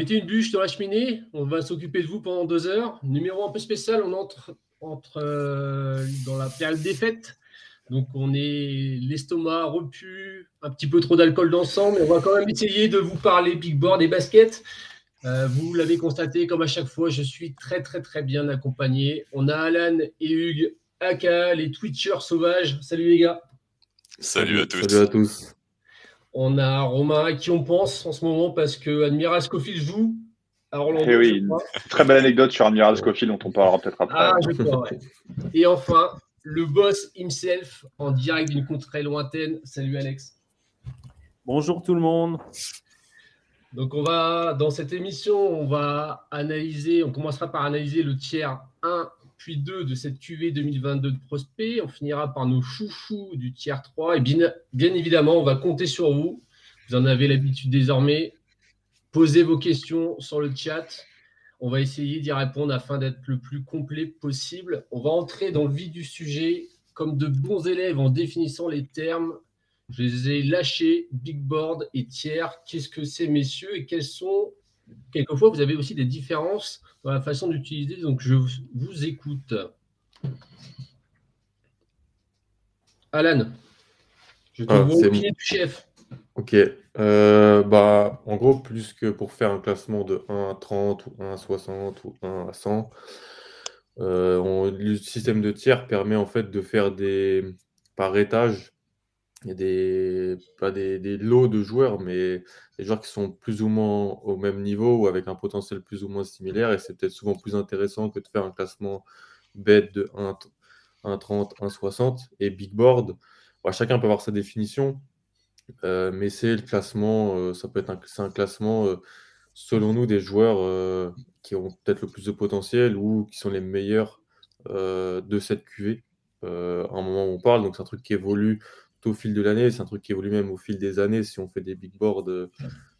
Mettez une bûche dans la cheminée, on va s'occuper de vous pendant deux heures. Numéro un peu spécial, on entre, euh, dans la période des fêtes. Donc on est l'estomac repu, un petit peu trop d'alcool d'ensemble, mais on va quand même essayer de vous parler big board et basket. Euh, vous l'avez constaté, comme à chaque fois, je suis très très très bien accompagné. On a Alan et Hugues, aka les Twitchers sauvages. Salut les gars. Salut à tous. Salut à tous. On a Romain à qui on pense en ce moment parce que Admiral Scofield joue à Orlando. Eh oui, très belle anecdote sur Admiral Scofield dont on parlera peut-être après. Ah, je crois, ouais. Et enfin, le boss himself en direct d'une contrée lointaine. Salut Alex. Bonjour tout le monde. Donc on va dans cette émission, on va analyser, on commencera par analyser le tiers 1 puis 2 de cette QV 2022 de prospect. On finira par nos chouchous du tiers 3 et bien, bien évidemment, on va compter sur vous. Vous en avez l'habitude désormais. Posez vos questions sur le chat. On va essayer d'y répondre afin d'être le plus complet possible. On va entrer dans le vif du sujet comme de bons élèves en définissant les termes. Je les ai lâchés, big board et tiers. Qu'est-ce que c'est, messieurs, et quels sont quelquefois, vous avez aussi des différences dans la façon d'utiliser. Donc, je vous écoute. Alan, je te Ah, vois au pied du chef. Ok. Euh, bah, en gros, plus que pour faire un classement de 1 à 30 ou 1 à 60 ou 1 à 100, euh, on- le système de tiers permet en fait de faire des par étage a des, pas des, des lots de joueurs, mais des joueurs qui sont plus ou moins au même niveau ou avec un potentiel plus ou moins similaire. Et c'est peut-être souvent plus intéressant que de faire un classement bête de 1, 1,30, 1,60 et big board. Bah, chacun peut avoir sa définition, euh, mais c'est le classement, euh, ça peut être un, un classement, euh, selon nous, des joueurs qui ont peut-être le plus de potentiel ou qui sont les meilleurs de cette QV à un moment où on parle. Donc c'est un truc qui évolue au fil de l'année, c'est un truc qui évolue même au fil des années si on fait des big boards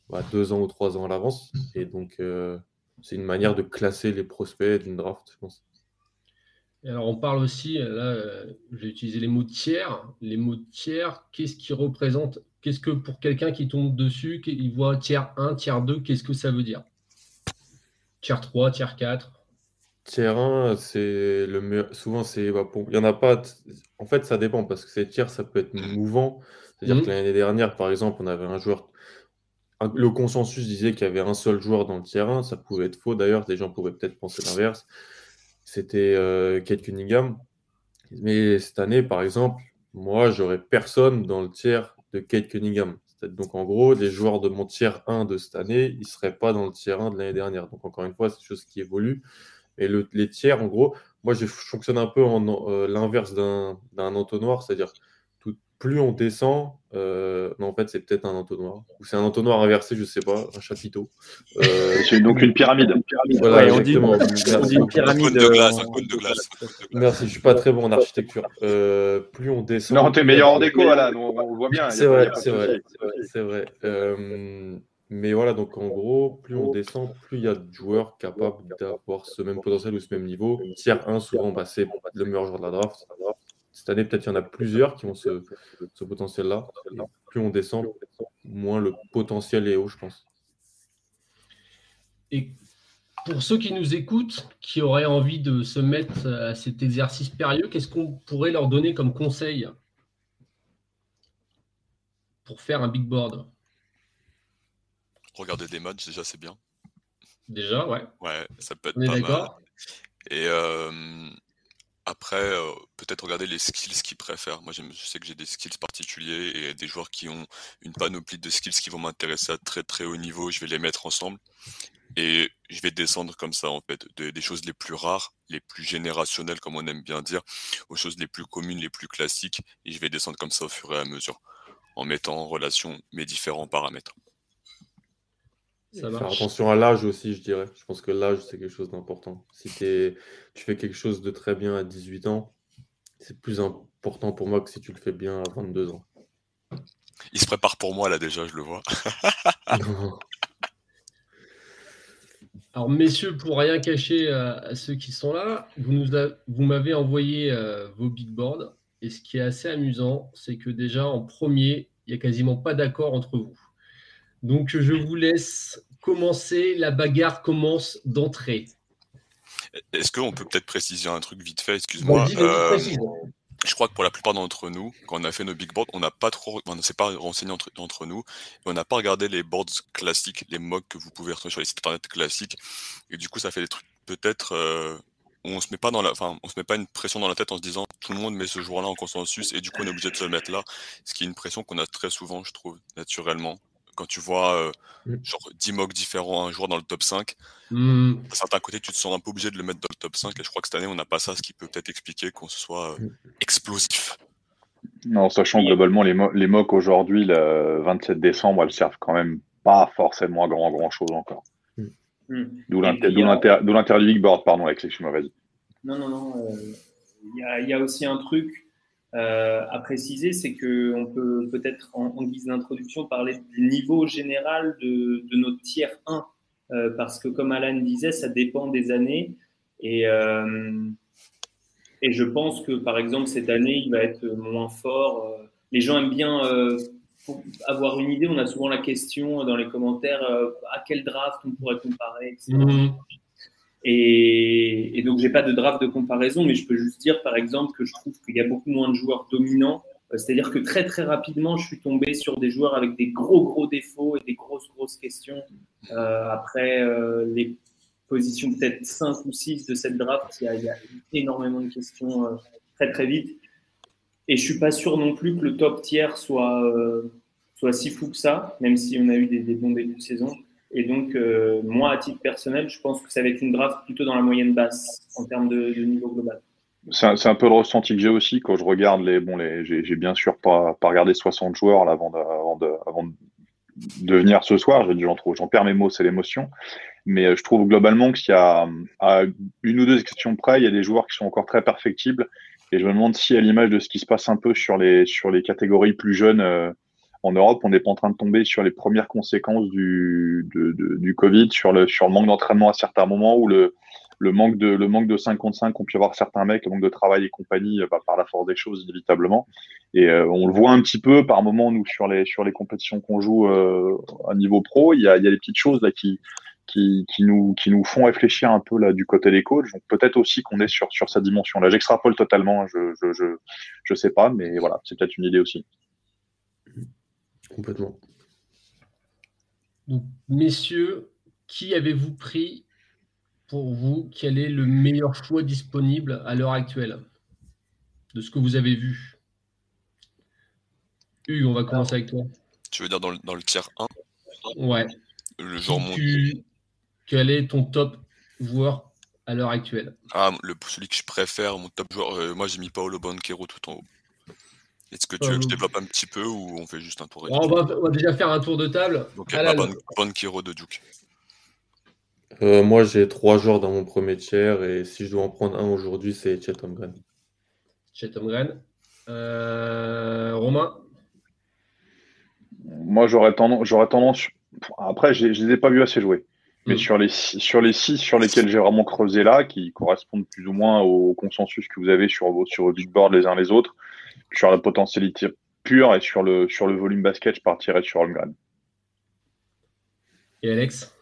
bah, deux ans ou trois ans à l'avance. Et donc c'est une manière de classer les prospects d'une draft, je pense. Alors, on parle aussi, là, euh, j'ai utilisé les mots tiers. Les mots tiers, qu'est-ce qui représente Qu'est-ce que pour quelqu'un qui tombe dessus, qui- il voit tiers 1, tiers 2, qu'est-ce que ça veut dire? Tiers 3, tiers 4 Tiers 1, c'est le meilleur. Souvent, c'est. bah, pour- Il y en a pas. En fait, ça dépend parce que ces tiers, ça peut être mouvant. C'est-à-dire Mhm. que l'année dernière, par exemple, on avait un joueur. Le consensus disait qu'il y avait un seul joueur dans le tiers 1. Ça pouvait être faux d'ailleurs. Des gens pouvaient peut-être penser l'inverse. C'était euh, Kate Cunningham. Mais cette année, par exemple, moi, j'aurais personne dans le tiers de Kate Cunningham. Donc, en gros, les joueurs de mon tiers 1 de cette année, ils ne seraient pas dans le tiers 1 de l'année dernière. Donc, encore une fois, c'est des choses qui évoluent. Et le- les tiers, en gros, moi, je fonctionne un peu en euh, l'inverse d'un entonnoir, c'est-à-dire plus on descend, euh, non, en fait, c'est peut-être un entonnoir, ou c'est un entonnoir inversé, je sais pas, un chapiteau. Euh, C'est donc une pyramide. voilà, Ouais, on dit- exactement. on dit une pyramide. de glace, de glace. un cône de glace. Merci, je suis pas très bon en architecture. Euh, plus on descend. Non, t'es meilleur en déco, là, on, on le voit bien. C'est vrai, c'est vrai, c'est vrai, c'est vrai. Mais voilà, donc en gros, plus on descend, plus il y a de joueurs capables d'avoir ce même potentiel ou ce même niveau. Tiers 1, souvent, bah, c'est le meilleur joueur de la draft. Cette année, peut-être il y en a plusieurs qui ont ce, ce potentiel-là. Plus on descend, moins le potentiel est haut, je pense. Et pour ceux qui nous écoutent, qui auraient envie de se mettre à cet exercice périlleux, qu'est-ce qu'on pourrait leur donner comme conseil pour faire un big board Regarder des matchs, déjà, c'est bien. Déjà, ouais. Ouais, ça peut être On est pas mal. Et euh, après, euh, peut-être regarder les skills qu'ils préfèrent. Moi, je sais que j'ai des skills particuliers et des joueurs qui ont une panoplie de skills qui vont m'intéresser à très très haut niveau. Je vais les mettre ensemble et je vais descendre comme ça, en fait, de- des choses les plus rares, les plus générationnelles, comme on aime bien dire, aux choses les plus communes, les plus classiques. Et je vais descendre comme ça au fur et à mesure, en mettant en relation mes différents paramètres. Ça Faire attention à l'âge aussi, je dirais. Je pense que l'âge, c'est quelque chose d'important. Si t'es- tu fais quelque chose de très bien à 18 ans, c'est plus important pour moi que si tu le fais bien à 22 ans. Il se prépare pour moi là déjà, je le vois. Alors, messieurs, pour rien cacher à, ceux qui sont là, vous, nous vous m'avez envoyé euh, vos big boards. Et ce qui est assez amusant, c'est que déjà en premier, il n'y a quasiment pas d'accord entre vous. Donc, je vous laisse commencer. La bagarre commence d'entrée. Est-ce qu'on peut peut-être préciser un truc vite fait? Excuse-moi. Euh, je crois que pour la plupart d'entre nous, quand on a fait nos big boards, on n'a pas trop, on s'est pas renseigné entre, entre nous, et on n'a pas regardé les boards classiques, les mocks que vous pouvez retrouver sur les sites internet classiques. Et du coup, ça fait des trucs peut-être euh, on se met pas dans la, enfin, on se met pas une pression dans la tête en se disant tout le monde met ce joueur-là en consensus et du coup on est obligé de se le mettre là. Ce qui est une pression qu'on a très souvent, je trouve, naturellement quand tu vois euh, mm. genre 10 mocks différents, un joueur dans le top 5, mmh. à certains côtés, tu te sens un peu obligé de le mettre dans le top 5. Et je crois que cette année, on n'a pas ça, ce qui peut peut-être expliquer qu'on soit euh, mm. explosif. Non, sachant globalement, les, les mocks aujourd'hui, le 27 décembre, elles servent quand même pas forcément à grand, grand chose encore. Mm. D'où l'intérêt du big board, pardon, avec excuse-moi, vas-y. Non, non, non. Euh, il y, a aussi un truc euh, à préciser, c'est qu'on peut peut-être en, guise d'introduction parler du niveau général de, de notre tiers 1, euh, parce que comme Alan disait, ça dépend des années. Et, euh, et je pense que par exemple cette année, il va être moins fort. Les gens aiment bien avoir une idée. On a souvent la question dans les commentaires à quel draft on pourrait comparer, etc. Et, et donc, j'ai pas de draft de comparaison, mais je peux juste dire, par exemple, que je trouve qu'il y a beaucoup moins de joueurs dominants. Euh, c'est-à-dire que très, très rapidement, je suis tombé sur des joueurs avec des gros, gros défauts et des grosses, grosses questions. Euh, après euh, les positions peut-être 5 ou 6 de cette draft, il y a, énormément de questions très, très vite. Et je suis pas sûr non plus que le top tiers soit, soit si fou que ça, même si on a eu des bons débuts de saison. Et donc, euh, moi, à titre personnel, je pense que ça va être une draft plutôt dans la moyenne basse en termes de, niveau global. C'est un, peu le ressenti que j'ai aussi quand je regarde les. Bon, j'ai bien sûr pas, regardé 60 joueurs avant de venir ce soir. J'en perds mes mots, c'est l'émotion. Mais euh, je trouve globalement qu'il y a, à une ou deux exceptions près, il y a des joueurs qui sont encore très perfectibles. Et je me demande si, à l'image de ce qui se passe un peu sur les, sur les catégories plus jeunes, euh, en Europe, on n'est pas en train de tomber sur les premières conséquences du, du Covid, sur le, sur le manque d'entraînement à certains moments ou le, le manque de le manque de 5 contre 5 qu'ont pu avoir certains mecs, le manque de travail et compagnie, bah, par la force des choses inévitablement. Et euh, on le voit un petit peu par moment nous sur les sur les compétitions qu'on joue euh, à niveau pro, il y a il y a des petites choses là qui qui, nous qui nous font réfléchir un peu là du côté des coachs. Donc peut-être aussi qu'on est sur sur cette dimension là. J'extrapole totalement, je je je je sais pas, mais voilà, c'est peut-être une idée aussi. Complètement. Donc, messieurs, qui avez-vous pris pour vous Quel est le meilleur choix disponible à l'heure actuelle de ce que vous avez vu? Hugues, on va commencer avec toi. Tu veux dire dans le, dans le tiers 1 Ouais. Le genre tu... Quel est ton top joueur à l'heure actuelle? Ah, le, celui que je préfère, mon top joueur, euh, moi j'ai mis Paolo Banquero tout en haut. Est-ce que tu veux que je euh, développe un petit peu ou on fait juste un tour on va, on va, déjà faire un tour de table. Bonne, bonne Kiro de Duke. Euh, moi, j'ai trois joueurs dans mon premier tiers et si je dois en prendre un aujourd'hui, c'est Chet Holmgren. Chet Holmgren. Euh, Romain Moi, j'aurais tendance, j'aurais tendance. Après, je ne les ai pas vus assez jouer. Mais mm. sur, les, sur les six sur lesquels j'ai vraiment creusé là, qui correspondent plus ou moins au consensus que vous avez sur vos, sur vos big boards les uns les autres, sur la potentialité pure et sur le, sur le volume basket, je partirais sur Holmgren. Et Alex?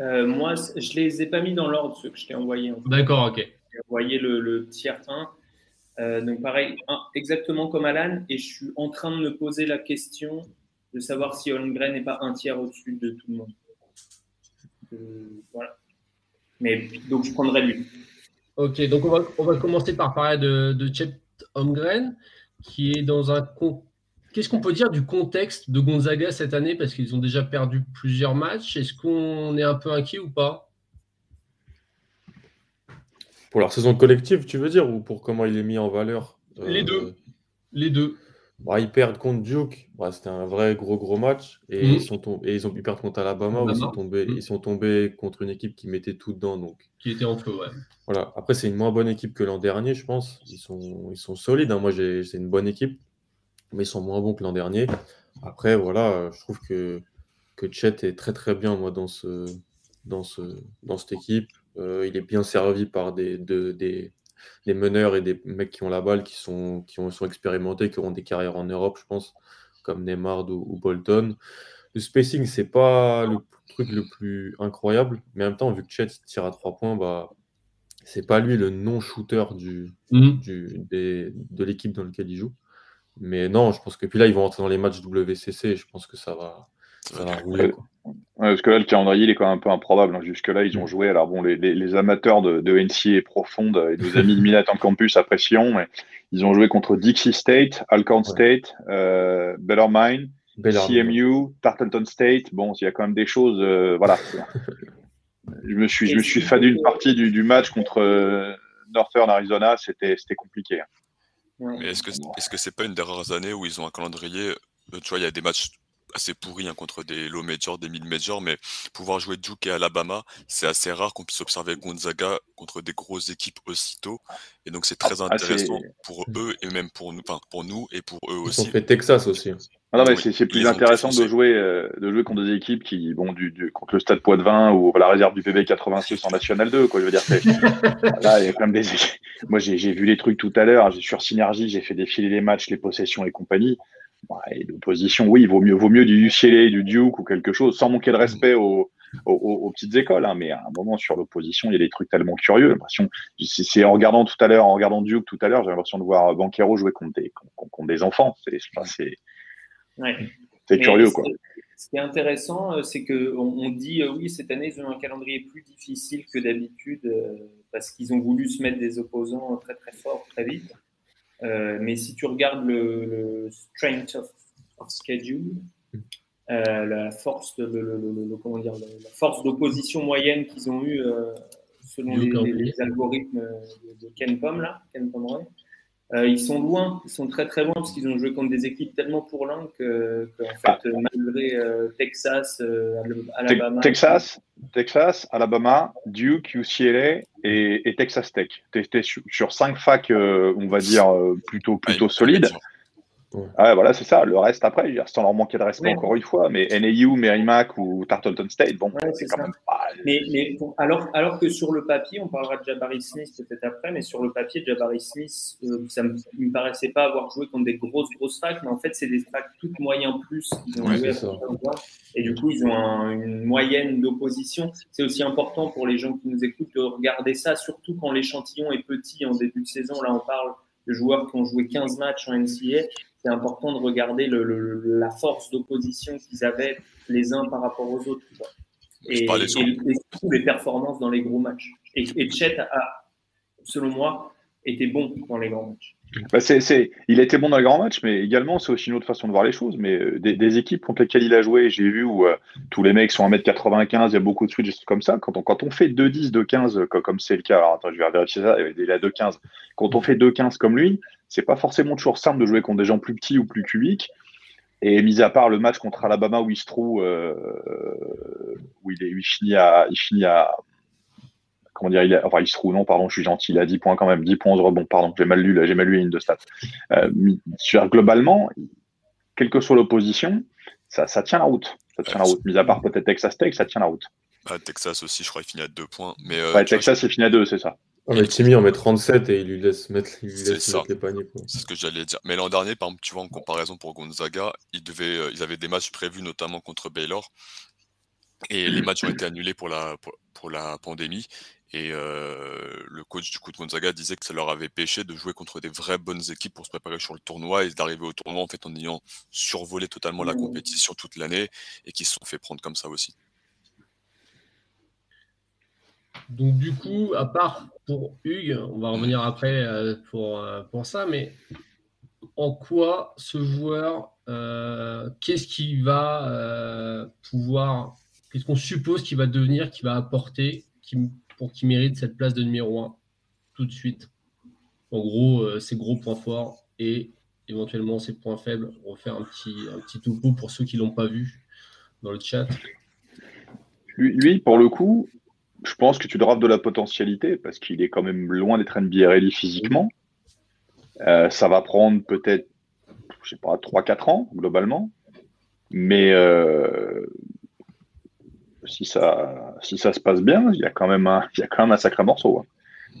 Euh, Moi, je les ai pas mis dans l'ordre, ceux que je t'ai envoyés. D'accord, ok. J'ai envoyé le, le tiers 1. Euh, donc pareil, exactement comme Alan, et je suis en train de me poser la question de savoir si Holmgren n'est pas un tiers au-dessus de tout le monde. Euh, voilà. Mais donc je prendrai lui. Ok, donc on va, on va commencer par parler de, de Chet Holmgren qui est dans un. Qu'est-ce qu'on peut dire du contexte de Gonzaga cette année? Parce qu'ils ont déjà perdu plusieurs matchs. Est-ce qu'on est un peu inquiet ou pas? Pour leur saison collective, tu veux dire, ou pour comment il est mis en valeur Les deux. Euh, Les deux. Bah, ils perdent contre Duke. Bah, C'était un vrai gros gros match. Et, mmh. ils, sont tombés, et ils ont pu perdre contre Alabama. Où ils, sont tombés, mmh. ils sont tombés contre une équipe qui mettait tout dedans. Donc. Qui était en feu, ouais. Voilà. Après, c'est une moins bonne équipe que l'an dernier, je pense. Ils sont, ils sont solides. Hein. Moi, c'est une bonne équipe. mais ils sont moins bons que l'an dernier. Après, voilà, je trouve que, que Chet est très très bien moi, dans, ce, dans, ce, dans cette équipe. Euh, il est bien servi par des, des, meneurs et des mecs qui ont la balle, qui sont, qui ont, sont expérimentés, qui auront des carrières en Europe, je pense, comme Neymar ou, Bolton. Le spacing, c'est pas le truc le plus incroyable, mais en même temps, vu que Chet tire à trois points, bah, c'est pas lui le non-shooter du, mhm. du de l'équipe dans laquelle il joue. Mais non, je pense que puis là, ils vont entrer dans les matchs WCC. Je pense que ça va, ça va rouler. parce que là, le calendrier, il est quand même un peu improbable. Hein. Jusque-là, ils ont mm. joué. Alors, bon, les, les, amateurs de, de NCA profonde et nos amis de Minette en campus apprécieront, mais ils ont joué contre Dixie State, Alcorn State, euh, Bellarmine, CMU, Tarleton State. Bon, il y a quand même des choses. Euh, voilà. je me suis, je me suis fait une partie du, du match contre euh, Northern Arizona. C'était compliqué. Hein. Mais est-ce que est-ce que c'est pas une des rares années où ils ont un calendrier euh, Tu vois, il y a des matchs assez pourris hein, contre des low majors, des mid majors, mais pouvoir jouer Duke et Alabama, c'est assez rare qu'on puisse observer Gonzaga contre des grosses équipes aussitôt. Et donc c'est très ah, intéressant pour eux et même pour nous, enfin pour nous et pour eux aussi. On fait Texas aussi. Ah non, mais c'est plus intéressant de jouer, euh, de jouer contre des équipes qui, bon, du, du, contre le Stade Poitvin ou la réserve du PB 86 en National 2, quoi. Je veux dire, là, il y a quand même des. Moi, j'ai vu les trucs tout à l'heure. Sur Synergie, j'ai fait défiler les matchs, les possessions et compagnie. Et l'opposition, oui, il vaut mieux, vaut mieux du UCLA, du Duke ou quelque chose, sans manquer de respect aux, aux, petites écoles. Hein, mais à un moment, sur l'opposition, il y a des trucs tellement curieux. L'impression, c'est en regardant tout à l'heure, en regardant Duke tout à l'heure, j'ai l'impression de voir Banquero jouer contre des, contre, des enfants. C'est curieux, quoi. Ce qui est intéressant, euh, c'est qu'on on dit euh, oui, cette année, ils ont un calendrier plus difficile que d'habitude euh, parce qu'ils ont voulu se mettre des opposants très très forts très vite. Mais si tu regardes le, strength of, schedule, la force de, le, comment dire, la force d'opposition moyenne qu'ils ont eu selon les, algorithmes de, Ken Pom là, Ken Pomeroy, euh, ils sont loin, ils sont très très loin parce qu'ils ont joué contre des équipes tellement pour l'un que, en fait, ah. malgré euh, Texas, euh, Alabama. Texas, Texas, Alabama, Duke, UCLA et, et Texas Tech. Tu étais sur, cinq facs, on va dire, plutôt, plutôt solides. Ouais. voilà, c'est ça. Le reste après, sans leur manquer de respect encore une fois, mais NAU, Merrimack ou Tarleton State, bon, c'est quand même pas. Mais, mais alors, alors que sur le papier, on parlera de Jabari Smith peut-être après, mais sur le papier, Jabari Smith, euh, ça me, me paraissait pas avoir joué contre des grosses, grosses facs, mais en fait, c'est des facs toutes moyens plus. Ils ont joué et du coup, ils ont une moyenne d'opposition. C'est aussi important pour les gens qui nous écoutent de regarder ça, surtout quand l'échantillon est petit en début de saison. Là, on parle de joueurs qui ont joué 15 matchs en NCA c'est important de regarder le, la force d'opposition qu'ils avaient les uns par rapport aux autres. Et, surtout les performances dans les gros matchs. Et, et Chet a, selon moi, été bon dans les grands matchs. Bah il a été bon dans les grands matchs, mais également, c'est aussi une autre façon de voir les choses. Mais euh, des, équipes contre lesquelles il a joué, j'ai vu où euh, tous les mecs sont à 1m95, il y a beaucoup de switches comme ça. Quand on, quand on fait 2-10, 2-15, comme, c'est le cas, alors attends, je vais vérifier ça, il est à 2-15. Quand on fait 2-15 comme lui, c'est pas forcément toujours simple de jouer contre des gens plus petits ou plus cubiques. Et mis à part le match contre Alabama où il se trouve, euh, où il, est, il finit à, il finit à, comment dire, il, enfin, il se trouve, non, pardon, je suis gentil, il a 10 points quand même, 10 points, 11 rebonds, pardon, j'ai mal lu, j'ai mal lu une de stats. Euh, globalement, quelle que soit l'opposition, ça, ça tient la route. Ça tient la route. Mis à part peut-être Texas Tech, ça tient la route. Ah, Texas aussi, je crois, il finit à 2 points. Mais, euh, ouais, Texas, il finit à 2, c'est ça. On met Timmy, on met 37 et il lui laisse mettre, il lui laisse mettre les paniers. C'est ce que j'allais dire. Mais l'an dernier, par exemple, tu vois, en comparaison pour Gonzaga, ils, devaient, euh, ils avaient des matchs prévus, notamment contre Baylor. Et les matchs ont été annulés pour la, pour la pandémie. Et euh, le coach du coup de Gonzaga disait que ça leur avait pêché de jouer contre des vraies bonnes équipes pour se préparer sur le tournoi et d'arriver au tournoi en fait en ayant survolé totalement la mmh. compétition toute l'année et qui se sont fait prendre comme ça aussi. Donc du coup, à part pour Hugues, on va revenir après euh, pour, euh, pour ça, mais en quoi ce joueur, qu'est-ce qu'il va pouvoir, qu'est-ce qu'on suppose qu'il va devenir, qu'il va apporter, qui pour qu'il mérite cette place de numéro 1 tout de suite? En gros, euh, ses gros points forts et éventuellement ses points faibles. On faire un petit, un petit topo pour ceux qui ne l'ont pas vu dans le chat. Lui, pour le coup, je pense que tu draftes de la potentialité parce qu'il est quand même loin d'être NBA ready physiquement. Euh, ça va prendre peut-être je sais pas, 3-4 ans, globalement. Mais euh, si, ça, si ça se passe bien, il y a quand même un, il y a quand même un sacré morceau. Hein.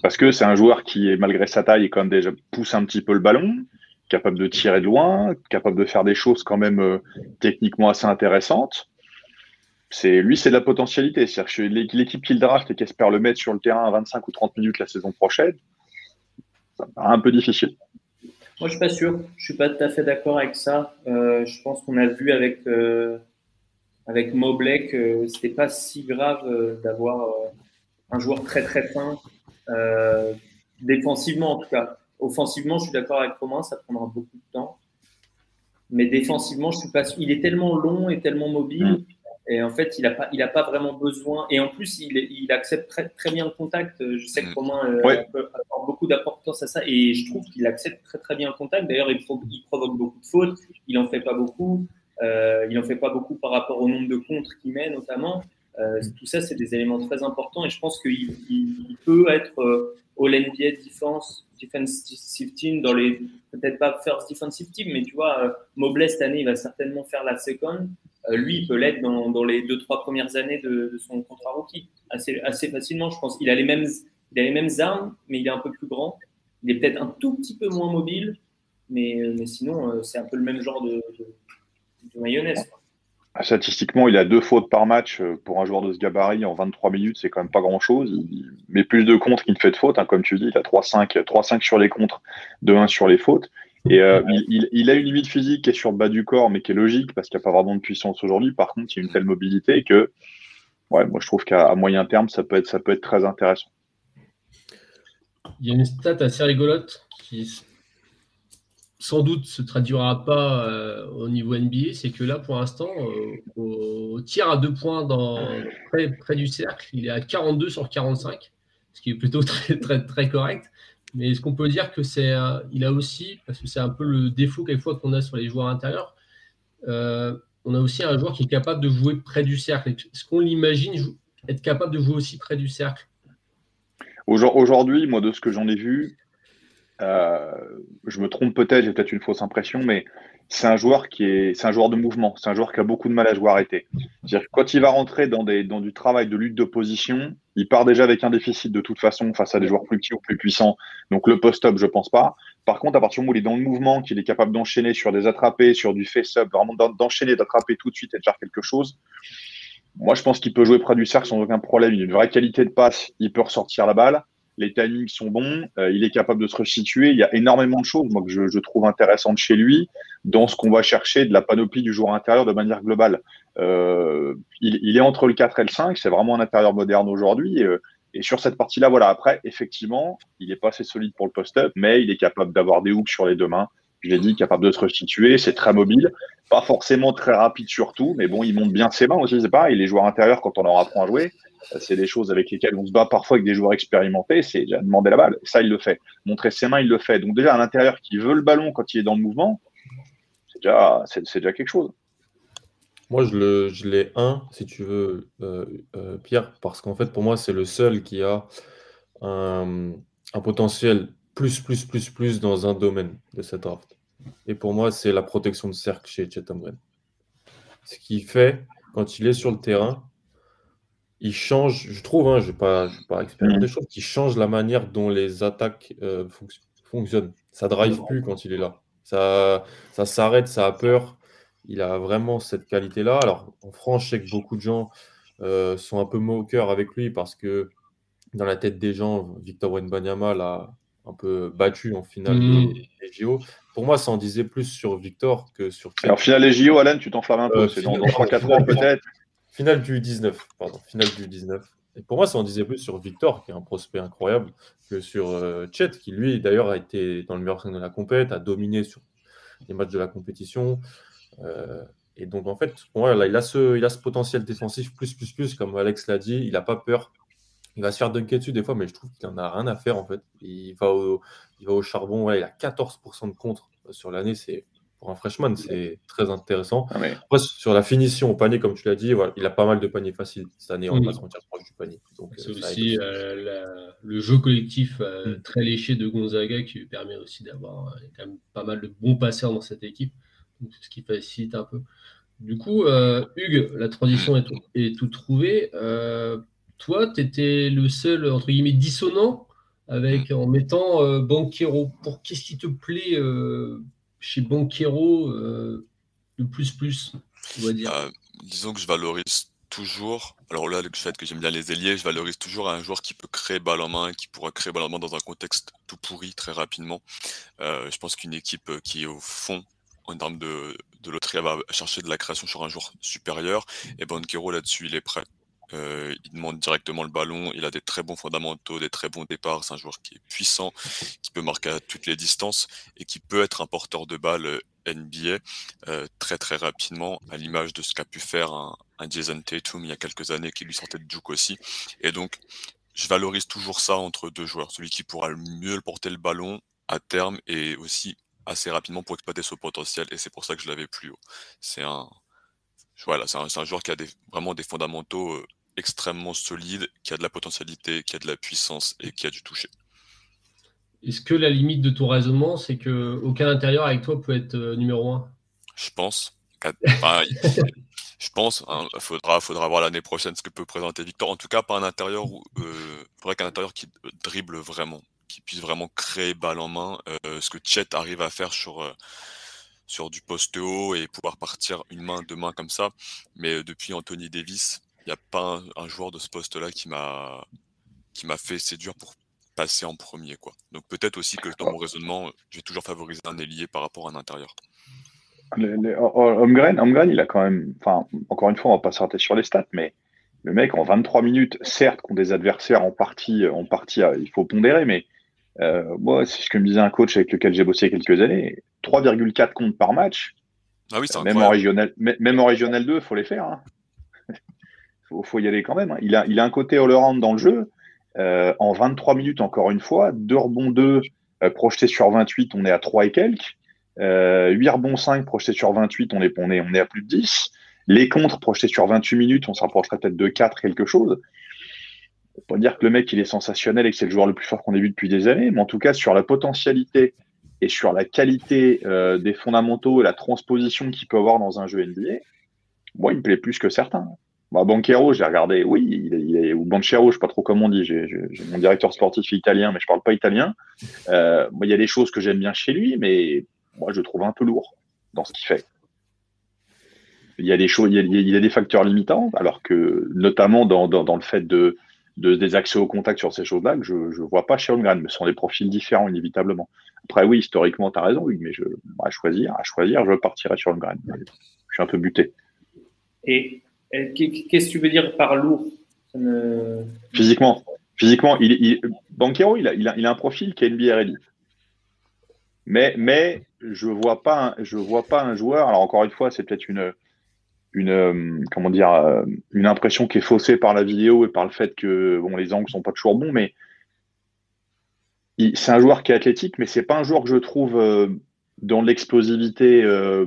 Parce que c'est un joueur qui, malgré sa taille, quand même déjà pousse un petit peu le ballon, capable de tirer de loin, capable de faire des choses quand même euh, techniquement assez intéressantes. C'est lui, c'est de la potentialité. C'est-à-dire que l'équipe qui le draft et qui espère le mettre sur le terrain à 25 ou 30 minutes la saison prochaine, ça me paraît un peu difficile. Moi, je suis pas sûr. Je suis pas tout à fait d'accord avec ça. Euh, je pense qu'on a vu avec euh, avec Mobley que c'était pas si grave euh, d'avoir un joueur très très fin défensivement en tout cas. Offensivement, je suis d'accord avec Romain, ça prendra beaucoup de temps. Mais défensivement, je suis pas. Il est tellement long et tellement mobile. Mm. Et en fait, il n'a pas, il a pas vraiment besoin. Et en plus, il, il accepte très, très, bien le contact. Je sais que mm. Romain euh, beaucoup d'importance à ça. Et je trouve qu'il accepte très, très bien le contact. D'ailleurs, il, il, provoque beaucoup de fautes. Il n'en fait pas beaucoup. Euh, il n'en fait pas beaucoup par rapport au nombre de contres qu'il met, notamment. Euh, tout ça, c'est des éléments très importants. Et je pense qu'il il, peut être euh, All-NBA Defense, Defensive Team dans les. Peut-être pas First Defensive Team, mais tu vois, euh, Mobley cette année, il va certainement faire la second. Euh, lui, il peut l'être dans, les deux, trois premières années de, son contrat rookie, assez, facilement, je pense. Il a, les mêmes, il a les mêmes armes, mais il est un peu plus grand. Il est peut-être un tout petit peu moins mobile, mais, sinon, c'est un peu le même genre de, de, mayonnaise. Ah, statistiquement, il a deux fautes par match euh, pour un joueur de ce gabarit en 23 minutes, c'est quand même pas grand-chose. Il met plus de contre qu'il ne fait de fautes, hein, comme tu dis. Il a 3-5 sur les contres, 2-1 sur les fautes. Et euh, il, il, a une limite physique qui est sur le bas du corps, mais qui est logique parce qu'il n'y a pas vraiment de puissance aujourd'hui. Par contre, il y a une telle mobilité que, ouais, moi je trouve qu'à moyen terme, ça peut être, ça peut être très intéressant. Il y a une stat assez rigolote qui sans doute se traduira pas euh, au niveau NBA, c'est que là, pour l'instant, euh, au, tir à deux points dans, près, près, du cercle, il est à 42 sur 45, ce qui est plutôt très, correct. Mais est-ce qu'on peut dire que c'est, il a aussi, parce que c'est un peu le défaut quelquefois qu'on a sur les joueurs intérieurs, euh, on a aussi un joueur qui est capable de jouer près du cercle. Est-ce qu'on l'imagine être capable de jouer aussi près du cercle? Aujourd'hui, moi, de ce que j'en ai vu, je me trompe peut-être, j'ai peut-être une fausse impression, mais c'est un joueur qui est, un joueur de mouvement. C'est un joueur qui a beaucoup de mal à jouer arrêté. C'est-à-dire quand il va rentrer dans, des, du travail de lutte d'opposition, il part déjà avec un déficit de toute façon face à des joueurs plus petits ou plus puissants. Donc le post-up, je pense pas. Par contre, à partir du moment où il est dans le mouvement, qu'il est capable d'enchaîner sur des attrapés, sur du face-up, vraiment d'enchaîner, d'attraper tout de suite et de faire quelque chose. Moi, je pense qu'il peut jouer près du cercle sans aucun problème. Il a une vraie qualité de passe. Il peut ressortir la balle les timings sont bons, euh, il est capable de se resituer. Il y a énormément de choses moi, que je, trouve intéressantes chez lui dans ce qu'on va chercher de la panoplie du joueur intérieur de manière globale. Euh, il, est entre le 4 et le 5, c'est vraiment un intérieur moderne aujourd'hui. Euh, et sur cette partie-là, voilà, après, effectivement, il n'est pas assez solide pour le post-up, mais il est capable d'avoir des hooks sur les deux mains. Je l'ai dit, capable de se restituer, c'est très mobile, pas forcément très rapide surtout, mais bon, il monte bien ses mains aussi, c'est pareil. Les joueurs intérieurs, quand on leur apprend à jouer, c'est des choses avec lesquelles on se bat parfois avec des joueurs expérimentés, c'est demander la balle. Ça, il le fait. Montrer ses mains, il le fait. Donc déjà, à l'intérieur, qui veut le ballon quand il est dans le mouvement, c'est déjà, c'est, déjà quelque chose. Moi, je, le, je l'ai un, si tu veux, euh, euh, Pierre, parce qu'en fait, pour moi, c'est le seul qui a un, potentiel plus, plus, plus, plus dans un domaine de cette draft. Et pour moi, c'est la protection de cercle chez Chetam Ce qui fait, quand il est sur le terrain, il change, je trouve, hein, je ne vais pas, pas expérimenter, je trouve qu'il change la manière dont les attaques euh, fonctionnent. Ça ne drive plus quand il est là. Ça, ça s'arrête, ça a peur. Il a vraiment cette qualité-là. Alors, en France, je sais que beaucoup de gens euh, sont un peu moqueurs avec lui parce que dans la tête des gens, Victor Wenbanyama l'a un peu battu en finale mmh. des, JO. Pour moi, ça en disait plus sur Victor que sur. Alors, finale des JO, Alan, tu t'enflammes un peu. Euh, c'est dans, dans 3-4 ans peut-être. Finale du 19, pardon, finale du 19. Et pour moi, ça en disait plus sur Victor, qui est un prospect incroyable, que sur euh, Chet, qui lui, d'ailleurs, a été dans le meilleur 5 de la compète, a dominé sur les matchs de la compétition. Euh, et donc, en fait, pour moi, là, il, a ce, il a ce potentiel défensif plus, plus, plus, comme Alex l'a dit. Il n'a pas peur. Il va se faire dunker dessus des fois, mais je trouve qu'il n'en a rien à faire, en fait. Il va au, il va au charbon. il a 14% de contre sur l'année. C'est pour un freshman, c'est très intéressant. Ah, mais- Après, sur la finition au panier, comme tu l'as dit, voilà, il a pas mal de paniers faciles cette année, on va se proche du panier. Donc, C'est euh, aussi euh, la- le jeu collectif euh, Mm. très léché de Gonzaga qui lui permet aussi d'avoir euh, quand même pas mal de bons passeurs dans cette équipe, donc, ce qui facilite un peu. Du coup, euh, Hugues, la transition est, est tout trouvée. Euh, toi, tu étais le seul, entre guillemets, dissonant avec, en mettant euh, Banquero. Pour qu'est-ce qui te plaît euh, chez Banquero euh, de plus plus, on va dire Euh, disons que je valorise toujours, alors là, le fait que j'aime bien les ailiers, je valorise toujours un joueur qui peut créer balle en main, qui pourra créer balle en main dans un contexte tout pourri très rapidement. Euh, je pense qu'une équipe euh, qui est au fond en termes de, de loterie elle va chercher de la création sur un joueur supérieur, et Banquero là-dessus, il est prêt. Euh, il demande directement le ballon, il a des très bons fondamentaux, des très bons départs, c'est un joueur qui est puissant, qui peut marquer à toutes les distances et qui peut être un porteur de balle euh, NBA euh, très très rapidement, à l'image de ce qu'a pu faire un, un Jason Tatum il y a quelques années qui lui sortait de Duke aussi. Et donc, je valorise toujours ça entre deux joueurs, celui qui pourra le mieux porter le ballon à terme et aussi assez rapidement pour exploiter son potentiel. Et c'est pour ça que je l'avais plus haut. C'est un, voilà, c'est un, joueur qui a vraiment des fondamentaux extrêmement solides, qui a de la potentialité, qui a de la puissance et qui a du toucher. Est-ce que la limite de ton raisonnement, c'est que aucun intérieur avec toi peut être euh, numéro un? Je pense. enfin, je pense. Il faudra, faudra voir l'année prochaine ce que peut présenter Victor. En tout cas, pas un intérieur où, euh, qu'un intérieur qui euh, dribble vraiment, qui puisse vraiment créer balle en main, euh, ce que Chet arrive à faire sur euh, sur du poste haut et pouvoir partir une main, deux mains comme ça. Mais depuis Anthony Davis, il n'y a pas un, un joueur de ce poste-là qui m'a qui m'a fait séduire pour passer en premier quoi. Donc peut-être aussi que dans mon raisonnement, je vais toujours favoriser un ailier par rapport à un intérieur. Le- oh, oh, il a quand même. Enfin, encore une fois, on va pas s'arrêter sur les stats, mais le mec, en 23 minutes, certes, contre des adversaires en partie, en partie euh, il faut pondérer, mais euh, moi, c'est ce que me disait un coach avec lequel j'ai bossé il y a quelques années 3,4 comptes par match. Ah oui, Même en, régional, même en régional 2, il faut les faire. hein. Faut, faut y aller quand même. Il, a, un côté all-around dans le jeu. Euh, en 23 minutes, encore une fois, 2 rebonds 2 euh, projetés sur 28, on est à 3 et quelques. Euh, 8 rebonds 5 projetés sur 28, on est, on, est, on est à plus de 10. Les contres projetés sur 28 minutes, on se rapprocherait peut-être de 4 quelque chose. On peut dire que le mec il est sensationnel et que c'est le joueur le plus fort qu'on ait vu depuis des années, mais en tout cas sur la potentialité et sur la qualité euh, des fondamentaux et la transposition qu'il peut avoir dans un jeu NBA, moi il me plaît plus que certains. Bah, Banquero, j'ai regardé, oui, il est, ou Banchero, je sais pas trop comment on dit, j'ai mon directeur sportif italien, mais je parle pas italien. Euh, il y a des choses que j'aime bien chez lui, mais moi je le trouve un peu lourd dans ce qu'il fait. Il y a des choses, il y a, des facteurs limitants, alors que notamment dans, le fait de, de des accès au contact sur ces choses-là, que je ne vois pas chez Holmgren, mais ce sont des profils différents inévitablement. Après, oui, historiquement, tu as raison, Hugues, mais à choisir, à choisir, je partirais sur Holmgren. Je suis un peu buté. Et, qu'est-ce que tu veux dire par lourd? Physiquement, il, Banquero, il a, un profil qui est NBA ready. Mais, mais je vois pas, un- vois pas un joueur. Alors encore une fois, c'est peut-être une, comment dire, euh, une impression qui est faussée par la vidéo et par le fait que les angles sont pas toujours bons, mais c'est un joueur qui est athlétique, mais c'est pas un joueur que je trouve euh, dans l'explosivité. euh,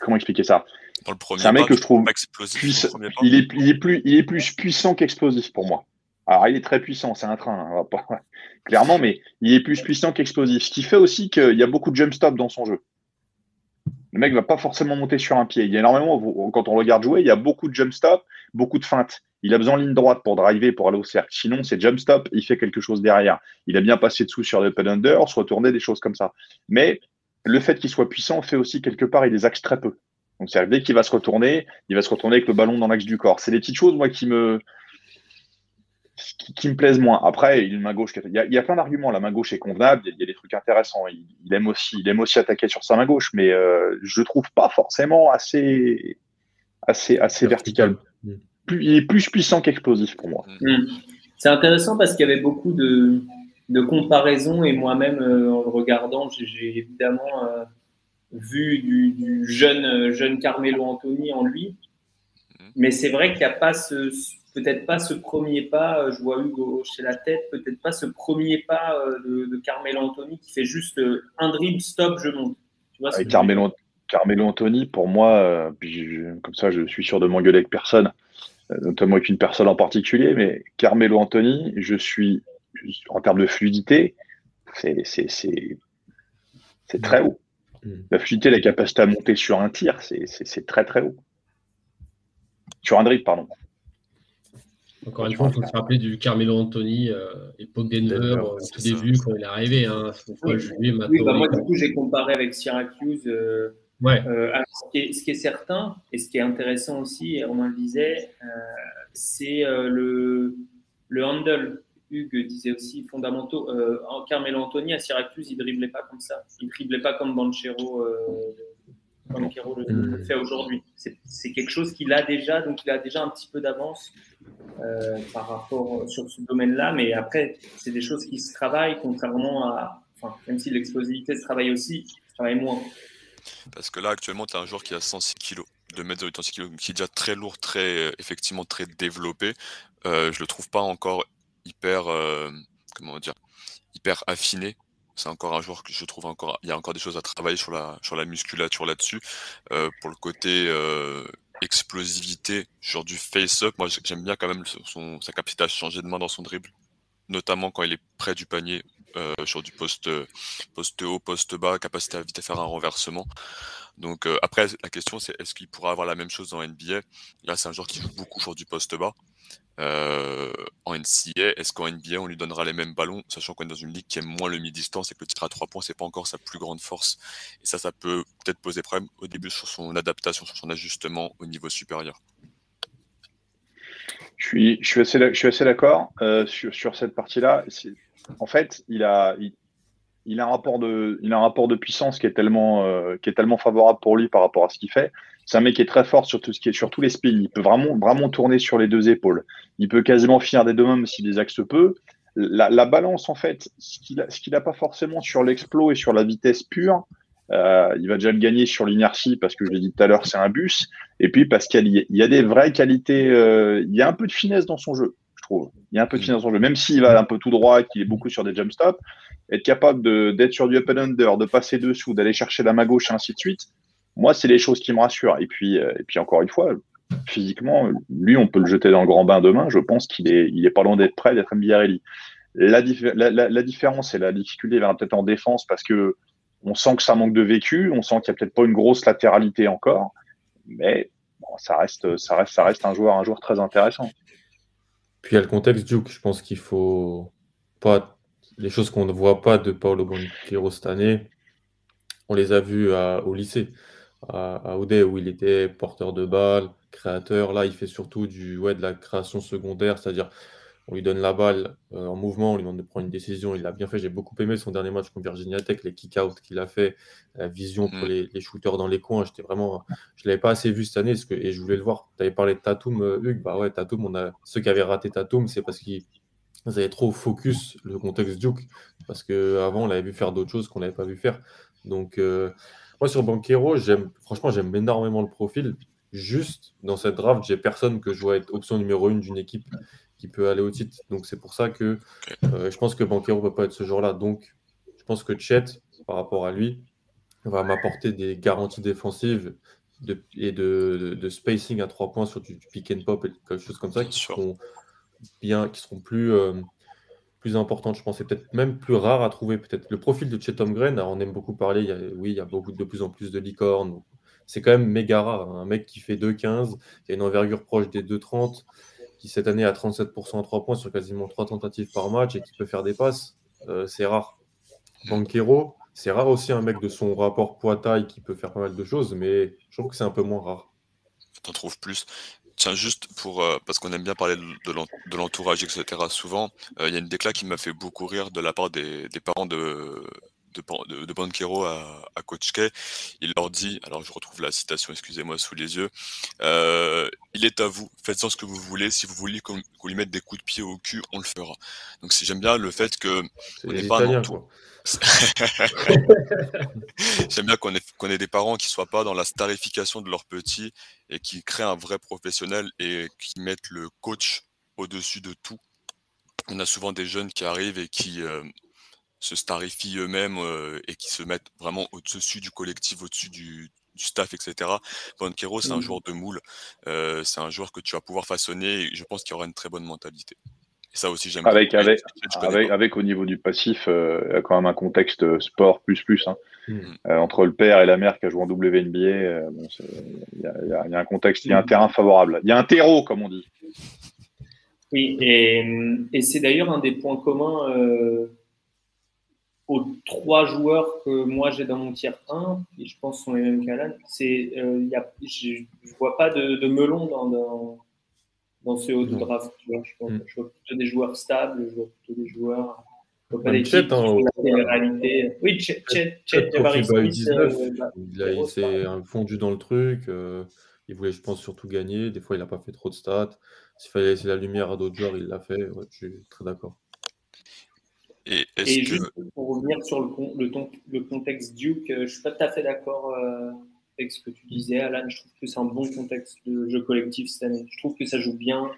comment expliquer ça? Dans le premier C'est un mec pas, que je trouve explosif. Il est, il, est plus, il est plus puissant qu'explosif pour moi. Alors, il est très puissant, c'est un train, hein, on va pas- clairement, mais il est plus puissant qu'explosif. Ce qui fait aussi qu'il y a beaucoup de jump stop dans son jeu. Le mec va pas forcément monter sur un pied. Il y a énormément, quand on regarde jouer, il y a beaucoup de jump stop, beaucoup de feintes. Il a besoin de ligne droite pour driver, pour aller au cercle. Sinon, c'est jump stop, il fait quelque chose derrière. Il a bien passé dessous sur le pin under, se retourner, des choses comme ça. Mais le fait qu'il soit puissant fait aussi quelque part, il les axe très peu. Donc, c'est dès qu'il va se retourner, il va se retourner avec le ballon dans l'axe du corps. C'est des petites choses, moi, qui me, qui, qui me plaisent moins. Après, il a une main gauche. Il y a, il y a plein d'arguments. La main gauche est convenable. Il y a, il y a des trucs intéressants. Il, il aime aussi, il aime aussi attaquer sur sa main gauche, mais euh, je le trouve pas forcément assez, assez, assez vertical. Plus, il est plus puissant qu'explosif pour moi. Hmm. C'est intéressant parce qu'il y avait beaucoup de, de comparaisons et moi-même, euh, en le regardant, j'ai- j'ai évidemment euh, vu du, du jeune, euh, jeune Carmelo Anthony en lui. Mais c'est vrai qu'il n'y a pas ce, peut-être pas ce premier pas, euh, je vois Hugo hocher la tête, peut-être pas ce premier pas euh, de, de Carmelo Anthony qui fait juste un dribble, stop, je monte. Carmelo, Carmelo Anthony, pour moi, comme ça, je suis sûr de m'engueuler avec personne, notamment avec une personne en particulier, mais Carmelo Anthony, je suis, en termes de fluidité, c'est très haut. Mm. La fluidité, la capacité à monter sur un tir, c'est très très haut. Sur un dribble, pardon. Encore une fois, il faut se rappeler du Carmelo Anthony, euh, époque Denver, au tout début, quand il est arrivé. Hein, oui. oui, bah moi, du coup, j'ai comparé avec Syracuse. Euh, ouais. Euh, ce, qui est, ce, qui est, certain, et ce qui est intéressant aussi, et Romain le disait, euh, c'est le, le handle. Hugues disait aussi fondamentaux. Carmelo Anthony à Syracuse, il driblait pas comme ça. Il driblait pas comme Banchero comme Kero le, hmm. fait aujourd'hui. C'est quelque chose qu'il a déjà, donc il a déjà un petit peu d'avance euh, par rapport euh, sur ce domaine-là. Mais après, c'est des choses qui se travaillent, contrairement à, enfin, même si l'explosivité se travaille aussi, se travaille moins. Parce que là, actuellement, tu as un joueur qui a 106 kg, 2 mètres 86 kg, qui est déjà très lourd, très, euh, effectivement très développé. Euh, je le trouve pas encore hyper, comment dire, hyper affiné c'est encore un joueur que je trouve encore, il y a encore des choses à travailler sur la, sur la musculature là-dessus. Euh, pour le côté euh, explosivité, genre du face-up, moi j'aime bien quand même son, sa capacité à changer de main dans son dribble, notamment quand il est près du panier, euh, sur du poste, poste haut, poste bas, capacité à vite faire un renversement. Donc après, la question c'est est-ce qu'il pourra avoir la même chose dans NBA Là, c'est un joueur qui joue beaucoup sur du poste bas. Euh, en NCA, est-ce qu'en NBA on lui donnera les mêmes ballons, sachant qu'on est dans une ligue qui aime moins le mi-distance et que le tir à 3 points c'est pas encore sa plus grande force? Et ça, ça peut peut-être poser problème au début sur son adaptation, sur son ajustement au niveau supérieur. Je suis, assez, je suis assez d'accord euh, sur, sur, cette partie-là. En fait, il a, il, a un rapport de, il a un rapport de puissance qui est tellement, euh, qui est tellement favorable pour lui par rapport à ce qu'il fait c'est un mec qui est très fort sur tout ce qui est sur tous les spins. Il peut vraiment, vraiment tourner sur les deux épaules. Il peut quasiment finir des deux mains si les axes peut. La, la, balance, en fait, ce qu'il n'a pas forcément sur l'explo et sur la vitesse pure, euh, il va déjà le gagner sur l'inertie parce que je l'ai dit tout à l'heure, c'est un bus. Et puis parce qu'il y, y, a des vraies qualités, euh, il y a un peu de finesse dans son jeu, je trouve. Il y a un peu de finesse dans son jeu, même s'il va un peu tout droit et qu'il est beaucoup sur des jump stops, être capable d'être sur du up and under, de passer dessous, d'aller chercher la main gauche et ainsi de suite moi, c'est les choses qui me rassurent. Et puis, euh, et puis encore une fois, physiquement, lui, on peut le jeter dans le grand bain demain. Je pense qu'il est, il est pas loin d'être prêt d'être Mbiarelli. La, la, différence et la difficulté va peut-être en défense parce que on sent que ça manque de vécu, on sent qu'il n'y a peut-être pas une grosse latéralité encore, mais ça reste, ça reste, ça reste un joueur, un joueur très intéressant. Puis il y a le contexte Duke. Je pense qu'il faut pas les choses qu'on ne voit pas de Paolo Banquero cette année. On les a vues au lycée à, à où il était porteur de balle, créateur. Là, il fait surtout du, ouais, de la création secondaire, c'est-à-dire on lui donne la balle euh, en mouvement, on lui demande de prendre une décision. Il l'a bien fait. J'ai beaucoup aimé son dernier match contre Virginia Tech, les kick-outs qu'il a fait, la vision pour mm. les, les, shooters dans les coins. J'étais vraiment, je l'avais pas assez vu cette année que, et je voulais le voir. Tu avais parlé de Tatum, euh, Hugues. Bah ouais, Tatum, on a ceux qui avaient raté Tatum, c'est parce qu'ils avaient trop focus le contexte Duke, parce qu'avant on l'avait vu faire d'autres choses qu'on n'avait pas vu faire. Donc euh, moi, sur Banquero, j'aime, franchement, j'aime énormément le profil. Juste, dans cette draft, j'ai personne que je vois être option numéro une d'une équipe qui peut aller au titre. Donc, c'est pour ça que euh, je pense que Banquero ne peut pas être ce joueur-là. Donc, je pense que Chet, par rapport à lui, va m'apporter des garanties défensives et de, spacing à trois points sur du, pick and pop et quelque chose comme ça qui seront bien, qui seront plus, euh, plus importante, je pense, c'est peut-être même plus rare à trouver. Peut-être le profil de Chetom Green, on aime beaucoup parler, il y a, oui, il y a beaucoup, de plus en plus de licornes. C'est quand même méga rare. Hein. Un mec qui fait 2,15, qui a une envergure proche des 2,30, qui cette année a 37% à 3 points sur quasiment 3 tentatives par match et qui peut faire des passes, euh, c'est rare. Banquero, c'est rare aussi un mec de son rapport poids-taille qui peut faire pas mal de choses, mais je trouve que c'est un peu moins rare. T'en trouves plus. Tiens, juste pour, euh, parce qu'on aime bien parler de l'entourage, etc. Souvent, euh, il y a une déclat qui m'a fait beaucoup rire de la part des, parents de, de, de, Banquero à, à Coach K. Il leur dit, alors je retrouve la citation, excusez-moi, sous les yeux, euh, il est à vous, faites-en ce que vous voulez, si vous voulez qu'on lui mette des coups de pied au cul, on le fera. Donc j'aime bien le fait que on n'est pas un J'aime bien qu'on ait, ait, des parents qui soient pas dans la starification de leurs petits et qui créent un vrai professionnel et qui mettent le coach au-dessus de tout. On a souvent des jeunes qui arrivent et qui euh, se starifient eux-mêmes et qui se mettent vraiment au-dessus du collectif, au-dessus du, staff, etc. Banquero, c'est un mmh. joueur de moule. c'est un joueur que tu vas pouvoir façonner et je pense qu'il aura une très bonne mentalité. Et ça aussi, j'aime avec, avec, avec, avec, au niveau du passif, il y a quand même un contexte sport plus plus. Hein. Mmh. entre le père et la mère qui a joué en WNBA, il y, a un contexte, il y a un mmh. terrain favorable. Il y a un terreau, comme on dit. Oui, et, et c'est d'ailleurs un des points communs euh, aux trois joueurs que moi j'ai dans mon tiers 1, et je pense sont les mêmes qu'Alan. C'est, euh, je ne vois pas de, de melon dans, dans, dans ce haut de draft. Tu vois. Je, pense, mm. je vois plutôt des joueurs stables, je vois plutôt des joueurs. Je vois pas des Chet, hein, réalité. Oui, Chet, Chet, Chet, euh, il, s'est fondu dans le truc. Euh, il voulait, je pense, surtout gagner. Des fois, il n'a pas fait trop de stats. S'il fallait laisser la lumière à d'autres joueurs, il l'a fait. je suis très d'accord. Et, juste pour revenir sur le, le, contexte Duke, euh, je ne suis pas tout à fait d'accord euh, avec ce que tu disais, Alan. Je trouve que c'est un bon contexte de jeu collectif cette année. Je trouve que ça joue bien.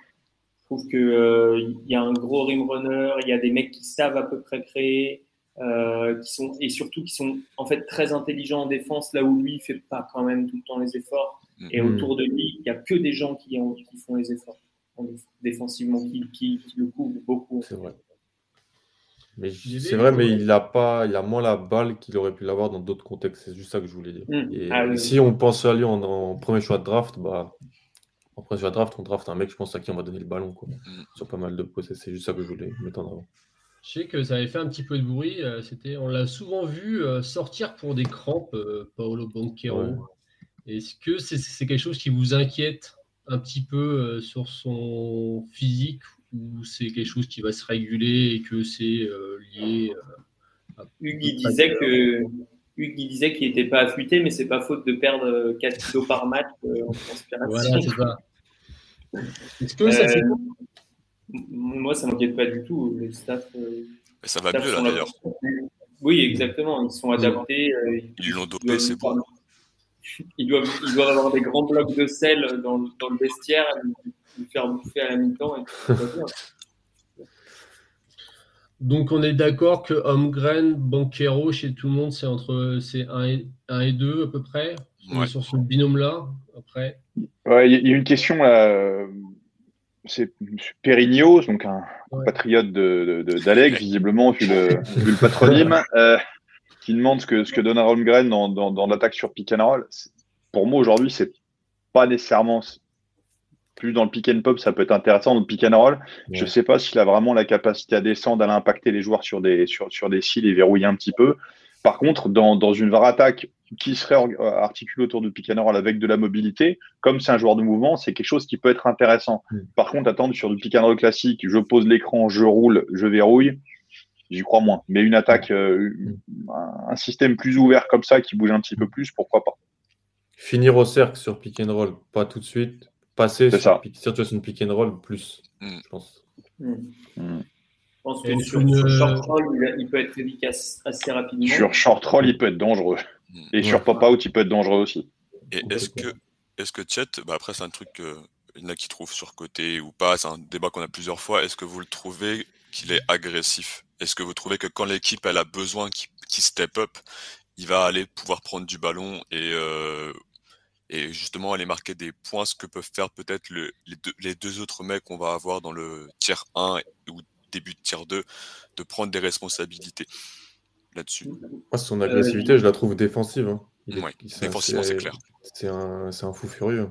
Je trouve qu'il euh, y a un gros rim runner, il y a des mecs qui savent à peu près créer. qui sont, et surtout qui sont en fait très intelligents en défense, là où lui ne fait pas quand même tout le temps les efforts. Et mm. autour de lui, il n'y a que des gens qui, ont, qui font les efforts défensivement qui, le couvrent beaucoup. C'est vrai. Mais c'est vrai, mais il a pas, il a moins la balle qu'il aurait pu l'avoir dans d'autres contextes. C'est juste ça que je voulais dire. Hmm. Et ah si on pense à lui en, premier choix de draft, bah, en premier choix de draft, on draft un mec, je pense à qui on va donner le ballon, quoi. Hmm. Sur pas mal de postes. C'est juste ça que je voulais mettre en avant. Je sais que ça avait fait un petit peu de bruit. Euh, c'était, on l'a souvent vu euh, sortir pour des crampes, euh, Paolo Banquero. Est-ce que c'est quelque chose qui vous inquiète un petit peu sur son physique ou c'est quelque chose qui va se réguler et que c'est euh, lié euh, à... Hugues, il disait que Hugues, disait qu'il n'était pas affûté, mais c'est pas faute de perdre 4 euh, kilos par match en transpiration. Voilà, c'est ça. Est-ce que ça Moi, ça m'inquiète pas du tout. Staff. ça va mieux là d'ailleurs. Oui, exactement. Ils sont adaptés. Ils l'ont dopé, c'est bon. Ils doivent, ils doivent avoir des grands blocs de sel dans, dans le vestiaire faire bouffer à la mi-temps. Donc on est d'accord que Holmgren, Banquero, chez tout le monde, c'est entre c'est 1 et, 1 et 2 à peu près. Sur ce binôme-là, après. Il y a une question là. C'est Perigno, donc un patriote d'Alex, de, visiblement, vu le, vu le patronyme, euh, qui demande ce que, ce que donne Holmgren dans, dans, dans l'attaque sur pick and roll. Pour moi, aujourd'hui, c'est pas nécessairement plus dans le pick and pop, ça peut être intéressant. Dans le pick and roll, je ne sais pas s'il a vraiment la capacité à descendre, à impacter les joueurs sur des, sur, sur des cils et verrouiller un petit peu. Par contre, dans, dans une VAR attaque qui serait articulée autour du pick and roll avec de la mobilité, comme c'est un joueur de mouvement, c'est quelque chose qui peut être intéressant. Par contre, attendre sur du pick and roll classique, je pose l'écran, je roule, je verrouille, j'y crois moins. Mais une attaque, euh, un système plus ouvert comme ça, qui bouge un petit peu plus, pourquoi pas. Finir au cercle sur pick and roll, pas tout de suite, passer sur, situation de pick and roll plus, mm. je pense. Mm. Mm. Je pense que sur, une... short roll, il peut être efficace assez rapidement. Sur short roll, il peut être dangereux. Et sur pop-out, il peut être dangereux aussi. Et est-ce que, est-ce que Chet, bah après, c'est un truc qu'il y en a qui trouvent surcoté ou pas, c'est un débat qu'on a plusieurs fois. Est-ce que vous le trouvez qu'il est agressif? Est-ce que vous trouvez que quand l'équipe elle a besoin qu'il step up, il va aller pouvoir prendre du ballon et euh, et justement aller marquer des points, ce que peuvent faire peut-être le, les, deux, autres mecs qu'on va avoir dans le tiers 1 ou début de tiers 2, de prendre des responsabilités là-dessus. Moi, son agressivité, je la trouve défensive. Hein. défensivement, c'est clair. C'est un, un, fou furieux.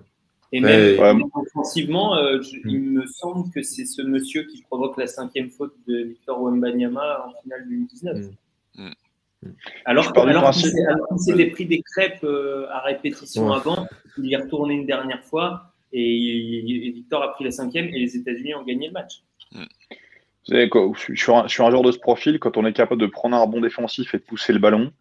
Et même offensivement, euh, il hmm. me semble que c'est ce monsieur qui provoque la cinquième faute de Victor Wembanyama en finale 2019. Alors, alors qu'il s'était pris des crêpes euh, à répétition avant, il y est retourné une dernière fois et, Victor a pris la cinquième et les États-Unis ont gagné le match. Vous savez, quoi, je, suis un, joueur de ce profil, quand on est capable de prendre un rebond défensif et de pousser le ballon,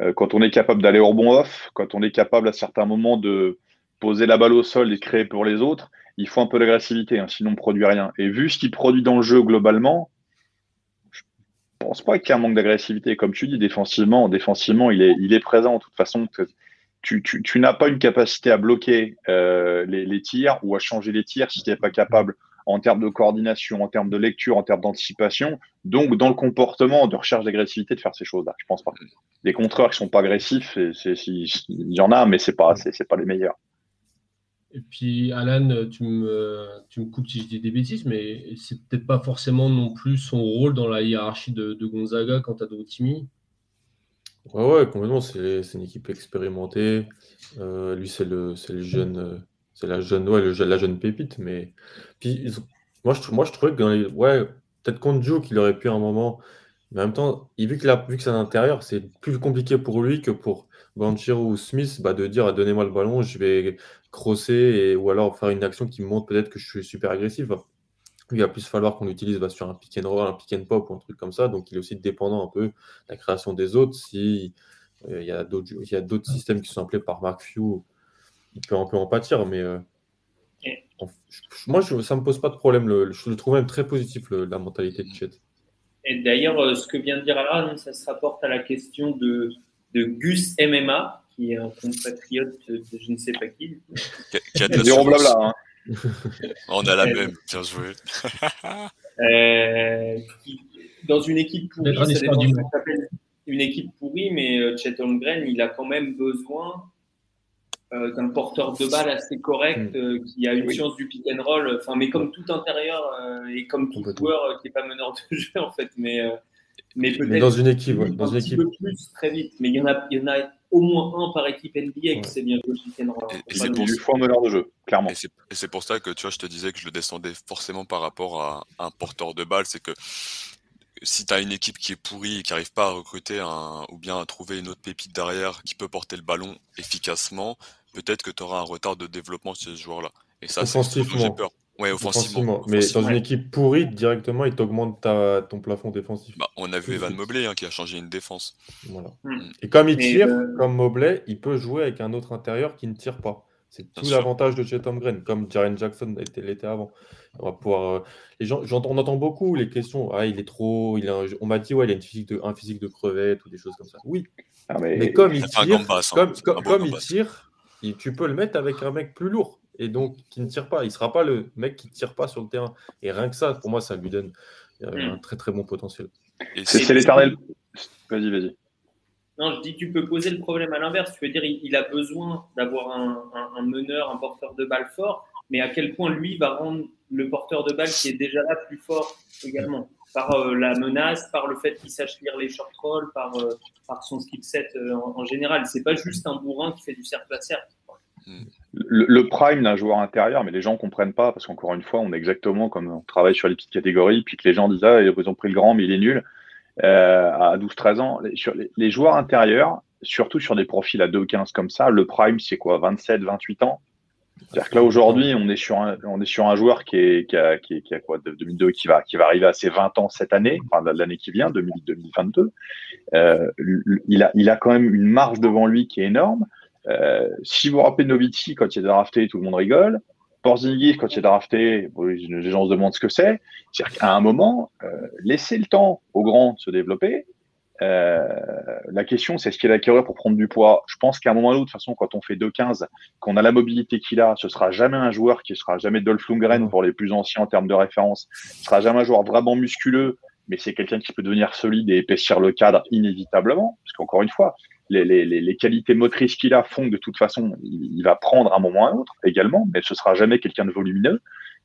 euh, quand on est capable d'aller au rebond off, quand on est capable à certains moments de poser la balle au sol et de créer pour les autres, il faut un peu d'agressivité, hein, sinon on ne produit rien. Et vu ce qu'il produit dans le jeu globalement, pense pas qu'il y ait un manque d'agressivité. Comme tu dis, défensivement, défensivement il, est, présent. De toute façon, tu, n'as pas une capacité à bloquer euh, les, tirs ou à changer les tirs si tu n'es pas capable en termes de coordination, en termes de lecture, en termes d'anticipation, donc dans le comportement de recherche d'agressivité de faire ces choses-là. Je pense pas. Les contreurs qui sont pas agressifs, il y en a, mais c'est pas, pas les meilleurs. Et puis, Alan, tu me, tu me coupes si je dis des bêtises, mais c'est peut-être pas forcément non plus son rôle dans la hiérarchie de, Gonzaga quant à Doutimi. Ouais, ouais, complètement. C'est une équipe expérimentée. Euh, lui, c'est le, le jeune, c'est la jeune, ouais, le, la jeune pépite. Mais puis, moi, je, moi, je trouvais que dans les, ouais, peut-être contre Joe qu'il aurait pu à un moment, mais en même temps, vu que, vu que c'est à l'intérieur, c'est plus compliqué pour lui que pour Banchero ou Smith bah, de dire donnez-moi le ballon, je vais crosser et, ou alors faire une action qui montre peut-être que je suis super agressif. Il va plus falloir qu'on l'utilise bah, sur un pick and roll, un pick and pop ou un truc comme ça. Donc il est aussi dépendant un peu de la création des autres. Si euh, il y a d'autres systèmes qui sont appelés par Mark Few, il peut un peu en pâtir. Mais euh, moi, je, ça ne me pose pas de problème. Le, je le trouve même très positif, la mentalité de Chet. Et d'ailleurs, euh, ce que vient de dire Alan, ça se rapporte à la question de de Gus MMA, qui est un compatriote de je ne sais pas qui. Qui, a de la blabla, hein. On a la même, bien joué. euh, dans une équipe pourrie, ça une équipe pourrie, mais euh, Chet Holmgren, il a quand même besoin euh, d'un porteur de balle assez correct, mm. euh, qui a une science du pick and roll, enfin, mais comme tout intérieur et comme tout joueur qui n'est pas meneur de jeu, en fait. Mais mais peut-être dans une équipe, dans une équipe. plus très vite. Mais il y en a, il y en a au moins un par équipe NBA qui sait bien jouer Et, c'est pour fois meneur de jeu, clairement. Et c'est pour ça que tu vois, je te disais que je le descendais forcément par rapport à un porteur de balle, c'est que si tu as une équipe qui est pourrie et qui n'arrive pas à recruter un, ou bien à trouver une autre pépite derrière qui peut porter le ballon efficacement, peut-être que tu auras un retard de développement sur ce joueur-là. Et ça, c'est j'ai peur. Ouais, offensivement. Mais dans une équipe pourrie, directement, il t'augmente ton plafond défensif. Bah, on a vu Evan Mobley hein, qui a changé une défense. Voilà. Hmm. Et comme il tire, comme Mobley, il peut jouer avec un autre intérieur qui ne tire pas. C'est tout l'avantage de Chet Holmgren, comme Jaren Jackson l'était avant. On va pouvoir. Euh, les gens, on entend beaucoup les questions. Ah, il est trop. Il a on m'a dit ouais, il a une physique de, un physique de crevette ou des choses comme ça. Oui. Ah, mais... comme il tire, hein. comme, il tire, tu peux le mettre avec un mec plus lourd et donc qui ne tire pas. Il ne sera pas le mec qui ne tire pas sur le terrain. Et rien que ça, pour moi, ça lui donne euh, hmm. un très très bon potentiel. C'est l'éternel. Vas-y, vas-y. Non, je dis tu peux poser le problème à l'inverse. Tu veux dire, il, a besoin d'avoir un, meneur, un porteur de balle fort, mais à quel point lui va rendre le porteur de balle qui est déjà là plus fort également par euh, la menace, par le fait qu'il sache lire les short rolls, par, euh, par son skill set en, en, général. C'est pas juste un bourrin qui fait du cercle à cercle. Le, prime d'un joueur intérieur, mais les gens comprennent pas parce qu'encore une fois, on est exactement comme on travaille sur les petites catégories, puis que les gens disent ah ils ont pris le grand mais il est nul euh, à 12-13 ans. Les, les, joueurs intérieurs, surtout sur des profils à 2-15 comme ça, le prime c'est quoi 27-28 ans? C'est-à-dire que là aujourd'hui, on est sur un, on est sur un joueur qui est qui a, qui, qui a quoi 2002 qui va qui va arriver à ses 20 ans cette année, enfin l'année qui vient, 2022. Euh, il a il a quand même une marge devant lui qui est énorme. Euh, si vous vous rappelez Novici, quand il est drafté, tout le monde rigole. Porzingis, quand il est drafté, les gens se demandent ce que c'est. C'est-à-dire qu'à un moment, euh, laissez le temps aux grands de se développer. Euh, la question, c'est ce qu'il a pour prendre du poids. Je pense qu'à un moment ou de toute façon, quand on fait 2-15, qu'on a la mobilité qu'il a, ce sera jamais un joueur qui sera jamais Dolph Lundgren pour les plus anciens en termes de référence. Ce sera jamais un joueur vraiment musculeux, mais c'est quelqu'un qui peut devenir solide et épaissir le cadre inévitablement. Parce qu'encore une fois, les, qualités motrices qu'il a font que de toute façon, il, va prendre un moment ou un autre également, mais ce sera jamais quelqu'un de volumineux.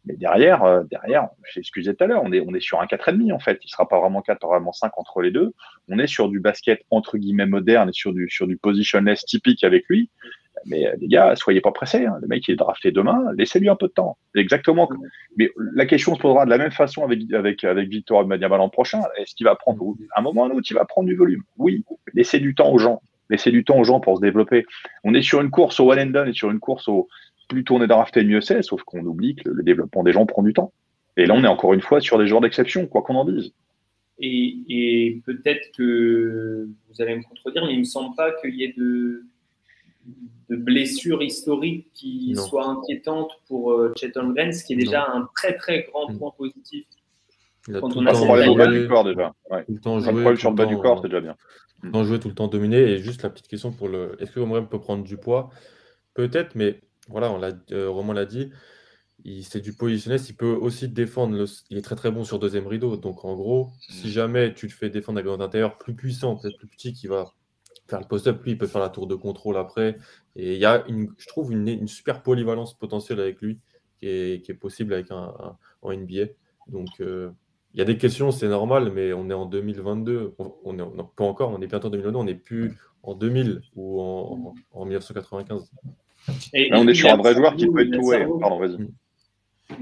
Mais derrière, euh, derrière, j'ai excusé tout à l'heure, on est, on est sur un 4,5 en fait. Il sera pas vraiment 4, pas vraiment 5 entre les deux. On est sur du basket entre guillemets moderne et sur du, sur du positionless typique avec lui. Mais euh, les gars, soyez pas pressés. Hein. Le mec il est drafté demain, laissez-lui un peu de temps. Exactement. Mais la question se posera de la même façon avec avec avec Victor Madiaba l'an prochain. Est-ce qu'il va prendre un moment ou un autre, il va prendre du volume? Oui. Laissez du temps aux gens laisser du temps aux gens pour se développer. On est sur une course au one and done et sur une course au plus tourner drafté, mieux c'est, sauf qu'on oublie que le, développement des gens prend du temps. Et là, on est encore une fois sur des joueurs d'exception, quoi qu'on en dise. Et, peut-être que vous allez me contredire, mais il ne me semble pas qu'il y ait de, de blessures historiques qui soient inquiétantes pour euh, Chet Holmgren, ce qui est déjà un très très grand mm. point positif. Il quand on a problème au bas du corps déjà. Ouais. problème sur le bas du corps, c'est déjà bien. Dans jouer tout le temps dominé. Et juste la petite question pour le. Est-ce que Omrem peut prendre du poids? Peut-être, mais voilà, on l'a, euh, Romain l'a dit. il, c'est du positionnel, il peut aussi défendre. il est très très bon sur deuxième rideau. Donc en gros, si jamais tu le fais défendre avec un intérieur plus puissant, peut-être plus petit, qui va faire le post-up, lui, il peut faire la tour de contrôle après. Et il y a, une, je trouve, une, super polyvalence potentielle avec lui qui est, possible avec un, en NBA. Donc euh, il y a des questions, c'est normal, mais on est en 2022. On, est pas encore, on est bientôt en 2022, on n'est plus en 2000 ou en, 1995. Et, on est sur un vrai joueur qui peut être tout. Pardon, vas-y.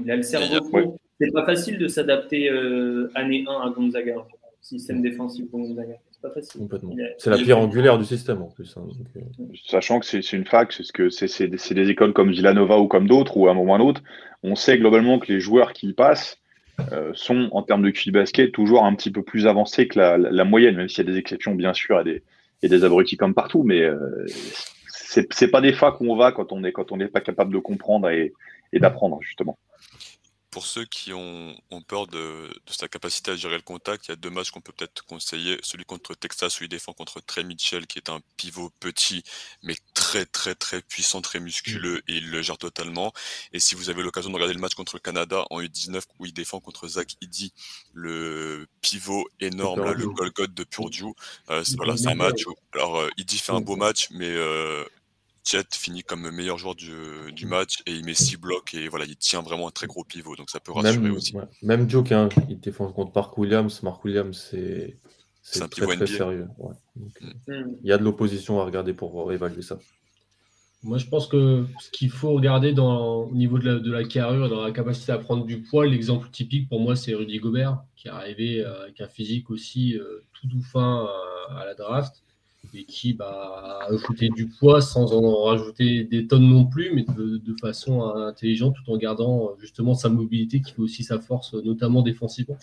Il a le cerveau. C'est pas facile de s'adapter euh, année 1 à Gonzaga, système défensif pour Gonzaga. C'est pas facile. C'est la pierre angulaire du système en plus. Hein, euh. Sachant que c'est une fac, c'est que c'est des écoles comme Villanova ou comme d'autres, ou à un moment ou à un autre, on sait globalement que les joueurs qui y passent euh, sont en termes de QI basket toujours un petit peu plus avancés que la, moyenne, même s'il y a des exceptions bien sûr et des, et des abrutis comme partout, mais euh, c'est pas des facs où on va quand on est quand on n'est pas capable de comprendre et d'apprendre justement pour ceux qui ont, peur de, sa capacité à gérer le contact, il y a deux matchs qu'on peut peut-être conseiller. Celui contre Texas où il défend contre Trey Mitchell, qui est un pivot petit, mais très très très puissant, très musculeux, et il le gère totalement. Et si vous avez l'occasion de regarder le match contre le Canada en U19 où il défend contre Zach Idi, le pivot énorme, là, le Golgot de Purdue, euh, voilà, c'est un match. Où, alors, euh, Idi fait un beau match, mais euh, Chet finit comme meilleur joueur du, du, match et il met 6 blocs et voilà, il tient vraiment un très gros pivot, donc ça peut rassurer même, aussi. Même Joke, hein, il défend contre Mark Williams. Mark Williams, c'est très, très sérieux. Mm. Euh, il y a de l'opposition à regarder pour évaluer ça. Moi, je pense que ce qu'il faut regarder dans, au niveau de la, de la carrure, dans la capacité à prendre du poids, l'exemple typique pour moi, c'est Rudy Gobert, qui est arrivé euh, avec un physique aussi euh, tout doux fin à la draft et qui bah, a ajouté du poids sans en rajouter des tonnes non plus, mais de, façon intelligente tout en gardant justement sa mobilité qui fait aussi sa force, notamment défensivement.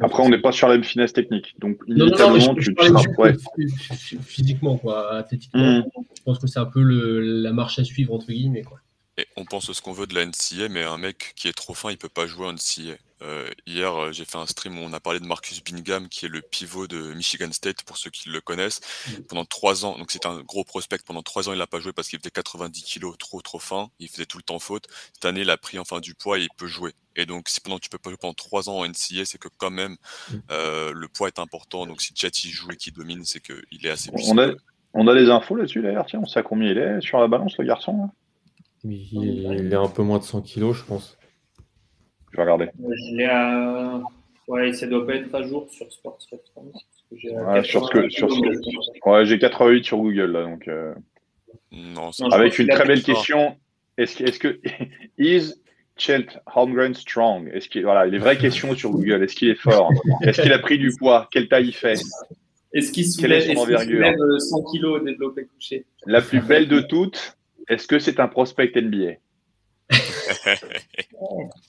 Après, on n'est pas sur la même finesse technique. Donc, non, non, non, tu, tu physiquement, quoi, athlétiquement. Mm. Je pense que c'est un peu le, la marche à suivre, entre guillemets. Quoi. Et on pense ce qu'on veut de la NCA, mais un mec qui est trop fin, il peut pas jouer en NCA. Euh, hier, euh, j'ai fait un stream où on a parlé de Marcus Bingham, qui est le pivot de Michigan State, pour ceux qui le connaissent. Mm. Pendant trois ans, donc c'est un gros prospect. Pendant trois ans, il n'a pas joué parce qu'il faisait 90 kilos, trop trop fin. Il faisait tout le temps faute. Cette année, il a pris enfin du poids et il peut jouer. Et donc, si pendant tu peux pas jouer pendant trois ans en NCA, c'est que quand même mm. euh, le poids est important. Donc, si Chet il joue et qu'il domine, c'est qu'il est assez puissant. On a, on a les infos là-dessus d'ailleurs. Tiens, on sait à combien il est sur la balance, le garçon. Il, est un peu moins de 100 kilos, je pense. Je vais regarder. Je l'ai à. Ouais, ça doit pas être à jour sur Sports Ouais, sur ce que, sur Ouais, j'ai 88 sur Google là, donc. Euh, non, Avec une très belle question. Est-ce que, est-ce que is Chelt Holmgren strong? Est-ce qu'il voilà les vraies questions sur Google Est-ce qu'il est fort? Est-ce qu'il a pris du poids? Quelle taille il fait? Est-ce qu'il soulève, est soulève 100 kg développé couché? La plus belle de toutes, est-ce que c'est un prospect NBA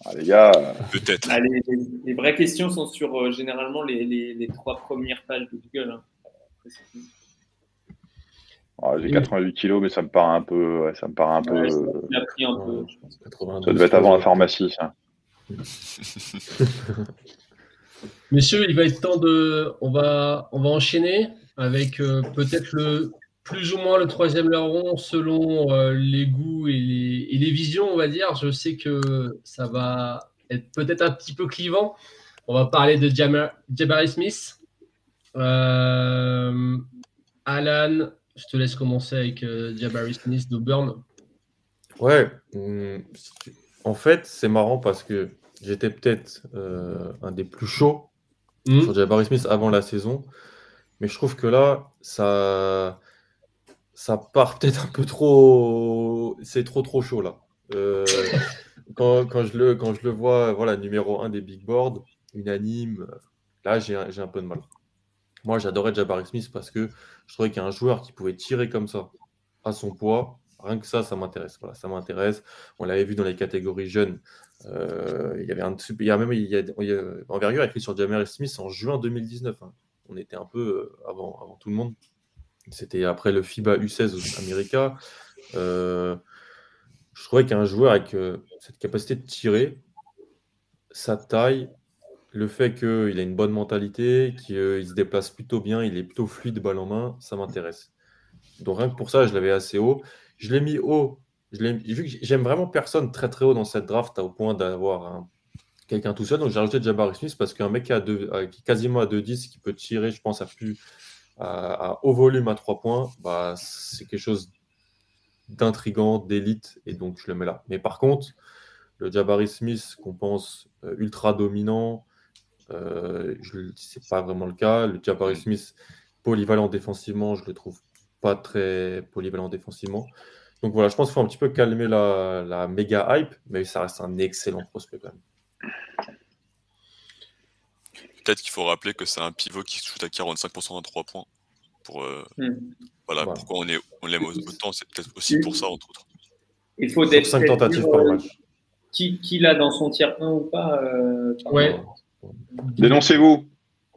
ah, Les gars. Peut-être. Ah, les, vraies questions sont sur euh, généralement les, trois premières pages de Google. Hein. Ah, j'ai 88 kilos, mais ça me paraît un peu. ça me paraît un peu. pris un peu ça devait être avant la pharmacie, ça. Messieurs, il va être temps de. On va, on va enchaîner avec euh, peut-être le plus ou moins le troisième larron selon euh, les goûts et les, visions, on va dire. Je sais que ça va être peut-être un petit peu clivant. On va parler de Jabari Smith. Euh, Alan, je te laisse commencer avec euh, Jabari Smith d'Auburn. Ouais, mm, en fait, c'est marrant parce que j'étais peut-être un des plus chauds hmm. sur Jabari Smith avant la saison. Mais je trouve que là, ça, ça part peut-être un peu trop. C'est trop trop chaud là. Euh, quand, je le, quand je le vois, voilà, numéro 1 des big boards, unanime, là j'ai un peu de mal. Moi j'adorais Jabari Smith parce que je trouvais qu'un joueur qui pouvait tirer comme ça à son poids, rien que ça, ça m'intéresse. Voilà, ça m'intéresse. On l'avait vu dans les catégories jeunes. Euh, il y avait un il y a même il y a, envergure écrit sur Jabari Smith en juin 2019. Hein. On était un peu euh, avant, avant tout le monde. C'était après le FIBA U16 America. Euh, je trouvais qu'un joueur avec euh, cette capacité de tirer, sa taille, le fait qu'il a une bonne mentalité, qu'il se déplace plutôt bien, il est plutôt fluide balle en main, ça m'intéresse. Donc rien que pour ça, je l'avais assez haut. Je l'ai mis haut j'aime vraiment personne très très haut dans cette draft au point d'avoir quelqu'un tout seul. Donc j'ai rajouté Jabari Smith parce qu'un mec qui, a est quasiment à 2-10, qui peut tirer, je pense, à plus à, haut volume à 3 points, bah, c'est quelque chose d'intrigant, d'élite, et donc je le mets là. Mais par contre, le Jabari Smith qu'on pense euh, ultra dominant, euh, ce n'est pas vraiment le cas. Le Jabari Smith polyvalent défensivement, je le trouve pas très polyvalent défensivement. Donc voilà, je pense qu'il faut un petit peu calmer la, la, méga hype, mais ça reste un excellent prospect quand même. Peut-être qu'il faut rappeler que c'est un pivot qui shoot à 45% à 3 points. Pour, euh, hmm. Voilà, pourquoi on, est, on l'aime autant, c'est peut-être aussi pour ça, entre autres. Il faut d'être 5 tentatives par match. Qui, qui l'a dans son tiers 1 ou pas euh, Ouais. Dénoncez-vous.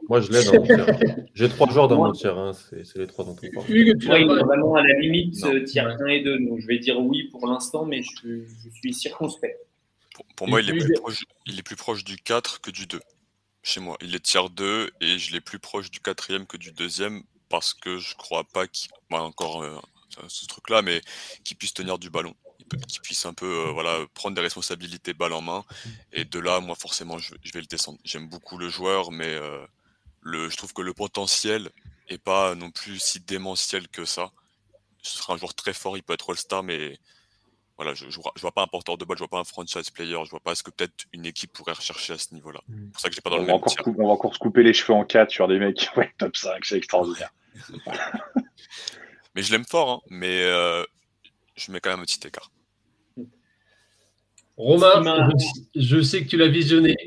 Moi, je l'ai dans mon tiers. J'ai trois joueurs dans mon tiers 1, c'est les trois dont on parle. Moi, est vraiment à la limite non. tiers 1 et 2. Donc, je vais dire oui pour l'instant, mais je, je, suis circonspect. Pour, pour moi, il est, plus proche, il est plus proche du 4 que du 2 chez moi. Il est tiers 2 et je l'ai plus proche du quatrième que du deuxième parce que je crois pas qu'il bah, encore euh, ce truc-là, mais qu'il puisse tenir du ballon, qu'il puisse un peu euh, voilà prendre des responsabilités balle en main. Et de là, moi forcément, je, vais le descendre. J'aime beaucoup le joueur, mais euh, le, je trouve que le potentiel est pas non plus si démentiel que ça. Ce sera un joueur très fort, il peut être All-Star, mais voilà, je, je, vois, pas un porteur de balle, je vois pas un franchise player, je vois pas ce que peut-être une équipe pourrait rechercher à ce niveau-là. Mm. C'est pour ça que j'ai pas dans on le même encore On va encore se couper les cheveux en quatre sur des mecs ouais, top 5, c'est extraordinaire. mais je l'aime fort, hein, mais euh, je mets quand même un petit écart. Romain, je sais que tu l'as visionné.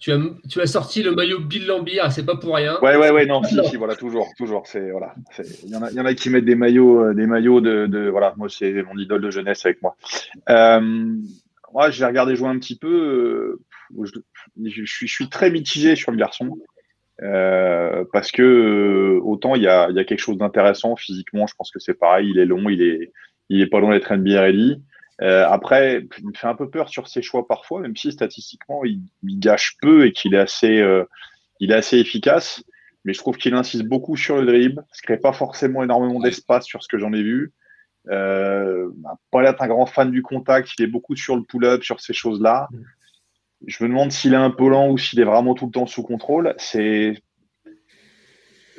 Tu as, tu as sorti le maillot Bill Lambier, c'est pas pour rien. Ouais, ouais, ouais, non, si, si, voilà, toujours, toujours. C'est voilà, il y, en a, y en a qui mettent des maillots, euh, des maillots de, de, voilà, moi c'est mon idole de jeunesse avec moi. Euh, moi, j'ai regardé jouer un petit peu. Euh, je, je, suis, je suis très mitigé sur le garçon. Euh, parce que autant il y a, y a, quelque chose d'intéressant physiquement, je pense que c'est pareil, il est long, il est, il est pas loin d'être NBA ready. Euh, après, il me fait un peu peur sur ses choix parfois, même si statistiquement il, il gâche peu et qu'il est assez, euh, il est assez efficace. Mais je trouve qu'il insiste beaucoup sur le dribble, ce crée pas forcément énormément d'espace sur ce que j'en ai vu. Euh, pas l'air un grand fan du contact, il est beaucoup sur le pull-up, sur ces choses-là. Je me demande s'il est un peu lent ou s'il est vraiment tout le temps sous contrôle. C'est,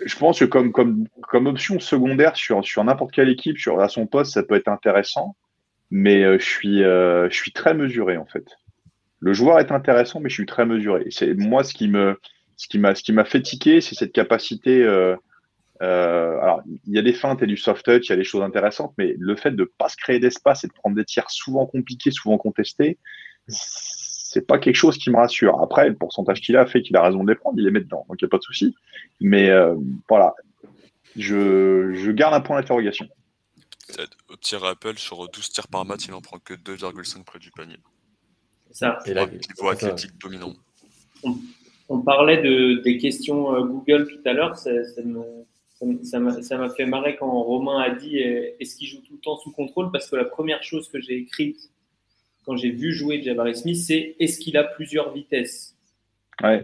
je pense que comme, comme, comme option secondaire sur, sur n'importe quelle équipe, sur, à son poste, ça peut être intéressant. Mais euh, je, suis, euh, je suis très mesuré en fait. Le joueur est intéressant, mais je suis très mesuré. C'est moi ce qui me, ce qui m'a, ce qui m'a fait tiquer, c'est cette capacité. Euh, alors, il y a des feintes et du soft touch, il y a des choses intéressantes, mais le fait de pas se créer d'espace et de prendre des tirs souvent compliqués, souvent contestés, c'est pas quelque chose qui me rassure. Après, le pourcentage qu'il a fait qu'il a raison de les prendre, il les met dedans, donc il n'y a pas de souci. Mais voilà, je, je, garde un point d'interrogation. Au tir Apple, sur 12 tirs par match, il en prend que 2,5 près du panier. Ça. Et là, niveau athlétique dominant. On, on, parlait de, des questions euh, Google tout à l'heure, ça, ça m'a fait marrer quand Romain a dit est-ce qu'il joue tout le temps sous contrôle? Parce que la première chose que j'ai écrite quand j'ai vu jouer Jabari Smith, c'est est-ce qu'il a plusieurs vitesses? Ouais.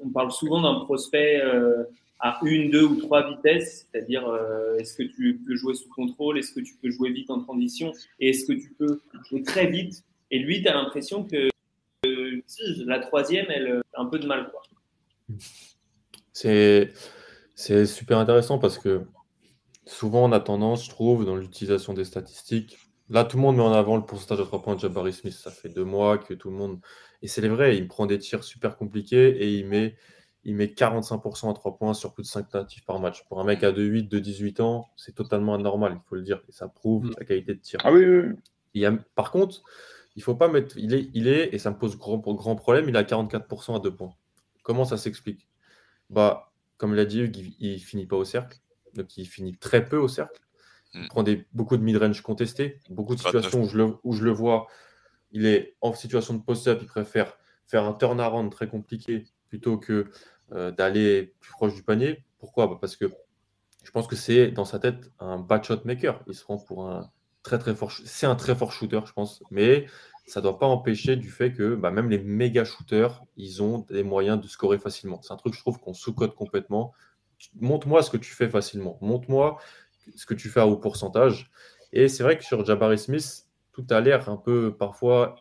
on, parle, souvent d'un prospect euh, à une, deux ou trois vitesses, c'est-à-dire euh, est-ce que tu peux jouer sous contrôle, est-ce que tu peux jouer vite en transition, et est-ce que tu peux jouer très vite. Et lui, tu as l'impression que euh, la troisième, elle a un peu de mal. C'est super intéressant parce que souvent on a tendance, je trouve, dans l'utilisation des statistiques, Là, tout le monde met en avant le pourcentage de 3 points de Jabari Smith. Ça fait deux mois que tout le monde. Et c'est vrai, il prend des tirs super compliqués et il met, il met 45% à 3 points sur plus de 5 tentatives par match. Pour un mec à 2-8, de 18 ans, c'est totalement anormal, il faut le dire. Et ça prouve mm. la qualité de tir. Ah oui, oui. Il a, par contre, il faut pas mettre. Il est, il est, et ça me pose grand, grand problème, il a 44% à 2 points. Comment ça s'explique? Bah, Comme l'a dit, il, il finit pas au cercle. Donc il finit très peu au cercle. Il mm. prend des, beaucoup de mid-range contestés, beaucoup de situations où je, le, où je le vois. Il est en situation de post-up, il préfère faire un turnaround très compliqué plutôt que d'aller plus proche du panier. Pourquoi? Bah, Parce que je pense que c'est dans sa tête un bad shot maker. Il se rend pour un très très fort. C'est un très fort shooter, je pense. Mais ça ne doit pas empêcher du fait que bah, même les méga shooters, ils ont des moyens de scorer facilement. C'est un truc, je trouve, qu'on sous-code complètement. Montre-moi ce que tu fais facilement. Montre-moi ce que tu fais à haut pourcentage. Et c'est vrai que sur Jabari Smith, tout a l'air un peu parfois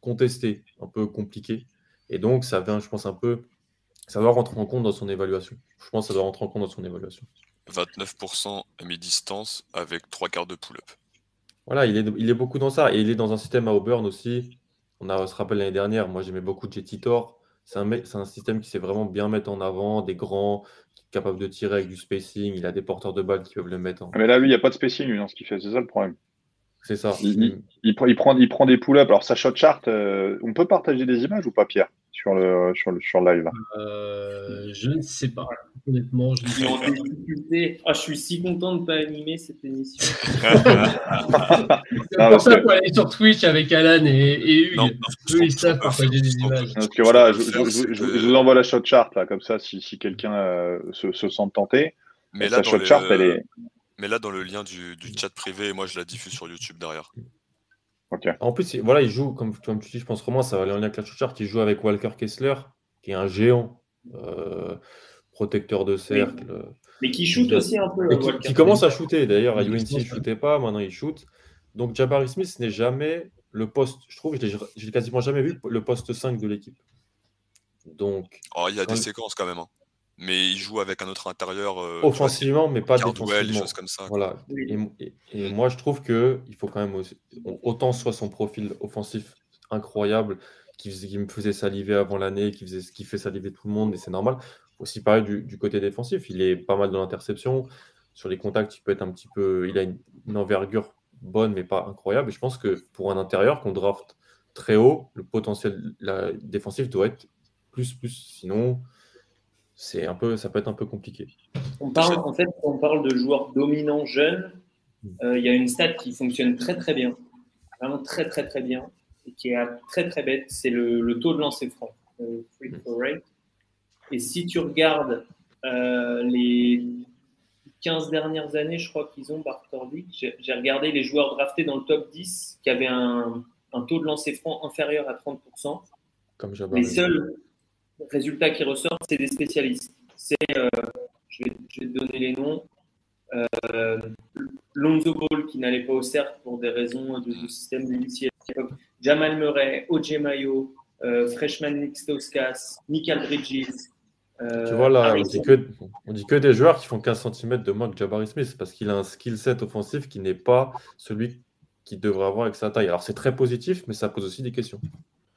contesté, un peu compliqué. Et donc, ça vient, je pense, un peu. Ça doit rentrer en compte dans son évaluation. Je pense que ça doit rentrer en compte dans son évaluation. 29% à mi-distance avec trois quarts de pull-up. Voilà, il est, il est beaucoup dans ça. Et il est dans un système à Auburn aussi. On a, se rappelle l'année dernière, moi j'aimais beaucoup Jetitor. C'est un, c'est un système qui sait vraiment bien mettre en avant, des grands, capables de tirer avec du spacing. Il a des porteurs de balles qui peuvent le mettre en. Mais là, lui, il n'y a pas de spacing, lui, dans ce qu'il fait. C'est ça le problème. C'est ça. Il, il- il prend, il, prend, il prend des pull-ups. Alors, sa shot chart, euh, on peut partager des images ou pas, Pierre, sur le, sur le, sur le live? Euh, je ne sais pas. Honnêtement, je. Ah, je suis si content de ne pas animer cette émission. C'est Ah, pour ça parce que- aller sur Twitch avec Alan et, et Hugues. Non, Eux, ils savent qu'on partager des qu'on images. Parce que voilà, je, qu'on je- vous envoie la shot chart, là, comme ça, si, si quelqu'un euh, se, se sent tenté. Mais dans shot chart, elle est. mais là, dans le lien du, du chat privé, moi, je la diffuse sur YouTube derrière. En plus, il- voilà, il joue, comme, comme tu dis, je pense, Romain, ça va aller en lien avec la chart. Il joue avec Walker Kessler, qui est un géant, euh, protecteur de cercle. Mais qui shoot aussi un peu. Qui, qui commence à shooter. D'ailleurs, à UNC, je il ne shootait pas, maintenant il shoot. Donc, Jabari Smith n'est jamais le poste, je trouve, je l'ai- quasiment jamais vu le poste 5 de l'équipe. Donc, Oh, il y a des séquences quand même. hein. Mais il joue avec un autre intérieur. euh, offensivement, mais pas Cardwell, des défensivement. choses comme ça. Voilà. Et, et- et moi, je trouve que il faut quand même aussi, autant soit son profil offensif incroyable, qui, me faisait saliver avant l'année, qui, faisait, qui fait saliver tout le monde, et c'est normal. aussi parler du, du côté défensif. Il est pas mal dans l'interception. Sur les contacts, il peut être un petit peu. Il a une, une envergure bonne, mais pas incroyable. Et je pense que pour un intérieur qu'on draft très haut, le potentiel la, défensif doit être plus, plus. Sinon, c'est un peu, ça peut être un peu compliqué. On parle, en fait, on parle de joueurs dominants jeunes. euh, Il y a une stat qui fonctionne très très bien, vraiment très très très bien, et qui est euh, très très bête, c'est le, le taux de lancer franc, le free throw rate. Et si tu regardes euh, les 15 dernières années, je crois qu'ils ont Bartordi, j'ai regardé les joueurs draftés dans le top 10 qui avaient un, un taux de lancer franc inférieur à 30%. Comme. Les seuls résultats qui ressortent, c'est des spécialistes. C'est, euh, je, vais, je vais te donner les noms. Euh, Lonzo Ball qui n'allait pas au cercle pour des raisons de, de système à l'époque. Jamal Murray, OJ Mayo, euh, Freshman Nick Stauskas, Michael Bridges. Tu vois là, on dit, que, on dit que des joueurs qui font 15 cm de moins que Jabari Smith parce qu'il a un skill set offensif qui n'est pas celui qu'il devrait avoir avec sa taille. Alors c'est très positif, mais ça pose aussi des questions.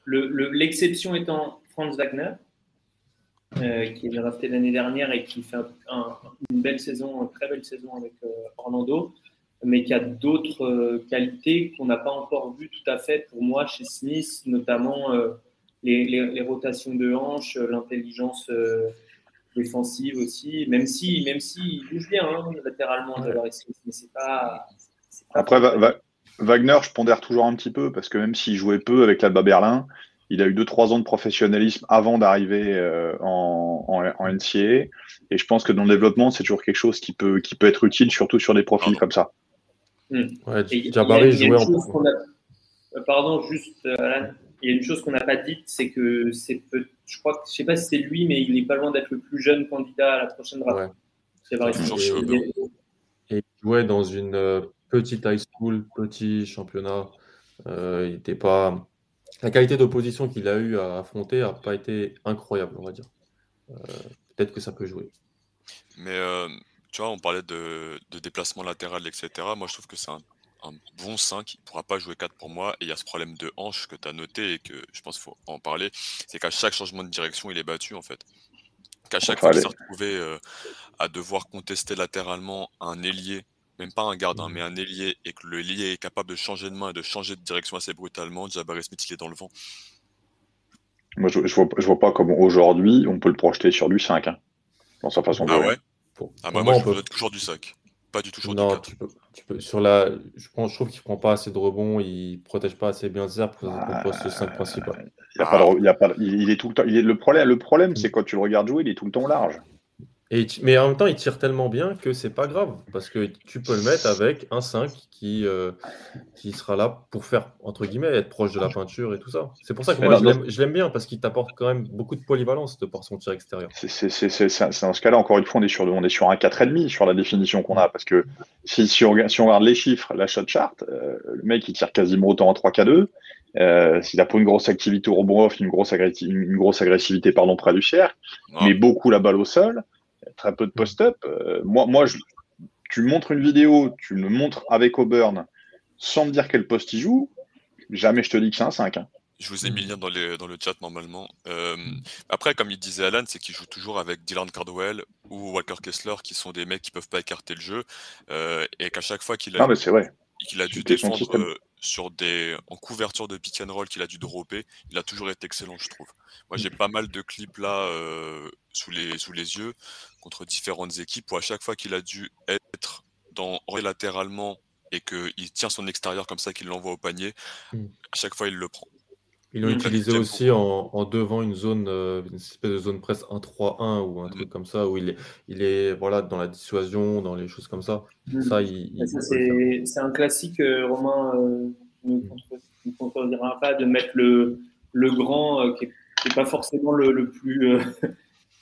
Le- le- L'exception étant Franz Wagner, euh, qui est drafté l'année dernière et qui fait un- un- une belle saison, une très belle saison avec euh, Orlando, mais qui a d'autres euh, qualités qu'on n'a pas encore vues tout à fait pour moi chez Smith, notamment les, les- les rotations de hanches, l'intelligence défensive aussi, même si, même si il bouge bien hein, latéralement, Ouais. Smith, mais c'est pas. Après, Va- Va- Wagner, je pondère toujours un petit peu parce que même s'il jouait peu avec l'Alba Berlin, il a eu 2-3 ans de professionnalisme avant d'arriver euh, en, en, en NCAA. Et je pense que dans le développement, c'est toujours quelque chose qui peut, qui peut être utile, surtout sur des profils comme ça. Ouais, Et il y a- Jabari il y a une chose en. qu'on a- euh, Pardon, juste, euh, Alan, il y a une chose qu'on n'a pas dite, c'est que c'est peu... je crois que je sais pas si c'est lui, mais il n'est pas loin d'être le plus jeune candidat à la prochaine draft. Ouais. C'est vrai. Toujours Et-. Et il jouait dans une petite high school, petit championnat. Euh, il était pas. La qualité d'opposition qu'il a eu à affronter n'a pas été incroyable, on va dire. Euh, Peut-être que ça peut jouer. Mais euh, tu vois, on parlait de, de déplacement latéral, etc. Moi, je trouve que c'est un, un bon 5. Il ne pourra pas jouer 4 pour moi. Et il y a ce problème de hanche que tu as noté et que je pense qu'il faut en parler. C'est qu'à chaque changement de direction, il est battu, en fait. Qu'à chaque fois qu'il s'est retrouvé euh, à devoir contester latéralement un ailier, même pas un gardien, mais un ailier, et que le ailier est capable de changer de main et de changer de direction assez brutalement, Jabari Smith, il est dans le vent. Moi, je, je vois, je vois pas comment aujourd'hui on peut le projeter sur du 5 hein, dans sa façon de Ah jouer. ouais? Pour, Ah bah, moi, je peut- toujours du 5. Pas du tout sur du Non, 4. tu peux, tu peux. Sur la, je, pense, je trouve qu'il prend pas assez de rebonds, il protège pas assez bien le cercle pour Ah, son poste 5 principal. Il, y a pas de- il, y a pas de- il- il est tout le temps. Il est, le problème, le problème c'est quand tu le regardes jouer, il est tout le temps au mais en même temps, il tire tellement bien que c'est pas grave. Parce que tu peux le mettre avec un 5 qui, euh, qui sera là pour faire, entre guillemets, être proche de la peinture et tout ça. C'est pour ça que moi, je l'aime bien parce qu'il t'apporte quand même beaucoup de polyvalence de par son tir extérieur. C'est dans ce cas-là, encore une fois, on est sur, on est sur un 4,5 sur la définition qu'on a. Parce que si, si, on, regarde les chiffres, la shot chart, euh, le mec, il tire quasiment autant en 3K2. Euh, s'il a pas une grosse activité au rebond off, une grosse, une grosse agressivité pardon, près du cercle, mais beaucoup la balle au sol, très peu de post-up. Euh, moi, moi je, tu me montres une vidéo, tu me montres avec Auburn sans me dire quel poste il joue, jamais je te dis que c'est un 5. Hein. Je vous ai mis le lien dans, dans le chat normalement. Euh, après, comme il disait Alan, c'est qu'il joue toujours avec Dylan Cardwell ou Walker Kessler, qui sont des mecs qui peuvent pas écarter le jeu, euh, et qu'à chaque fois qu'il a, qu'il a dû défendre sur des en couverture de pick and roll qu'il a dû dropper, il a toujours été excellent, je trouve. Moi, j'ai pas mal de clips là sous les sous les yeux contre différentes équipes où à chaque fois qu'il a dû être dans latéralement et qu'il tient son extérieur comme ça, qu'il l'envoie au panier, mmh. à chaque fois il le prend. Ils l'ont utilisé aussi en, devant une zone, euh, une espèce de zone presse 1-3-1 ou un mmh. truc comme ça, où il est, il est voilà, dans la dissuasion, dans les choses comme ça. Mmh. Ça, c'est un classique, euh, Romain euh, ne contredira pas, de mettre le, le grand qui n'est pas forcément le, le plus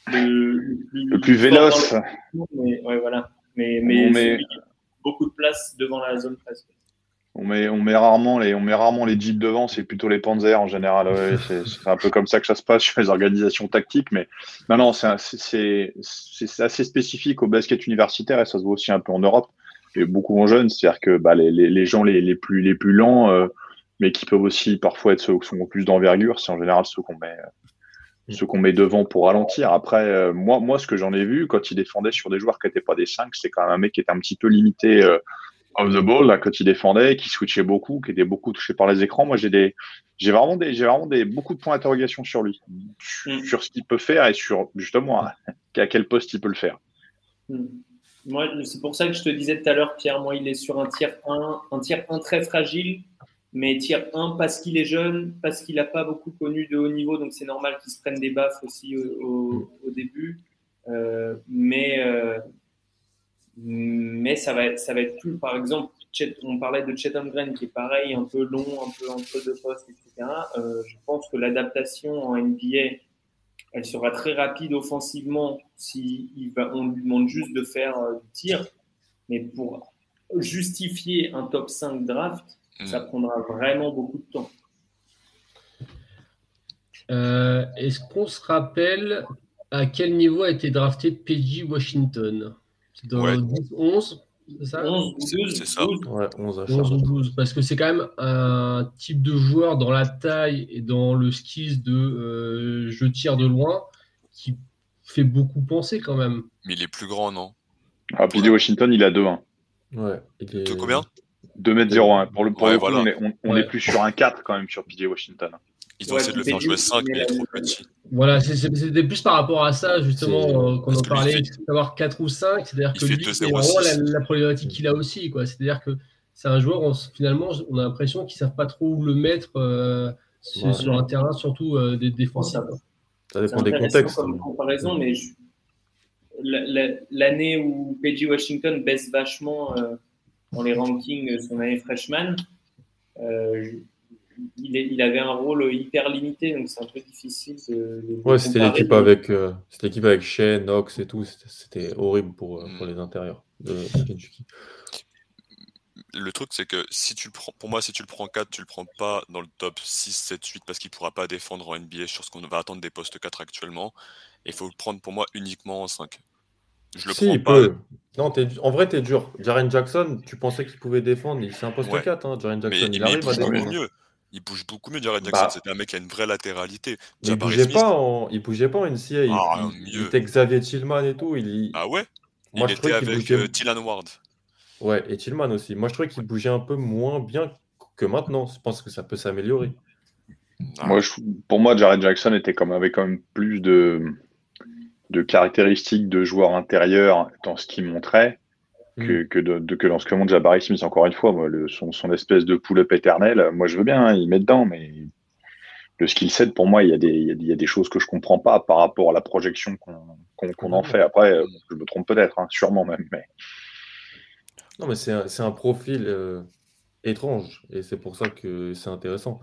le, plus, véloce. Mais, ouais, voilà. mais, mais, met... beaucoup de place devant la zone presse. On met, on met rarement les, on met rarement les jeeps devant, c'est plutôt les panzers en général. Ouais, c'est un peu comme ça que ça se passe sur les organisations tactiques, mais non, non, c'est assez spécifique au basket universitaire et ça se voit aussi un peu en Europe et beaucoup en jeunes. C'est-à-dire que bah, les, les, les, gens les, les, plus, les plus lents, euh, mais qui peuvent aussi parfois être ceux qui sont plus d'envergure, c'est en général ceux qu'on met, Mm. ce qu'on met devant pour ralentir. Après, euh, moi, moi, ce que j'en ai vu quand il défendait sur des joueurs qui n'étaient pas des 5, c'est quand même un mec qui était un petit peu limité euh, off the ball là, quand il défendait, qui switchait beaucoup, qui était beaucoup touché par les écrans. Moi, j'ai des, j'ai vraiment des, j'ai vraiment des beaucoup de points d'interrogation sur lui, mm. sur ce qu'il peut faire et sur justement à quel poste il peut le faire. Mm. Moi, c'est pour ça que je te disais tout à l'heure, Pierre, moi, il est sur un tiers 1, un tiers 1 très fragile mais tiers 1 parce qu'il est jeune, parce qu'il n'a pas beaucoup connu de haut niveau, donc c'est normal qu'il se prenne des baffes aussi au, début. Euh, mais, euh, mais ça va, ça va être plus. Par exemple, on parlait de Chet Green qui est pareil, un peu long, un peu entre deux postes, etc. Euh, je pense que l'adaptation en NBA, elle sera très rapide offensivement si on lui demande juste de faire du tir. Mais pour justifier un top 5 draft, ça mm. prendra vraiment beaucoup de temps. Euh, est-ce qu'on se rappelle à quel niveau a été drafté PG Washington? C'est dans le 11 c'est ça? 11 12, c'est ça. Ouais, 11 à 12, parce que c'est quand même un type de joueur dans la taille et dans le skills de euh, je tire de loin qui fait beaucoup penser quand même. Mais il est plus grand, non? Ah, PG Washington, il a 2-1. Ouais, il est... combien? 2m01. Pour le, pour on, est, plus sur un 4 quand même sur PJ Washington. Ils ont essayé de le faire jouer 5, mais il est trop petit. Voilà, c'était plus par rapport à ça, justement, euh, qu'on en parlait, d'avoir 4 ou 5. C'est-à-dire que lui, c'est vraiment la, problématique qu'il a aussi. C'est-à-dire que c'est un joueur, finalement, on a l'impression qu'ils ne savent pas trop où le mettre euh, sur, un terrain, surtout euh, des défensifs. Ça dépend des contextes. comme comparaison, mais l'année où PJ Washington baisse vachement dans les rankings son année freshman, euh, il, il, avait un rôle hyper limité, donc c'est un peu difficile de. ouais, c'était l'équipe avec, euh, l'équipe avec Shea, Knox et tout. C'était horrible pour, euh, pour les intérieurs de Kentucky. Le truc, c'est que si tu le prends, pour moi, si tu le prends 4, tu le prends pas dans le top 6, 7, 8 parce qu'il pourra pas défendre en NBA sur ce qu'on va attendre des postes 4 actuellement. Il faut le prendre pour moi uniquement en 5. Je le prends pas. Non, en vrai, t'es dur. Jaren Jackson, tu pensais qu'il pouvait défendre. C'est un poste 4, hein, Jaren Jackson. il, arrive à défendre. Mieux. Il bouge beaucoup mieux, Jaren Jackson. Bah. C'était un mec qui a une vraie latéralité. Il bougeait, pas en... il bougeait pas en NCA. Ah, il, était Xavier Tillman et tout. Il... Ah ouais? Moi, Il était avec bougeait... euh, Ward. Ouais, et Tillman aussi. Moi, je trouvais qu'il bougeait un peu moins bien que maintenant. Je pense que ça peut s'améliorer. Ah. Moi, Pour moi, Jaren Jackson était comme... avait quand même plus de de caractéristiques de joueur intérieur dans ce qu'il montrait que, mm. que, de, que dans ce que montre Jabari Smith, encore une fois, moi, le, son, son, espèce de pull-up éternel, moi je veux bien, hein, il met dedans, mais le skill set, pour moi, il y, a des, il, y a des, choses que je comprends pas par rapport à la projection qu'on en fait. Après, euh, je me trompe peut-être, hein, sûrement même. Mais... Non, mais c'est un, un, profil euh, étrange et c'est pour ça que c'est intéressant.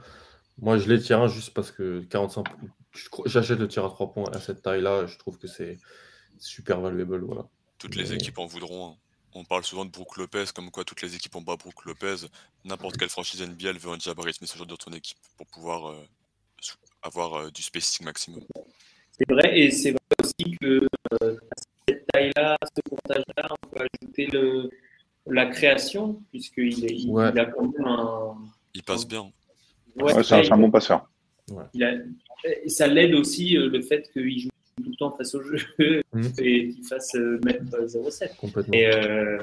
Moi, je l'ai tiré juste parce que 45, j'achète le tir à 3 points à cette taille-là. Je trouve que c'est super valuable. Voilà. Toutes les équipes en voudront. Hein. On parle souvent de Brook Lopez, comme quoi toutes les équipes ont pas Brook Lopez. N'importe quelle franchise NBA veut un Jabari Smith ce genre de ton équipe pour pouvoir euh, avoir euh, du spacing maximum. C'est vrai, et c'est vrai aussi que euh, à cette taille-là, à ce comptage-là, on peut ajouter le, la création, puisqu'il il, il a quand même un. Il passe bien. Ouais, c'est un, bon passeur. Et ça l'aide aussi le fait qu'il joue tout le temps face au jeu mmh. et qu'il fasse mettre 0,7. Complètement. Euh,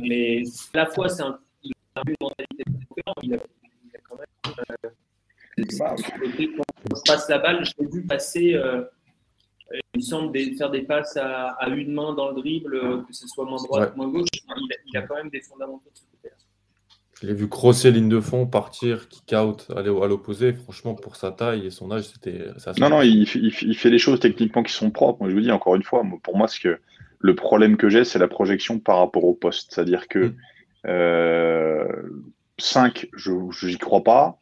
mais à la fois, c'est un, il a une mentalité différente. Il a, il a quand même. Euh, bah, quand je passe la balle, je l'ai vu passer. Euh, il me semble des, faire des passes à, à, une main dans le dribble, euh, que ce soit main droite ou main gauche. Il a, il a, quand même des fondamentaux de ce. Je l'ai vu crosser ligne de fond, partir, kick out, aller à l'opposé. Franchement, pour sa taille et son âge, c'était. Non, non, il, il, il, fait des choses techniquement qui sont propres. Moi, je vous dis encore une fois, pour moi, ce que le problème que j'ai, c'est la projection par rapport au poste. C'est-à-dire que mm. euh, 5, je n'y crois pas.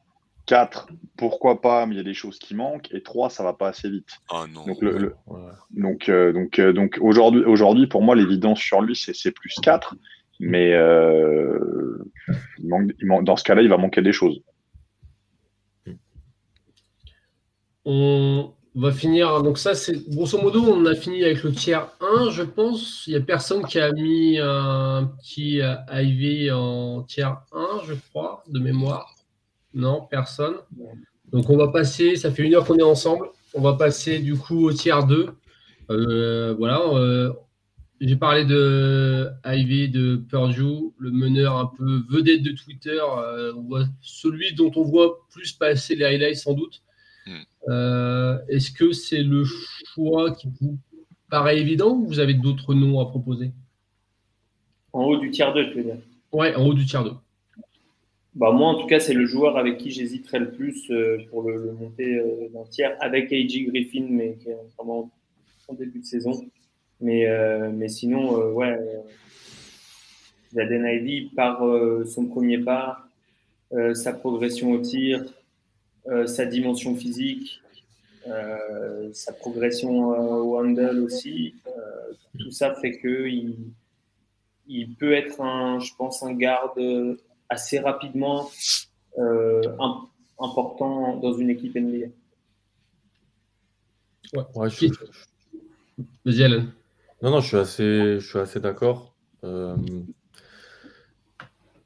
4, pourquoi pas, mais il y a des choses qui manquent. Et 3, ça va pas assez vite. Ah non. Donc, le, le, ouais. donc, euh, donc, euh, donc aujourd'hui, aujourd'hui, pour moi, l'évidence sur lui, c'est plus 4. Mais euh, il manque, dans ce cas-là, il va manquer des choses. On va finir. Donc, ça, grosso modo, on a fini avec le tiers 1, je pense. Il n'y a personne qui a mis un petit IV en tiers 1, je crois, de mémoire. Non, personne. Donc, on va passer. Ça fait une heure qu'on est ensemble. On va passer du coup au tiers 2. Euh, voilà. Euh, j'ai parlé de Ivy de Purdue, le meneur un peu vedette de Twitter, euh, celui dont on voit plus passer les highlights sans doute. Mm. Euh, Est-ce que c'est le choix qui vous paraît évident ou vous avez d'autres noms à proposer? En haut du tiers 2, tu veux dire Ouais, en haut du tiers 2. Bah, moi, en tout cas, c'est le joueur avec qui j'hésiterais le plus euh, pour le, le monter euh, d'un tiers, avec A.J. Griffin, mais qui est vraiment en début de saison. Mais, euh, mais sinon, euh, ouais, euh, Jaden Ivy, par euh, son premier pas, euh, sa progression au tir, sa dimension physique, sa progression au handle aussi, tout ça fait que il, il peut être un, je pense, un garde assez rapidement important dans une équipe NBA. Ouais, ouais je, Vas-y, Alan. Non, non, je suis assez, je suis assez d'accord. Euh,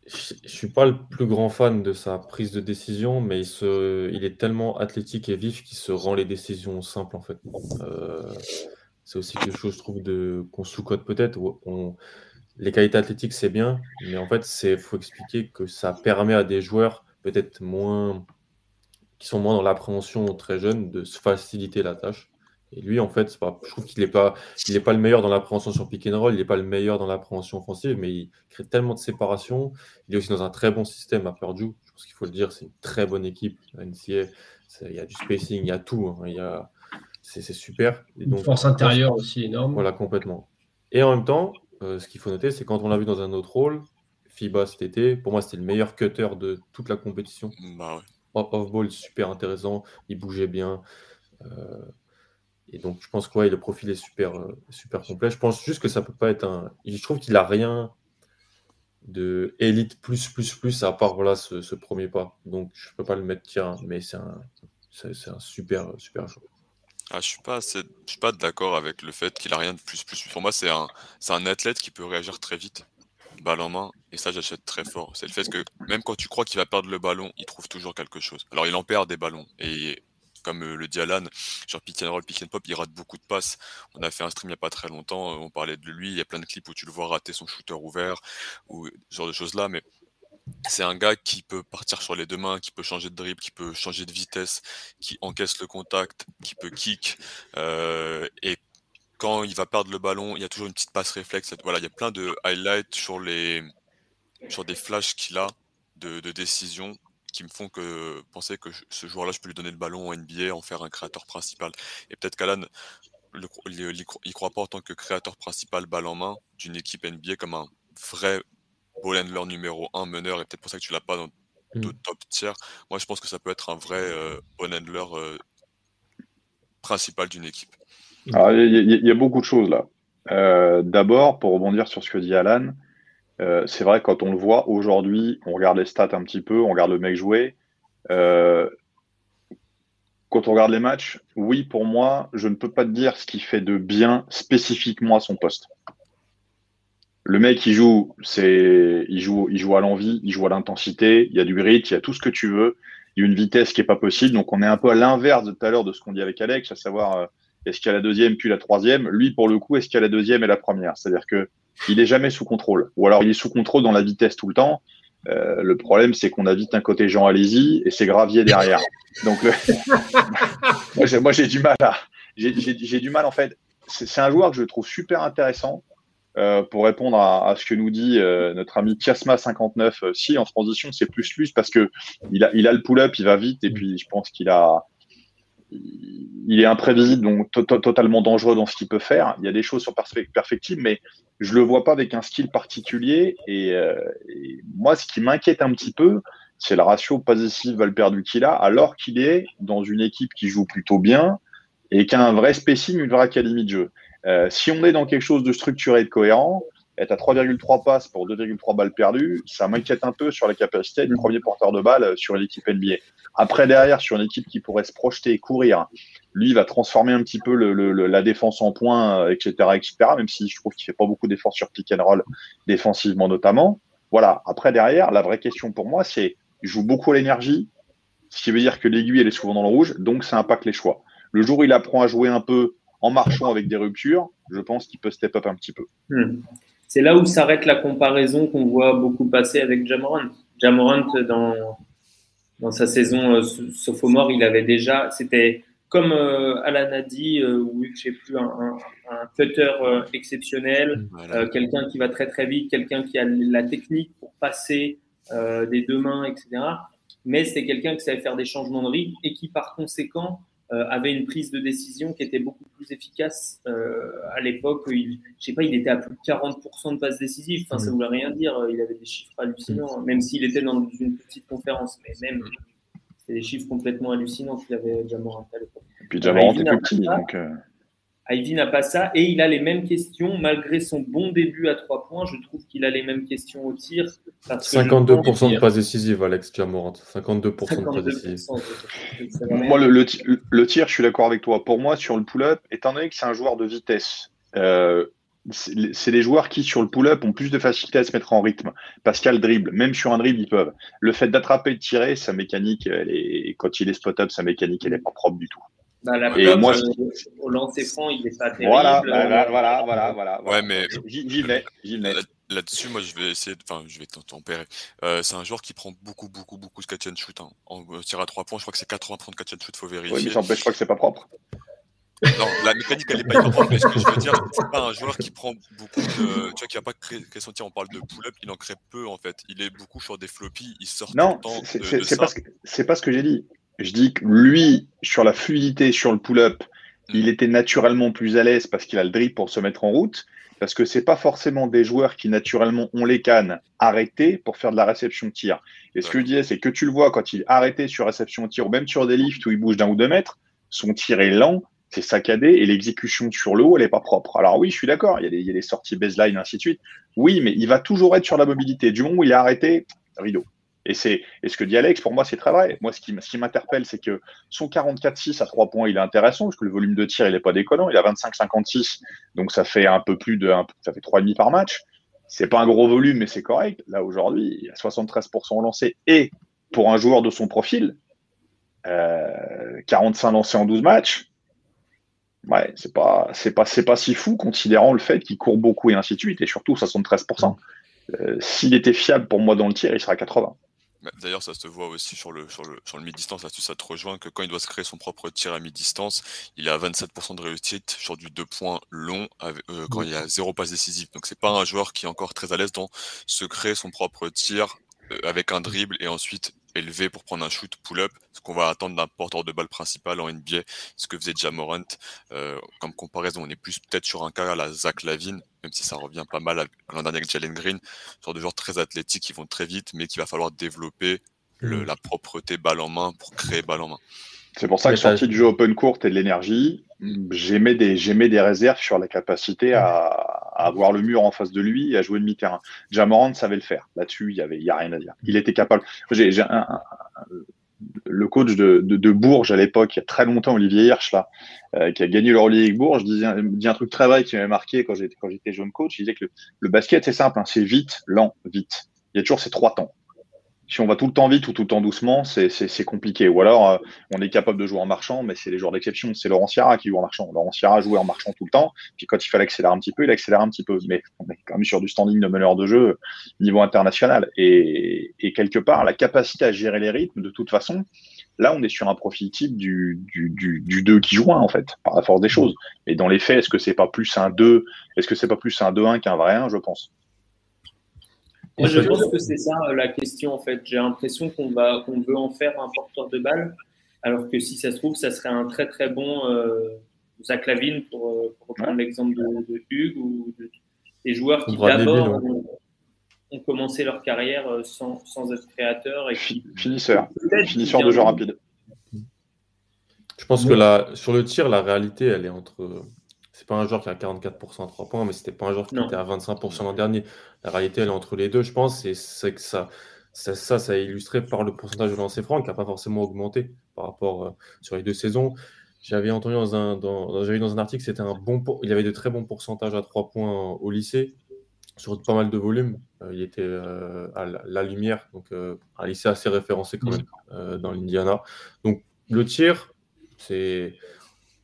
je ne suis pas le plus grand fan de sa prise de décision, mais il, est tellement athlétique et vif qu'il se rend les décisions simples, en fait. Euh, c'est aussi quelque chose, je trouve, de, qu'on sous-cote peut-être. Les qualités athlétiques, c'est bien, mais en fait, il faut expliquer que ça permet à des joueurs peut-être moins qui sont moins dans l'appréhension très jeune de se faciliter la tâche. Et lui, en fait, pas, je trouve qu'il n'est pas, il pas le meilleur dans l'appréhension sur pick and roll, il n'est pas le meilleur dans l'appréhension offensive, mais il crée tellement de séparation. Il est aussi dans un très bon système à Purdue. Je pense qu'il faut le dire, c'est une très bonne équipe. NCA, il y a du spacing, il y a tout. Hein, il y a, c'est, super. Et donc, une force intérieure aussi énorme. Voilà, complètement. Et en même temps, euh, ce qu'il faut noter, c'est quand on l'a vu dans un autre rôle, FIBA cet été, pour moi, c'était le meilleur cutter de toute la compétition. Bah ouais. Off-ball, super intéressant, il bougeait bien. Euh, et donc, je pense que ouais, le profil est super, euh, super complet. Je pense juste que ça peut pas être un. Je trouve qu'il a rien de élite plus, plus, plus, à part voilà, ce, premier pas. Donc, je peux pas le mettre tiens, mais c'est un, c'est, un super, super joueur. Ah, je suis suis pas d'accord avec le fait qu'il a rien de plus, plus. Pour moi, c'est un, c'est un athlète qui peut réagir très vite, balle en main, et ça, j'achète très fort. C'est le fait que même quand tu crois qu'il va perdre le ballon, il trouve toujours quelque chose. Alors, il en perd des ballons, et comme euh, le dit Alan, genre pick and roll, pick and pop, il rate beaucoup de passes. On a fait un stream il n'y a pas très longtemps, euh, on parlait de lui, il y a plein de clips où tu le vois rater son shooter ouvert, ou ce genre de choses-là, mais c'est un gars qui peut partir sur les deux mains, qui peut changer de dribble, qui peut changer de vitesse, qui encaisse le contact, qui peut kick, euh, et quand il va perdre le ballon, il y a toujours une petite passe réflexe. Voilà, il y a plein de highlights sur les sur des flashs qu'il a de, de décision qui me font que penser que ce joueur-là, je peux lui donner le ballon en NBA, en faire un créateur principal. Et peut-être qu'Alan il croit pas en tant que créateur principal balle en main d'une équipe NBA comme un vrai ball handler numéro un meneur et peut-être pour ça que tu l'as pas dans mmh. d'autres top tiers. Moi, je pense que ça peut être un vrai euh, ball handler euh, principal d'une équipe. Il y, a beaucoup de choses là. Euh, d'abord, pour rebondir sur ce que dit Alan, c'est vrai quand on le voit aujourd'hui, on regarde les stats un petit peu, on regarde le mec jouer quand on regarde les matchs, oui, pour moi, je ne peux pas te dire ce qui fait de bien spécifiquement à son poste. Le mec, il joue, c'est, il joue, il joue à l'envie, il joue à l'intensité, il y a du grit, il y a tout ce que tu veux, il y a une vitesse qui est pas possible. Donc, on est un peu à l'inverse de tout à l'heure de ce qu'on dit avec Alex, à savoir, euh, est-ce qu'il y a la deuxième puis la troisième? Lui, pour le coup, est-ce qu'il y a la deuxième et la première? C'est-à-dire que il est jamais sous contrôle. Ou alors, il est sous contrôle dans la vitesse tout le temps. Euh, le problème, c'est qu'on a vite un côté Jean Alési et c'est Gravier derrière. Donc, moi, j'ai du mal à. J'ai du mal, en fait. C'est un joueur que je trouve super intéressant euh, pour répondre à, ce que nous dit euh, notre ami Tiasma59. si, en transition, c'est plus plus parce que il a, il a le pull-up, il va vite et puis je pense qu'il a il est imprévisible, donc totalement dangereux dans ce qu'il peut faire. Il y a des choses sur perfectible, mais je le vois pas avec un style particulier. Euh, et, moi, ce qui m'inquiète un petit peu, c'est le ratio possessive perdu qu'il a, alors qu'il est dans une équipe qui joue plutôt bien et qui a un vrai spécimen, une vraie académie de jeu. Euh, si on est dans quelque chose de structuré et de cohérent, être à 3,3 passes pour 2,3 balles perdues, ça m'inquiète un peu sur la capacité du premier porteur de balle sur l'équipe NBA. Après, derrière, sur une équipe qui pourrait se projeter et courir, lui, va transformer un petit peu la défense en points, etc., euh, etc., même si je trouve qu'il fait pas beaucoup d'efforts sur pick and roll, défensivement notamment. Voilà. Après, derrière, la vraie question pour moi, c'est, il joue beaucoup à l'énergie, ce qui veut dire que l'aiguille, elle est souvent dans le rouge, donc ça impacte les choix. Le jour où il apprend à jouer un peu en marchant avec des ruptures, je pense qu'il peut step up un petit peu. Hmm. C'est là où s'arrête la comparaison qu'on voit beaucoup passer avec Jamorant. Jamorant, dans, dans sa saison euh, sophomore, il avait déjà, c'était comme euh, Alan a dit, euh, ou je sais plus, un, un, cutter exceptionnel, quelqu'un qui va très très vite, quelqu'un qui a la technique pour passer des deux mains, etc. Mais c'est quelqu'un qui savait faire des changements de rythme et qui par conséquent euh, avait une prise de décision qui était beaucoup plus efficace euh, à l'époque. Je sais pas, il était à plus de 40% de passes décisives. Enfin, ça mm. voulait rien dire. Il avait des chiffres hallucinants, mm. même s'il était dans une petite conférence. Mais même, mm. c'était des chiffres complètement hallucinants qu'il avait Jamorant à l'époque. Et puis Jamorant était petit, donc. Euh, Ivy n'a pas ça et il a les mêmes questions malgré son bon début à trois points. Je trouve qu'il a les mêmes questions au tir. 52% de passes décisives, Alex Jamorant. 52%, de passes décisives. Moi, le, tir, je suis d'accord avec toi. Pour moi, sur le pull-up, étant donné que c'est un joueur de vitesse, euh, c'est les joueurs qui, sur le pull-up, ont plus de facilité à se mettre en rythme. Parce qu'il y a le dribble. Même sur un dribble, ils peuvent. Le fait d'attraper et de tirer, sa mécanique, elle est, quand il est spot-up, sa mécanique, elle n'est pas propre du tout. Bah, la et moi, euh, au lancer franc, il n'est pas terrible. Voilà, voilà, voilà, voilà, voilà. Ouais, mais j'y vais, j'y vais. Là-dessus, moi, je vais essayer, enfin, je vais tempérer. Euh, c'est un joueur qui prend beaucoup, beaucoup, beaucoup de catch and shoot. Hein. En euh, tir à 3 points, je crois que c'est 80 points de catch and shoot, faut vérifier. Oui, mais ça je crois que c'est pas propre. Non, la mécanique, elle n'est pas propre, mais ce que je veux dire, c'est pas un joueur qui prend beaucoup de. Tu vois, qui n'a pas créé, créé son tir, on parle de pull-up, il en crée peu, en fait. Il est beaucoup sur des floppies, il sort non, c'est pas, ce pas ce que j'ai dit. Je dis que lui, sur la fluidité, sur le pull-up, il était naturellement plus à l'aise parce qu'il a le drip pour se mettre en route. Parce que c'est pas forcément des joueurs qui naturellement ont les cannes arrêtées pour faire de la réception de tir. Et ce que je disais, c'est que tu le vois quand il est arrêté sur réception de tir ou même sur des lifts où il bouge d'un ou deux mètres, son tir est lent, c'est saccadé et l'exécution sur le haut, elle est pas propre. Alors oui, je suis d'accord, il, il, y a des sorties baseline, ainsi de suite. Oui, mais il va toujours être sur la mobilité. Du moment où il est arrêté, rideau. Et, c'est, ce que dit Alex, pour moi, c'est très vrai. Moi, ce qui, m'interpelle, c'est que son 44-6 à 3 points, il est intéressant, parce que le volume de tir, il n'est pas déconnant. Il a 25-56, donc ça fait un peu plus de, ça fait 3,5 par match. C'est pas un gros volume, mais c'est correct. Là, aujourd'hui, il a 73% lancé. Et pour un joueur de son profil, euh, 45 lancés en 12 matchs, ouais, c'est pas, c'est pas, pas si fou, considérant le fait qu'il court beaucoup et ainsi de suite, et surtout 73%. Euh, s'il était fiable pour moi dans le tir, il sera à 80. Bah, d'ailleurs, ça se voit aussi sur le, sur le, sur le mi-distance. Là-dessus, ça te rejoint que quand il doit se créer son propre tir à mi-distance, il a 27% de réussite sur du 2 points long euh, quand il y a zéro passe décisive. Donc, c'est pas un joueur qui est encore très à l'aise dans se créer son propre tir euh, avec un dribble et ensuite élevé pour prendre un shoot pull-up, ce qu'on va attendre d'un porteur de balle principal en NBA, ce que faisait Jamorant. Euh, comme comparaison, on est plus peut-être sur un cas à la Zach Lavine, même si ça revient pas mal à l'an dernier avec Jalen Green, genre de joueurs très athlétiques qui vont très vite, mais qu'il va falloir développer le, la propreté balle en main pour créer balle en main. C'est pour ça que sorti du jeu open court et de l'énergie, j'aimais des, des réserves sur la capacité à, à, avoir le mur en face de lui et à jouer demi-terrain. Jamorant savait le faire. Là-dessus, il y avait, il y a rien à dire. Il était capable. J'ai, un, un, le coach de, Bourges à l'époque, il y a très longtemps, Olivier Hirsch, là, euh, qui a gagné l'Euroleague avec Bourges, disait, dit un truc très vrai qui m'avait marqué quand j'étais, jeune coach. Il disait que le, le basket, c'est simple, hein, c'est vite, lent, vite. Il y a toujours ces trois temps si on va tout le temps vite ou tout le temps doucement, c'est compliqué. Ou alors, euh, on est capable de jouer en marchant, mais c'est les joueurs d'exception. C'est Laurent Sierra qui joue en marchant. Laurent Sierra jouait en marchant tout le temps. Puis quand il fallait accélérer un petit peu, il accélère un petit peu. Mais on est quand même sur du standing de meneur de jeu niveau international. Et, et quelque part, la capacité à gérer les rythmes, de toute façon, là, on est sur un profil type du, du, du, du 2 qui joue en fait, par la force des choses. Mais dans les faits, est-ce que c'est pas plus un 2 Est-ce que c'est pas plus un 2-1 qu'un vrai 1 Je pense. Moi, je pense que c'est ça euh, la question en fait. J'ai l'impression qu'on va, qu'on veut en faire un porteur de balle, alors que si ça se trouve, ça serait un très très bon euh, Zach Lavine pour, euh, pour reprendre l'exemple de, de, Hugues ou de, des joueurs qui d'abord ont, ont, commencé leur carrière euh, sans, sans être créateurs et qui finisseur, finisseur de jeu rapide. Je pense que la, sur le tir, la réalité, elle est entre c'est pas un joueur qui a 44% à 3 points, mais c'était pas un joueur qui non. était à 25% l'an dernier. La réalité, elle est entre les deux, je pense. Et c'est que ça, ça, ça, ça, est illustré par le pourcentage de lancers francs qui n'a pas forcément augmenté par rapport euh, sur les deux saisons. J'avais entendu dans un, dans, j'avais dans un article c'était un bon, il avait de très bons pourcentages à 3 points au lycée sur pas mal de volume. Euh, il était euh, à la, la, lumière, donc euh, un lycée assez référencé quand même dans l'Indiana. Donc le tir, c'est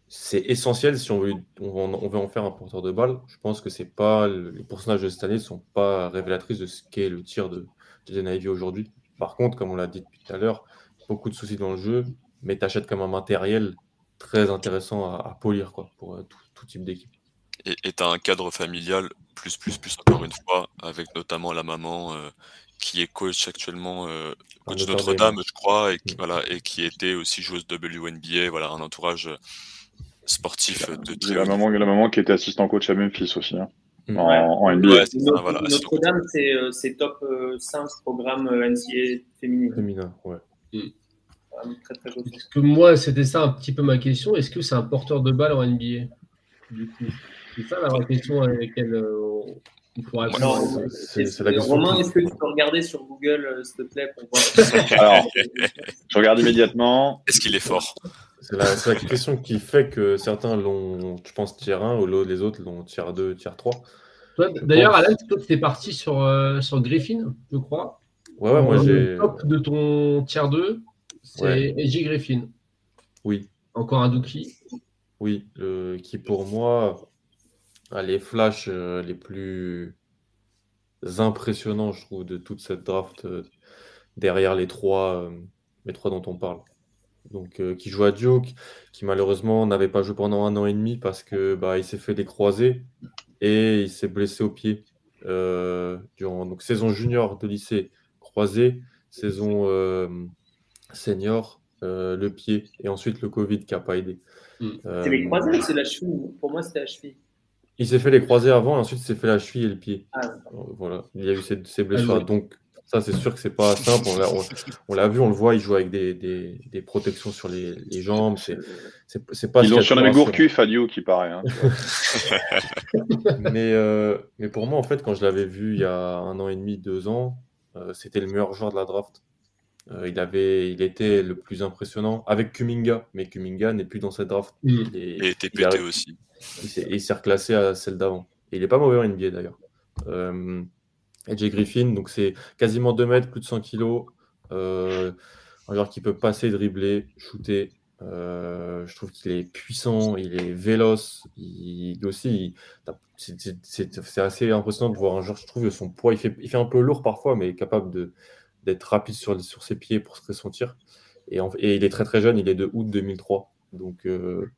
c'est essentiel si on veut, on, on, veut en faire un porteur de balle. Je pense que c'est pas les pourcentages de cette année ne sont pas révélatrices de ce qu'est le tir de Jaden Ivey aujourd'hui. Par contre, comme on l'a dit depuis tout à l'heure, beaucoup de soucis dans le jeu, mais tu achètes comme un matériel très intéressant à, à polir quoi, pour euh, tout, tout, type d'équipe. Et tu as un cadre familial plus, plus, plus, encore une fois, avec notamment la maman euh, qui est coach actuellement, euh, coach Notre-Dame, je crois, et qui, mmh. voilà, et qui était aussi joueuse WNBA, voilà, un entourage sportif de très la maman, la maman qui était assistant coach à Memphis aussi, hein, ouais. en, en, NBA. Ouais, Notre, voilà, Notre-Dame, c'est top 5 programme NCA féminin. Féminin, ouais. Mm. Très, très Est-ce que moi, c'était ça un petit peu ma question. Est-ce que c'est un porteur de balle en NBA Du coup, c'est ça la vraie question à laquelle euh, il. C'est, c'est la Romain, est-ce que tu peux regarder sur Google, euh, s'il te plaît, pour voir Alors, je regarde immédiatement. Est-ce qu'il est fort? C'est la, la, question qui fait que certains l'ont, je pense, tiers 1 ou les autres l'ont tiers 2, tiers 3. D'ailleurs. Alan, toi, tu es parti sur, euh, sur Griffin, je crois. Ouais, ouais, moi j'ai. Le top de ton tiers 2, c'est ouais. AJ Griffin. Oui. Encore un Dookie. Oui, euh, qui pour moi a les flashs euh, les plus impressionnants, je trouve, de toute cette draft euh, derrière les trois, les trois dont on parle donc euh, qui joue à Duke, qui malheureusement n'avait pas joué pendant un an et demi parce que bah, il s'est fait des croisés et il s'est blessé au pied euh, durant donc saison junior de lycée croisé, saison euh, senior euh, le pied et ensuite le Covid qui n'a pas aidé. Mm. c'est les croisés ou c'est la cheville? Pour moi c'était la cheville. Il s'est fait les croisés avant et ensuite il s'est fait la cheville et le pied. Ah, voilà, il y a eu ces, ces blessures. Ah, donc ça, c'est sûr que c'est pas simple. On l'a vu, on le voit, il joue avec des, des, des protections sur les, les jambes. C'est pas. Ils ont surnommé Gourcuff Fadio qui paraît. Hein, mais, euh, mais pour moi, en fait, quand je l'avais vu il y a un an et demi, deux ans, euh, c'était le meilleur joueur de la draft. Euh, il, avait, il était le plus impressionnant avec Kuminga, mais Kuminga n'est plus dans cette draft. Mm. Il, est, était pété il aussi. Il s'est reclassé à celle d'avant. Il n'est pas mauvais en NBA d'ailleurs. AJ Griffin, donc c'est quasiment 2 mètres, plus de 100 kilos. Euh, un joueur qui peut passer, dribbler, shooter. Euh, je trouve qu'il est puissant, il est véloce. Il, aussi, c'est assez impressionnant de voir un joueur, je trouve, son poids. Il fait, il fait un peu lourd parfois, mais capable d'être rapide sur, sur ses pieds pour se créer son tir. Et, en, et, il est très très jeune, il est de août 2003. Donc, euh,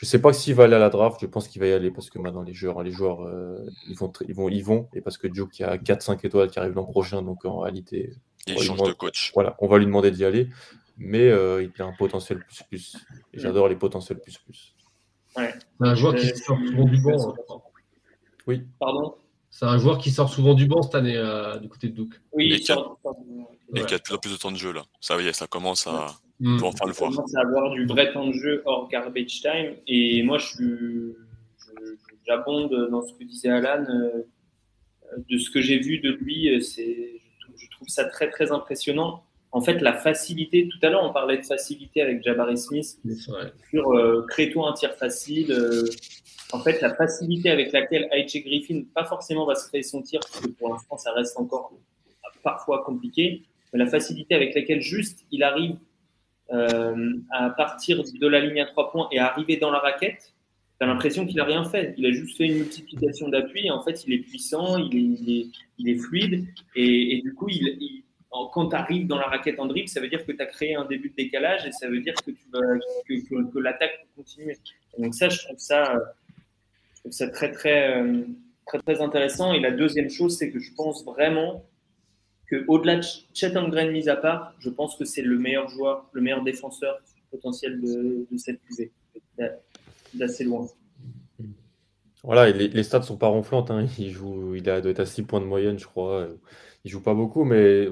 je ne sais pas s'il va aller à la draft, je pense qu'il va y aller parce que maintenant les joueurs, les joueurs euh, ils, vont, ils, vont, ils vont, et parce que Duke il y a 4-5 étoiles qui arrivent l'an prochain, donc en réalité. Il change de coach. Voilà, on va lui demander d'y aller, mais euh, il a un potentiel plus plus. Et J'adore les potentiels plus plus. C'est un joueur qui Euh, sort souvent du banc. hein. Oui, Pardon? C'est un joueur qui sort souvent du banc cette année euh, du côté de Duke. Oui, Et il sort- Et Ouais. qui a de plus en plus de temps de jeu là. Ça y est, ça commence à. Mm. On va enfin le on voir. commence à avoir du vrai temps de jeu hors garbage time. Et moi, je j'abonde dans ce que disait Alan. euh, de ce que j'ai vu de lui, euh, c'est, je trouve- ça très très impressionnant. En fait, la facilité. Tout à l'heure, on parlait de facilité avec Jabari Smith sur euh, crée-toi un tir facile. euh, en fait, la facilité avec laquelle AJ Griffin, pas forcément va se créer son tir, parce que pour l'instant, ça reste encore parfois compliqué, mais la facilité avec laquelle juste il arrive à partir de la ligne à trois points et arriver dans la raquette, tu as l'impression qu'il a rien fait. Il a juste fait une multiplication d'appui et en fait, il est puissant, il est, fluide et, du coup, quand tu arrives dans la raquette en dribble, ça veut dire que tu as créé un début de décalage et ça veut dire que, l'attaque peut continuer. Donc ça, je trouve ça, euh, je trouve ça très, très, euh, très, très intéressant. Et la deuxième chose, c'est que je pense vraiment que au-delà de Ch- Chet Holmgren mis à part, je pense que c'est le meilleur joueur, le meilleur défenseur potentiel de, de cette cuvée, d'a- d'assez loin. Voilà, les, les stats sont pas ronflantes. hein. Il joue, il a, doit être à 6 points de moyenne, je crois. Il joue pas beaucoup, mais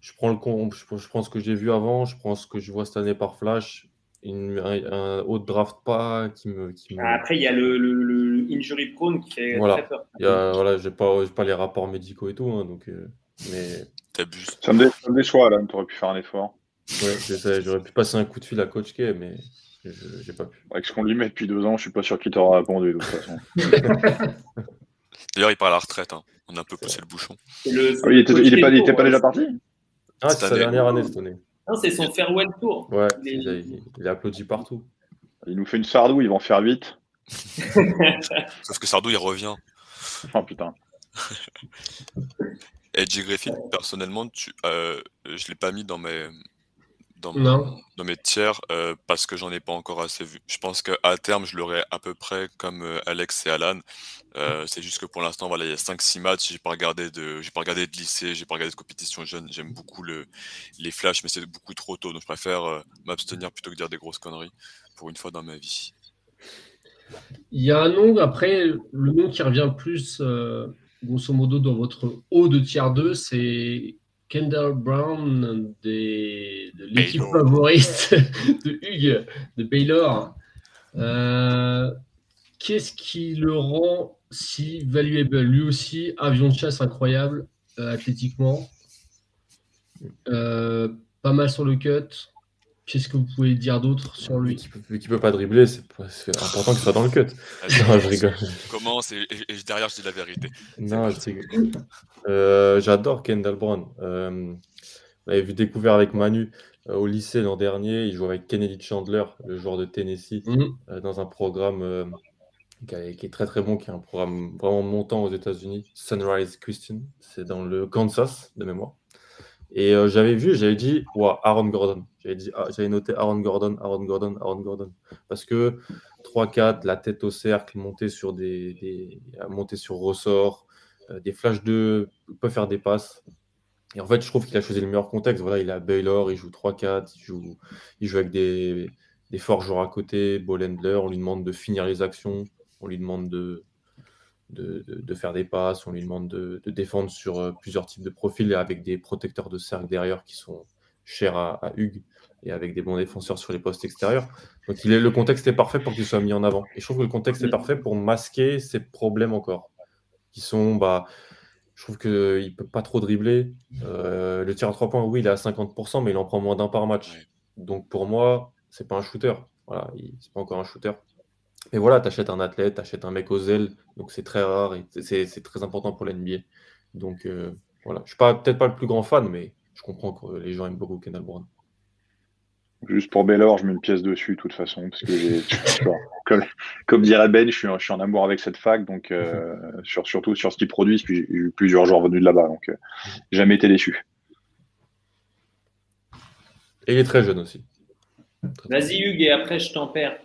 je prends le con, je, je prends ce que j'ai vu avant, je prends ce que je vois cette année par flash. Une- un, un haut de draft pas qui me, qui me- Après, il y a le, le- le injury prone qui fait Voilà. très peur. il y a- voilà, j'ai pas, pas les rapports médicaux et tout, hein, donc. euh, mais T'abuses. Ça me, déçoit, Alan. Tu aurais pu faire un effort. ouais, j'aurais pu passer un coup de fil à Coach K, mais je- j'ai pas pu. Avec ce qu'on lui met depuis deux ans, je suis pas sûr qu'il t'aura répondu de toute façon. D'ailleurs, il part à la retraite. hein. On a un peu poussé le bouchon. Le- Ah oui, il était, il est pas, il était pas ouais. déjà parti Ah, c'est sa dernière année cette année. Non, c'est son farewell tour. Ouais, Il est- il, a- il- il est applaudi partout. Il nous fait une sardou, il va en faire 8. Sauf que Sardou, il revient. Oh putain. Edgy Griffin, personnellement, tu, euh, je l'ai pas mis dans mes, dans, mon- Non. dans mes tiers euh, parce que j'en ai pas encore assez vu. Je pense qu'à terme, je l'aurai à peu près comme euh, Alex et Alan. Euh, c'est juste que pour l'instant, voilà, il y a 5-6 matchs, j'ai pas regardé de, j'ai pas regardé de lycée, j'ai pas regardé de compétition jeune. J'aime beaucoup le, les flashs, mais c'est beaucoup trop tôt, donc je préfère m'abstenir plutôt que dire des grosses conneries pour une fois dans ma vie. Il y a un nom, après, le nom qui revient plus, grosso modo, dans votre haut de tiers 2, c'est Kendall Brown des- de l'équipe favorite de Hugues, de Baylor. Euh, Qu'est-ce qui le rend si valuable? Lui aussi, avion de chasse incroyable, euh, athlétiquement. Euh, pas mal sur le cut. Qu'est-ce que vous pouvez dire d'autre sur Vu lui qu'il peut, vu qu'il peut pas dribbler, c'est important qu'il soit dans le cut. Non, je rigole. Je commence et, et- et derrière, je dis la vérité. Non. Euh, J'adore Kendall Brown. Euh, on l'avait vu découvert avec Manu euh, au lycée l'an dernier. Il jouait avec Kennedy Chandler, le joueur de Tennessee, Mhm. euh, dans un programme euh, qui, a- qui est très très bon, qui est un programme vraiment montant aux États-Unis, Sunrise Christian. C'est dans le Kansas de mémoire. Et euh, j'avais vu, j'avais dit, Ouah, Aaron Gordon. Ah, j'avais noté Aaron Gordon, Aaron Gordon, Aaron Gordon. Parce que 3-4, la tête au cercle, monter sur des, des monter sur ressort, euh, des flashs de, peut faire des passes. Et en fait, je trouve qu'il a choisi le meilleur contexte. Voilà, il à Baylor, il joue 3-4, il joue, il joue avec des, des forts joueurs à côté, ball handler, on lui demande de finir les actions, on lui demande de, de, de- de faire des passes, on lui demande de, de défendre sur euh, plusieurs types de profils avec des protecteurs de cercle derrière qui sont chers à, à Hugues et avec des bons défenseurs sur les postes extérieurs. Donc il est, le contexte est parfait pour qu'il soit mis en avant. Et je trouve que le contexte est parfait pour masquer ses problèmes encore, qui sont, bah, je trouve qu'il ne peut pas trop dribbler. Euh, le tir à trois points, oui, il est à 50%, mais il en prend moins d'un par match. Donc pour moi, c'est pas un shooter. Voilà, il- c'est pas encore un shooter. Mais voilà, tu achètes un athlète, tu achètes un mec aux ailes, donc c'est très rare et c'est très important pour l'NBA. Donc euh, voilà, je suis pas peut-être pas le plus grand fan, mais je comprends que les gens aiment beaucoup Kendall Brown. Juste pour Baylor, je mets une pièce dessus de toute façon, parce que j'ai, comme, comme dirait Ben, je suis, en- je suis en amour avec cette fac, donc euh, sur, surtout sur ce qu'ils produisent, puis j'ai eu plusieurs joueurs venus de là-bas, donc euh, jamais été déçu. Et il est très jeune aussi. Vas-y, Hugues, et après, je t'en perds.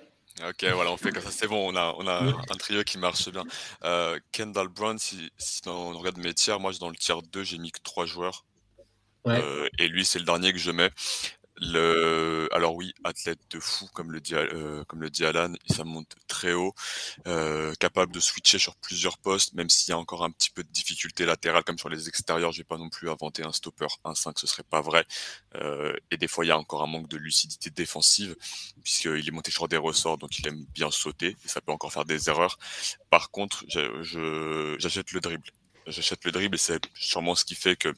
Ok, voilà, on fait comme ça, c'est bon, on a, on a un trio qui marche bien. Euh, Kendall Brown, si, si on regarde mes tiers, moi dans le tiers 2, j'ai mis que 3 joueurs. et lui, c'est le dernier que je mets. Alors oui, athlète de fou, comme le dit, euh, comme Alan, ça monte très haut, euh, capable de switcher sur plusieurs postes, même s'il y a encore un petit peu de difficulté latérale, comme sur les extérieurs, j'ai pas non plus inventé un stopper 1-5, ce serait pas vrai. Euh, et des fois, il y a encore un manque de lucidité défensive, puisqu'il est monté sur des ressorts, donc il aime bien sauter, et ça peut encore faire des erreurs. Par contre, j'achète le dribble. J'achète le dribble, et c'est sûrement ce qui fait que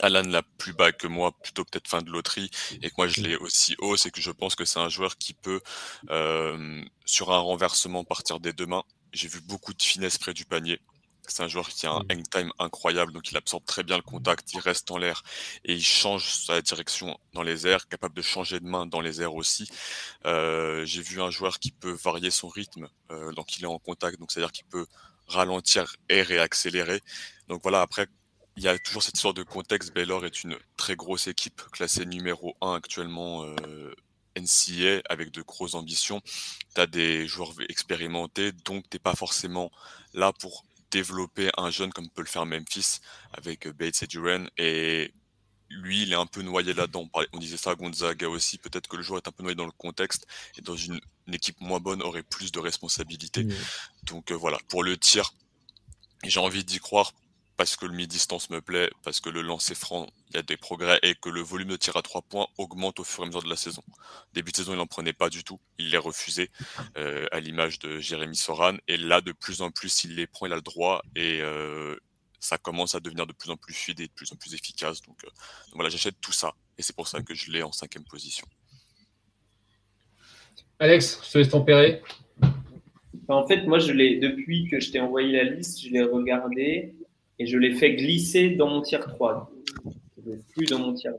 Alan l'a plus bas que moi, plutôt peut-être fin de loterie, et que moi je l'ai aussi haut, c'est que je pense que c'est un joueur qui peut, euh, sur un renversement, partir des deux mains. J'ai vu beaucoup de finesse près du panier. C'est un joueur qui a un hang time incroyable, donc il absorbe très bien le contact, il reste en l'air et il change sa direction dans les airs, capable de changer de main dans les airs aussi. Euh, J'ai vu un joueur qui peut varier son rythme, euh, donc il est en contact, donc c'est-à-dire qu'il peut ralentir et réaccélérer. Donc voilà, après, il y a toujours cette sorte de contexte. Baylor est une très grosse équipe, classée numéro 1 actuellement euh, NCA, avec de grosses ambitions. Tu as des joueurs expérimentés, donc tu n'es pas forcément là pour développer un jeune comme peut le faire Memphis avec Bates et Duran. Et lui, il est un peu noyé là-dedans. On disait ça à Gonzaga aussi. Peut-être que le joueur est un peu noyé dans le contexte et dans une, équipe moins bonne aurait plus de responsabilités. Mmh. Donc euh, voilà, pour le tir, j'ai envie d'y croire parce que le mi-distance me plaît, parce que le lancer franc, il y a des progrès et que le volume de tir à trois points augmente au fur et à mesure de la saison. Début de saison, il n'en prenait pas du tout. Il les refusait, euh, à l'image de Jérémy Soran. Et là, de plus en plus, il les prend, il a le droit et euh, ça commence à devenir de plus en plus fluide et de plus en plus efficace. Donc, euh, voilà, j'achète tout ça. Et c'est pour ça que je l'ai en cinquième position. Alex, je te laisse tempérer. En fait, moi, je l'ai depuis que je t'ai envoyé la liste, je l'ai regardé et je l'ai fait glisser dans mon tiers 3. Je ne plus dans mon tiers 2.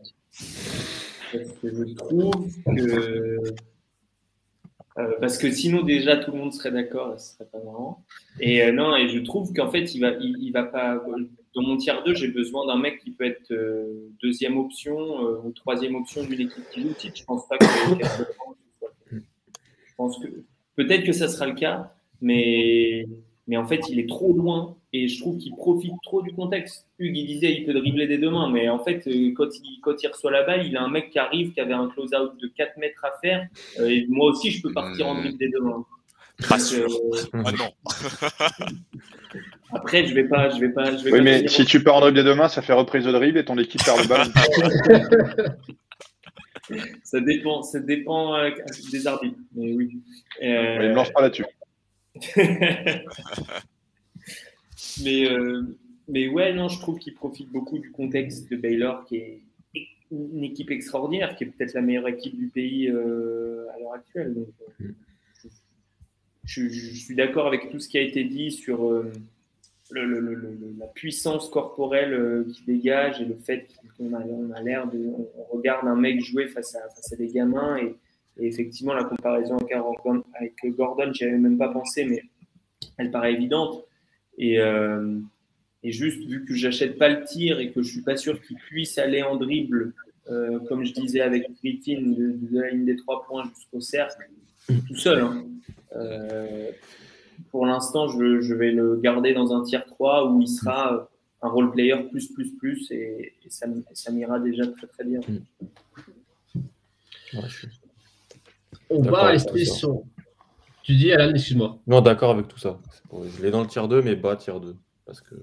Parce que je trouve que. Euh, parce que sinon, déjà, tout le monde serait d'accord, ce serait pas marrant. Et euh, non, et je trouve qu'en fait, il va, il, va pas. Dans mon tiers 2, j'ai besoin d'un mec qui peut être euh, deuxième option ou troisième option d'une équipe qui joue Je pense pas que. je pense que. Peut-être que ça sera le cas, mais mais en fait, il est trop loin et je trouve qu'il profite trop du contexte. Hugues, il disait il peut dribbler des deux mains, mais en fait, euh, quand il, quand il reçoit la balle, il a un mec qui arrive, qui avait un close-out de 4 mètres à faire. Euh, et moi aussi, je peux partir en dribble des deux mains. Pas sûr. Euh, ah non. Après, je vais pas, je vais pas. Je vais oui, mais si tu peux en dribble des deux mains, ça fait reprise de dribble et ton équipe perd le ballon. ça dépend, ça dépend des arbitres. Mais oui. Euh... ne lance pas là-dessus. mais, euh, mais ouais, non, je trouve qu'il profite beaucoup du contexte de Baylor, qui est une équipe extraordinaire, qui est peut-être la meilleure équipe du pays euh, à l'heure actuelle. Euh, je, suis d'accord avec tout ce qui a été dit sur la puissance corporelle qui dégage et le fait qu'on a, l'air de. On regarde un mec jouer face à, face à des gamins et et effectivement, la comparaison avec Gordon, j'y avais même pas pensé, mais elle paraît évidente. Et, euh, et juste vu que j'achète pas le tir et que je suis pas sûr qu'il puisse aller en dribble, euh, comme je disais avec Griffin, de, la ligne des trois points jusqu'au cercle, tout seul. Hein. Euh, pour l'instant, je, je, vais le garder dans un tiers 3 où il sera un role player plus, plus, plus, et, ça, ça m'ira déjà très, très bien. Ouais, je suis on va rester sur. Tu dis, Alan, excuse-moi. Non, d'accord avec tout ça. Je l'ai dans le tiers 2, mais bas tiers 2. Parce que...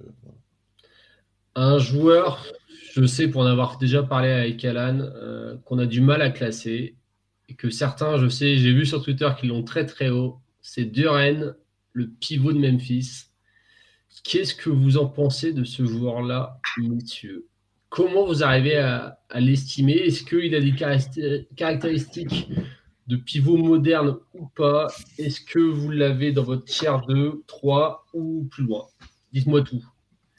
Un joueur, je sais pour en avoir déjà parlé avec Alan, euh, qu'on a du mal à classer. Et que certains, je sais, j'ai vu sur Twitter qu'ils l'ont très très haut. C'est Duren, le pivot de Memphis. Qu'est-ce que vous en pensez de ce joueur-là, messieurs? Comment vous arrivez à, à l'estimer? Est-ce qu'il a des caractéristiques de pivot moderne ou pas Est-ce que vous l'avez dans votre tiers 2, 3 ou plus loin Dites-moi tout.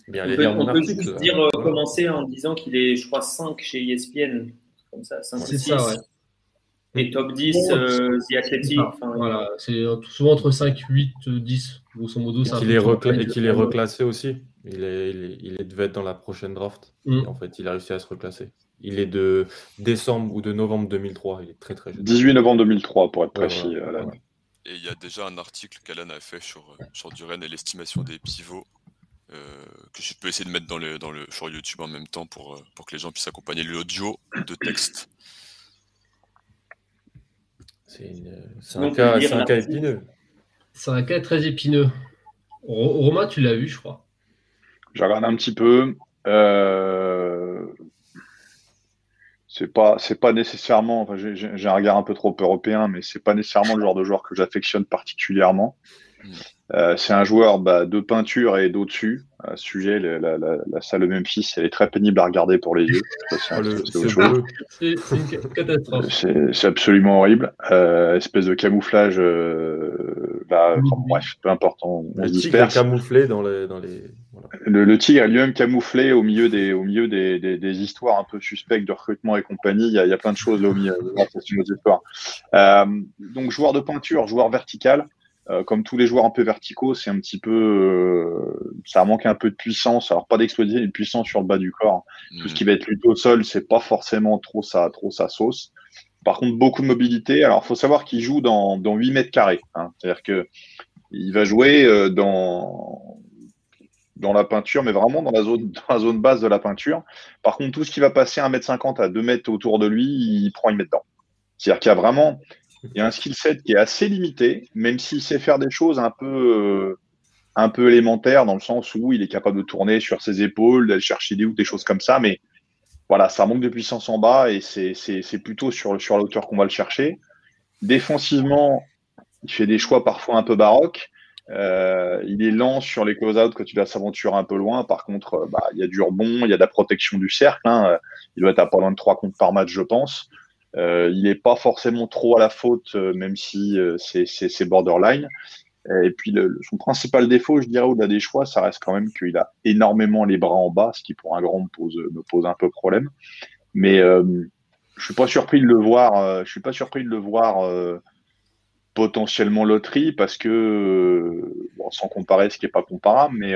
Bien, on peut, on peut juste dire, euh, commencer en disant qu'il est, je crois, 5 chez ESPN. Comme ça, 5 C'est ça, ouais. Et top 10, euh, The Athletic. voilà, c'est souvent entre 5, 8, 10, grosso modo. Et qu'il est, est, reclassé aussi. Il, est, il, est, devait être dans la prochaine draft. Mm. en fait, il a réussi à se reclasser. Il est de décembre ou de novembre 2003. Il est très très jeune. 18 novembre 2003 pour être précis. Et il y a déjà un article qu'Alan a fait sur, euh, sur Duren et l'estimation des pivots. que je peux essayer de mettre dans le, dans le, sur YouTube en même temps pour, pour que les gens puissent accompagner l'audio de texte. C'est un, cas, un cas épineux. C'est un cas très épineux. Romain, tu l'as vu, je crois. J'ai regardé un petit peu. Euh... C'est pas, c'est pas nécessairement. Enfin, j'ai un regard un peu trop européen, mais c'est pas nécessairement le genre de joueur que j'affectionne particulièrement. Euh, c'est un joueur bah, de peinture et d'au-dessus. À ce sujet, la, salle de Memphis, elle est très pénible à regarder pour les yeux. C'est une catastrophe. C'est absolument horrible. Euh, espèce de camouflage. Euh, bah, bref, peu importe. On, le tigre camouflé dans les. Dans les... Le, tigre est lui-même camouflé au milieu, des, au milieu des, des, histoires un peu suspectes de recrutement et compagnie. Il y a, il y a plein de choses là, au milieu. Euh, donc, joueur de peinture, joueur vertical. Euh, comme tous les joueurs un peu verticaux, c'est un petit peu, euh, ça manque un peu de puissance. Alors pas d'explosion, de puissance sur le bas du corps. Tout ce mm. qui va être lutte au sol, c'est pas forcément trop ça, trop sa sauce. Par contre, beaucoup de mobilité. Alors, faut savoir qu'il joue dans, dans 8 mètres carrés. Hein. C'est-à-dire que il va jouer euh, dans dans la peinture, mais vraiment dans la zone, dans la zone basse de la peinture. Par contre, tout ce qui va passer 1m50 à 2 mètres autour de lui, il prend une mètre dedans. C'est-à-dire qu'il y a vraiment il y a un skill set qui est assez limité, même s'il sait faire des choses un peu, euh, un peu élémentaires, dans le sens où il est capable de tourner sur ses épaules, d'aller chercher des ou des choses comme ça. Mais voilà, ça manque de puissance en bas et c'est plutôt sur, sur la hauteur qu'on va le chercher. Défensivement, il fait des choix parfois un peu baroques. Euh, il est lent sur les close-out quand il doit s'aventurer un peu loin. Par contre, euh, bah, il y a du rebond, il y a de la protection du cercle. Hein. Il doit être à pas loin de 3 comptes par match, je pense. Euh, il n'est pas forcément trop à la faute, euh, même si euh, c'est borderline. Et puis son principal défaut, je dirais, au-delà des choix, ça reste quand même qu'il a énormément les bras en bas, ce qui pour un grand me pose, un peu problème. Mais je suis pas surpris de le voir. je suis pas surpris de le voir potentiellement loterie parce que sans comparer ce qui est pas comparable, mais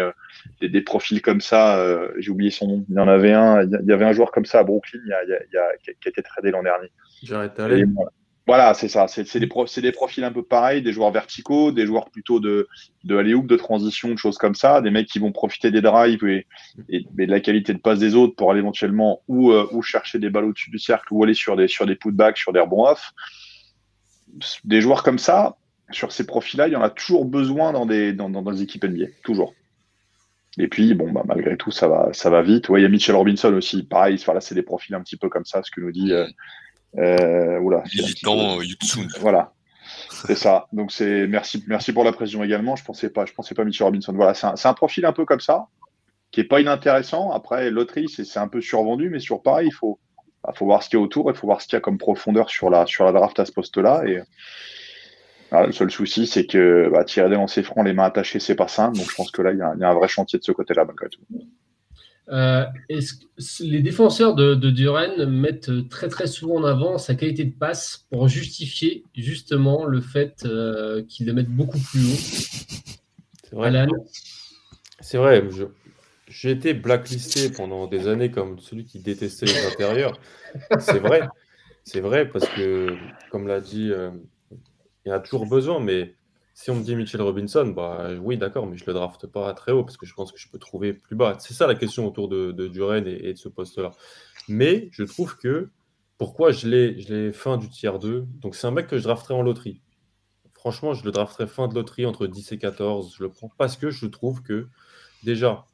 des, profils comme ça, j'ai oublié son nom. Il y en avait un. Il y avait un joueur comme ça à Brooklyn qui a été tradé l'an dernier. Voilà, c'est ça. C'est des, des, profils un peu pareils, des joueurs verticaux, des joueurs plutôt de, de alley de transition, de choses comme ça, des mecs qui vont profiter des drives et, et, de la qualité de passe des autres pour aller éventuellement ou, euh, ou chercher des balles au-dessus du cercle ou aller sur des, sur des putbacks, sur des rebonds off. Des joueurs comme ça, sur ces profils-là, il y en a toujours besoin dans des, dans, dans, des équipes NBA, toujours. Et puis, bon, bah, malgré tout, ça va, ça va vite. Ouais, il y a Mitchell Robinson aussi. Pareil, voilà, c'est des profils un petit peu comme ça, ce que nous dit, euh, euh, oula, Militant Yutsun. Voilà. C'est ça. Donc c'est merci, merci pour la pression également. Je pensais pas, je pensais pas Mitchell Robinson. Voilà, c'est un, un, profil un peu comme ça, qui est pas inintéressant. Après, loterie, c'est un peu survendu, mais sur pareil, il faut, bah, faut voir ce qu'il y a autour, il faut voir ce qu'il y a comme profondeur sur la, sur la draft à ce poste-là. Et le seul souci, c'est que bah, tirer des lancers francs, les mains attachées, c'est pas simple. Donc je pense que là, il y, a, il y a un vrai chantier de ce côté-là, malgré tout. Euh, les défenseurs de, de, Duren mettent très très souvent en avant sa qualité de passe pour justifier justement le fait euh, qu'ils le mettent beaucoup plus haut. C'est vrai. C'est vrai. J'ai été blacklisté pendant des années comme celui qui détestait les intérieurs. C'est vrai. C'est vrai parce que, comme l'a dit, euh, il y a toujours besoin, mais si on me dit Mitchell Robinson, bah oui, d'accord, mais je le drafte pas très haut parce que je pense que je peux trouver plus bas. C'est ça la question autour de, de Duren et, de ce poste-là. Mais je trouve que pourquoi je l'ai fin du tiers 2 Donc c'est un mec que je drafterai en loterie. Franchement, je le drafterai fin de loterie entre 10 et 14. Je le prends parce que je trouve que déjà,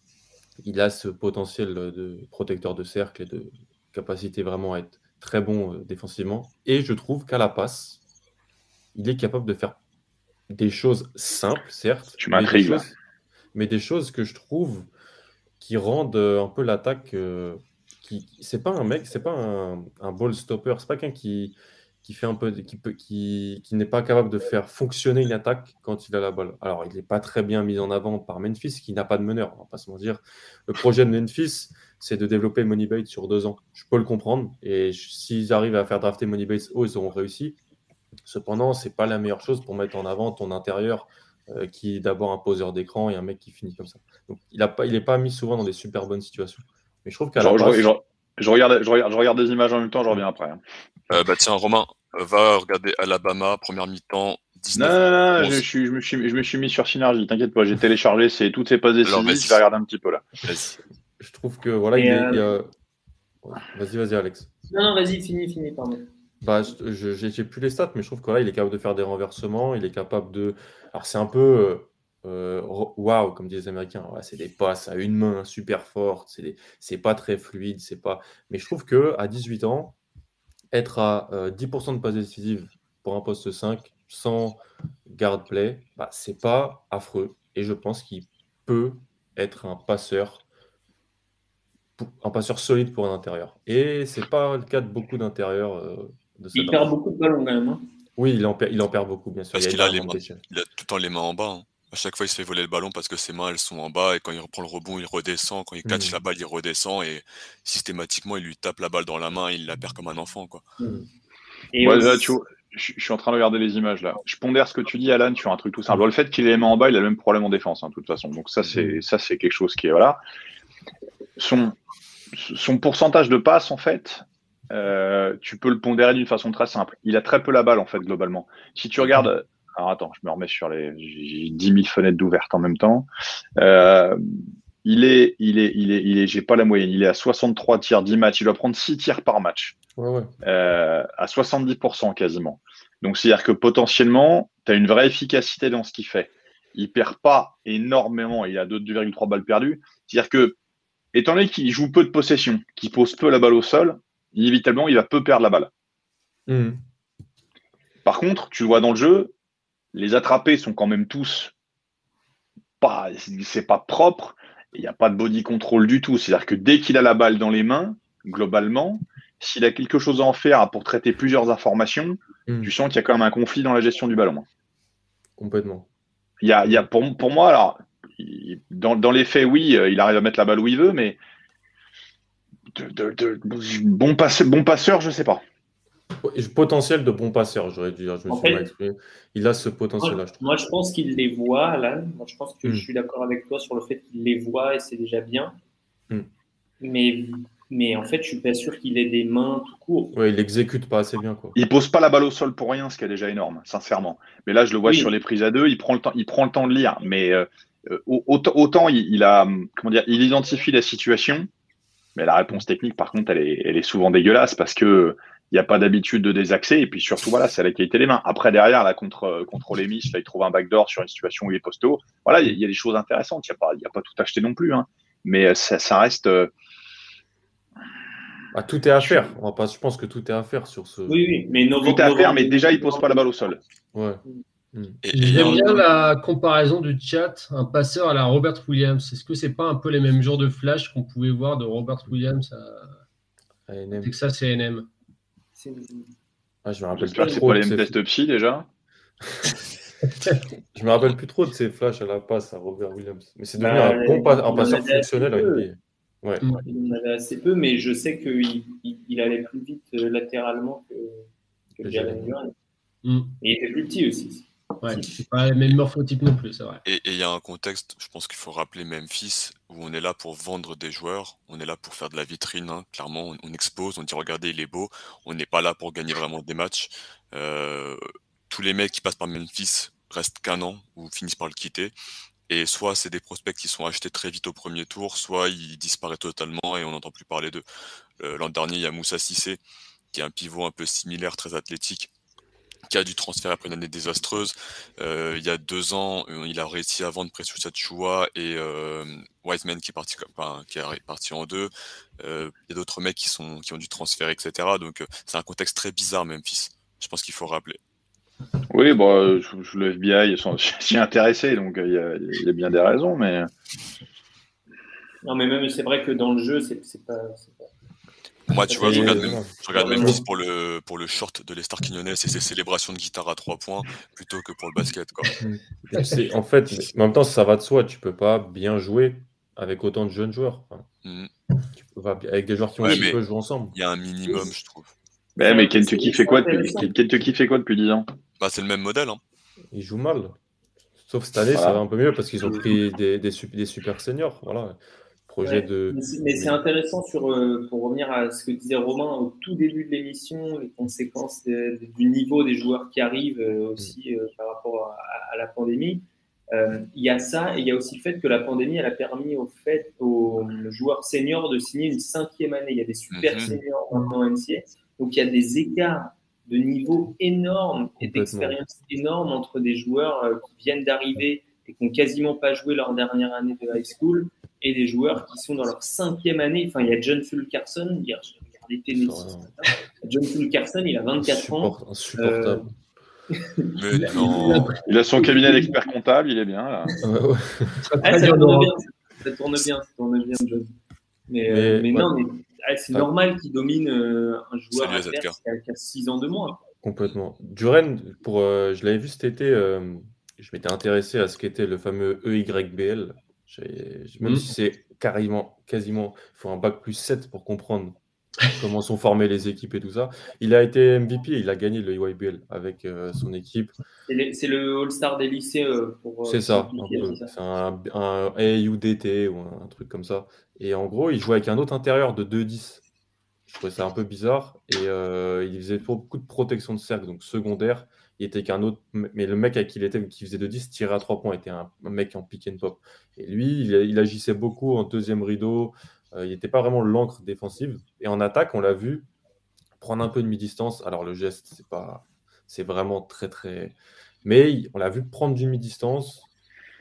il a ce potentiel de protecteur de cercle et de capacité vraiment à être très bon euh, défensivement. Et je trouve qu'à la passe, il est capable de faire des choses simples, certes. Tu m'intrigues. Mais, des choses que je trouve qui rendent euh, un peu l'attaque. Euh, qui c'est pas un mec, c'est pas un, un, ball stopper, c'est pas quelqu'un qui, qui fait un peu, qui, peut, qui, qui n'est pas capable de faire fonctionner une attaque quand il a la balle. Alors, il n'est pas très bien mis en avant par Memphis, qui n'a pas de meneur, on va pas se mentir. Le projet de Memphis, c'est de développer Moneybait sur deux ans. Je peux le comprendre. Et s'ils arrivent à faire drafter Moneybait haut, ils auront réussi. Cependant, c'est pas la meilleure chose pour mettre en avant ton intérieur euh, qui est d'abord un poseur d'écran et un mec qui finit comme ça. Donc, il n'est pas, il pas mis souvent dans des super bonnes situations. Mais je trouve qu'à je, je, regarde, je, regarde, des images en même temps, je reviens après. Hein. Euh, bah tiens, Romain, va regarder Alabama, première mi-temps, 19. Non, non, non, je, suis- je me suis, je me suis mis sur Synergie, t'inquiète pas, j'ai téléchargé c'est toutes ces passes Alors, décisives, je vais regarder un petit peu là. Je trouve que voilà, Et, il est- euh, il y a- Ouais, Vas-y, vas-y, Alex. Non, non, vas-y, fini, fini, pardon. Bah, je- plus les stats, mais je trouve que là, il est capable de faire des renversements. Il est capable de. Alors, c'est un peu. euh, euh, Waouh, comme disent les Américains. C'est des passes à une main super fortes. C'est des- pas très fluide. C'est pas. Mais je trouve que à 18 ans, être à euh, 10% de passes décisives pour un poste 5 sans guard play, bah, c'est pas affreux. Et je pense qu'il peut être un passeur un passeur solide pour un intérieur. Et c'est pas le cas de beaucoup d'intérieurs euh, de Il perd beaucoup de ballons quand même. hein. Oui, il en, perd, il en perd beaucoup, bien sûr. Parce qu'il a a tout le temps les mains en bas. hein. À chaque fois, il se fait voler le ballon parce que ses mains, elles sont en bas. Et quand il reprend le rebond, il redescend. Quand il catch Mhm. la balle, il redescend. Et systématiquement, il lui tape la balle dans la main. Il la perd comme un enfant. Quoi. Et Ouais, aussi- là, tu vois, je, je suis en train de regarder les images là. Je pondère ce que tu dis, Alan, sur un truc tout simple. Le fait qu'il ait les mains en bas, il a le même problème en défense, hein, de toute façon. Donc ça, c'est ça, c'est quelque chose qui est voilà. Son son pourcentage de passes, en fait, euh, tu peux le pondérer d'une façon très simple. Il a très peu la balle, en fait, globalement. Si tu regardes, alors attends, je me remets sur les, j'ai 10 000 fenêtres d'ouvertes en même temps. Euh, il est, il est, il est, il est, j'ai pas la moyenne. Il est à 63 tirs 10 matchs. Il doit prendre 6 tirs par match Ouais, ouais. euh, à 70% quasiment. Donc, c'est-à-dire que potentiellement, tu as une vraie efficacité dans ce qu'il fait. Il perd pas énormément, il a 2,3 balles perdues. C'est-à-dire que, étant donné qu'il joue peu de possession, qu'il pose peu la balle au sol, inévitablement, il va peu perdre la balle. Mhm. Par contre, tu vois dans le jeu, les attrapés sont quand même tous pas, c'est pas propre. Il n'y a pas de body control du tout. C'est-à-dire que dès qu'il a la balle dans les mains, globalement, s'il a quelque chose à en faire pour traiter plusieurs informations, Mhm. tu sens qu'il y a quand même un conflit dans la gestion du ballon. Complètement. Il y a, il y a pour, pour moi, alors, dans, dans les faits, oui, euh, il arrive à mettre la balle où il veut, mais de, de- de- bon, passeur, bon passeur, je sais pas. Potentiel de bon passeur, j'aurais dû dire. Je me En suis mal fait- exprimé. Il a ce potentiel-là, Moi, je trouve. moi, je pense qu'il les voit, Alan. Moi, je pense que Mm. je suis d'accord avec toi sur le fait qu'il les voit et c'est déjà bien. Mm. Mais, mais en fait, je suis pas sûr qu'il ait des mains tout court. Ouais, il exécute pas assez bien, quoi. Il pose pas la balle au sol pour rien, ce qui est déjà énorme, sincèrement. Mais là, je le vois Oui. sur les prises à deux, il prend le temps, il prend le temps de lire. Mais euh, euh, autant, autant il, il a, hum, comment dire, il identifie la situation, mais la réponse technique, par contre, elle est, elle est souvent dégueulasse parce que il n'y a pas d'habitude de désaxer et puis surtout voilà, c'est la qualité des mains. Après derrière, là contre euh, contre les Miss, là il trouve un backdoor sur une situation où il est posto. Voilà, il y, a- il y a des choses intéressantes. Il n'y a pas, y a pas tout acheté non plus, hein. Mais euh, ça, ça reste. euh, Ah, tout est à faire. On va pas... Je pense que tout est à faire sur ce. Oui, oui. Mais Novo- tout est à faire, mais déjà il pose pas la balle au sol. Ouais. A J'aime bien la comparaison du chat, un passeur à la Robert Williams. Est-ce que c'est pas un peu les mêmes jours de flash qu'on pouvait voir de Robert Williams à ANM. Texas A&M C'est- Ah, je me rappelle que c'est trop. pas de les ces- mêmes tests psy déjà. Je me rappelle plus trop de ces flashs à la passe à Robert Williams. Mais c'est devenu Bah, un bon pas- un passeur fonctionnel à. NBA. Ouais. Il en avait assez peu, mais je sais qu'il il, il allait plus vite euh, latéralement que, que Jalen. Duren. Mm. Et il était plus petit aussi. Ouais, c'est pas les mêmes morphotypes non plus, c'est vrai. Et et il y a un contexte, je pense qu'il faut rappeler Memphis, où on est là pour vendre des joueurs, on est là pour faire de la vitrine, hein. clairement, on, on expose, on dit regardez, il est beau, on n'est pas là pour gagner vraiment des matchs. Euh, tous les mecs qui passent par Memphis restent qu'un an ou finissent par le quitter. Et soit c'est des prospects qui sont achetés très vite au premier tour, soit ils disparaissent totalement et on n'entend plus parler d'eux. Euh, L'an dernier, il y a Moussa Sissé, qui est un pivot un peu similaire, très athlétique, qui a dû transférer après une année désastreuse. Euh, il y a deux ans, euh, il a réussi à vendre Precious Achua et euh, Wiseman qui est parti, enfin, qui est parti en deux. Euh, il y a d'autres mecs qui, sont, qui ont dû transférer, etc. Donc euh, c'est un contexte très bizarre, Memphis. Je pense qu'il faut rappeler. Oui, bon, je, je- le FBI s'y est intéressé, donc il y, a, il y a bien des raisons, mais Non, mais même c'est vrai que dans le jeu, c'est c'est pas. Moi, tu vois, je regarde. Mem- je regarde Ouais. Memphis pour le, pour le short de l'Estar Quignonez et ses célébrations de guitare à trois points plutôt que pour le basket. Quoi. Sais, en fait, en même temps, ça va de soi. Tu peux pas bien jouer avec autant de jeunes joueurs. Enfin, Mhm. tu peux pas- avec des joueurs qui ont Ouais, mais- peu joué ensemble. Il y a un minimum, je trouve. Ouais, mais Kentucky fait quoi depuis. Kentucky fait quoi depuis 10 ans? Bah, c'est le même modèle. Hein. Ils jouent mal. Sauf cette année, Voilà. ça va un peu mieux parce qu'ils ont pris des, des, des super seniors. Voilà. Projet de. Mais c'est intéressant sur, euh, pour revenir à ce que disait Romain au tout début de l'émission, les conséquences du niveau des joueurs qui arrivent euh, aussi euh, par rapport à, la pandémie. Il y a ça et il y a aussi le fait que la pandémie elle a permis au fait aux joueurs seniors de signer une cinquième année. Il y a des super mhm. seniors maintenant NCA, donc il y a des écarts de niveau énormes et d'expérience énorme entre des joueurs qui viennent d'arriver et qui n'ont quasiment pas joué leur dernière année de high school et des joueurs qui sont dans leur cinquième année. Enfin, il y a John Fulkerson, hier, j'ai regardé Tennessee. John Fulkerson, il a 24 ans. Insupportable. Euh, Mais non. Il a son cabinet d'expert comptable, il est bien là. Ah, ça, tourne bien, ça tourne bien, ça tourne bien, John. Mais, euh, mais, non, mais ah, c'est normal qu'il domine euh, un joueur à qui, a, qui a 6 ans de moins. Complètement. Duren, pour, je l'avais vu cet été, je m'étais intéressé à ce qu'était le fameux EYBL. Même mmh. si c'est carrément, quasiment, il faut un bac plus 7 pour comprendre comment sont formées les équipes et tout ça. Il a été MVP, il a gagné le EYBL avec euh, son équipe. C'est le All-Star des lycées euh, pour. Euh, c'est ça, c'est un, un, AUDT ou un, truc comme ça. Et en gros, il jouait avec un autre intérieur de 2-10. Je trouvais ça un peu bizarre. Et il faisait beaucoup de protection de cercle, donc secondaire il était qu'un autre, mais le mec avec qui il était, qui faisait de 10, tirait à 3 points, était un, mec en pick and pop. Et lui, il, agissait beaucoup en deuxième rideau, euh, il n'était pas vraiment l'encre défensive. Et en attaque, on l'a vu prendre un peu de mi-distance. Alors le geste, c'est pas, c'est vraiment très très. Mais on l'a vu prendre du mi-distance.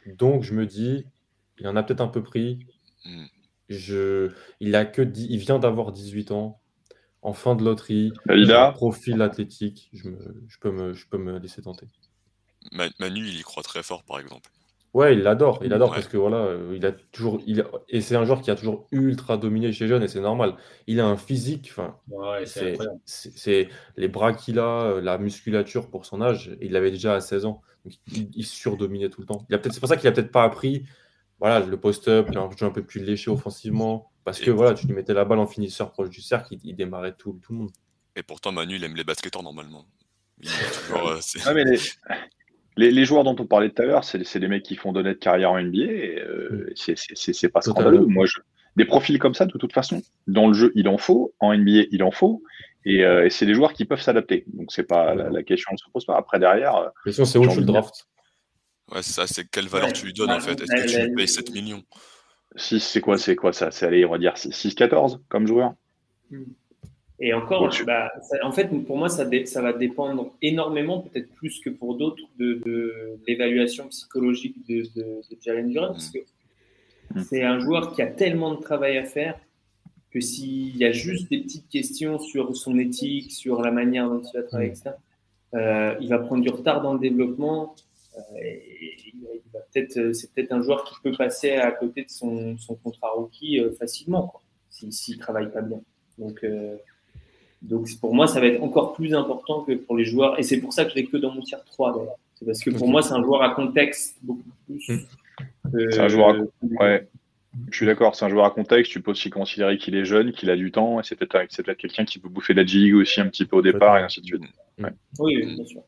Donc je me dis, il en a peut-être un peu pris. Mm. Je, il a que il vient d'avoir 18 ans en fin de loterie, un profil athlétique, je, peux me, je peux me laisser tenter. Manu, il y croit très fort, par exemple. Ouais, il l'adore, il adore parce que voilà, euh, il a toujours, il et c'est un joueur qui a toujours ultra dominé chez jeunes et c'est normal. Il a un physique, enfin, c'est les bras qu'il a, euh, la musculature pour son âge. Il l'avait déjà à 16 ans, donc il, surdominait tout le temps. Il a peut-être, c'est pour ça qu'il a peut-être pas appris, voilà, le post-up, un jeu un peu plus léché offensivement. Parce que voilà, tu lui mettais la balle en finisseur proche du cercle, il, démarrait tout, tout, le monde. Et pourtant, Manu, il aime les basketteurs normalement. Euh, les, les, joueurs dont on parlait tout à l'heure, c'est les mecs qui font d'honnêtes carrière en NBA. Euh, mm. c'est pas scandaleux. Moi, je... Des profils comme ça, de toute façon, dans le jeu, il en faut. En NBA, il en faut. Et, euh, c'est des joueurs qui peuvent s'adapter. Donc, c'est pas la, question ne se pose pas. Après, derrière. La question, c'est où tu le draft Ouais, c'est ça. C'est quelle valeur tu lui donnes, en fait? Est-ce que tu lui payes 7 millions? 6, c'est quoi C'est quoi ça C'est aller, on va dire 6-14 comme joueur Et encore, bah, en fait, pour moi, ça, ça va dépendre énormément, peut-être plus que pour d'autres, de, l'évaluation psychologique de, de, Jalen Duran, parce que mm. c'est un joueur qui a tellement de travail à faire que s'il y a juste des petites questions sur son éthique, sur la manière dont il va travailler, mm. etc., euh, il va prendre du retard dans le développement. Euh, peut-être, euh, c'est peut-être un joueur qui peut passer à côté de son, son contrat rookie euh, facilement, s'il ne travaille pas bien. Donc, donc pour moi, ça va être encore plus important que pour les joueurs. Et c'est pour ça que je l'ai que dans mon tier 3 d'ailleurs. C'est parce que pour moi, c'est un joueur à contexte beaucoup plus. Hmm. c'est un joueur à... ouais. Je suis d'accord, c'est un joueur à contexte. Tu peux aussi considérer qu'il est jeune, qu'il a du temps, et c'est peut-être, peut quelqu'un qui peut bouffer la G aussi un petit peu au départ, et ainsi de suite. Oui, bien sûr.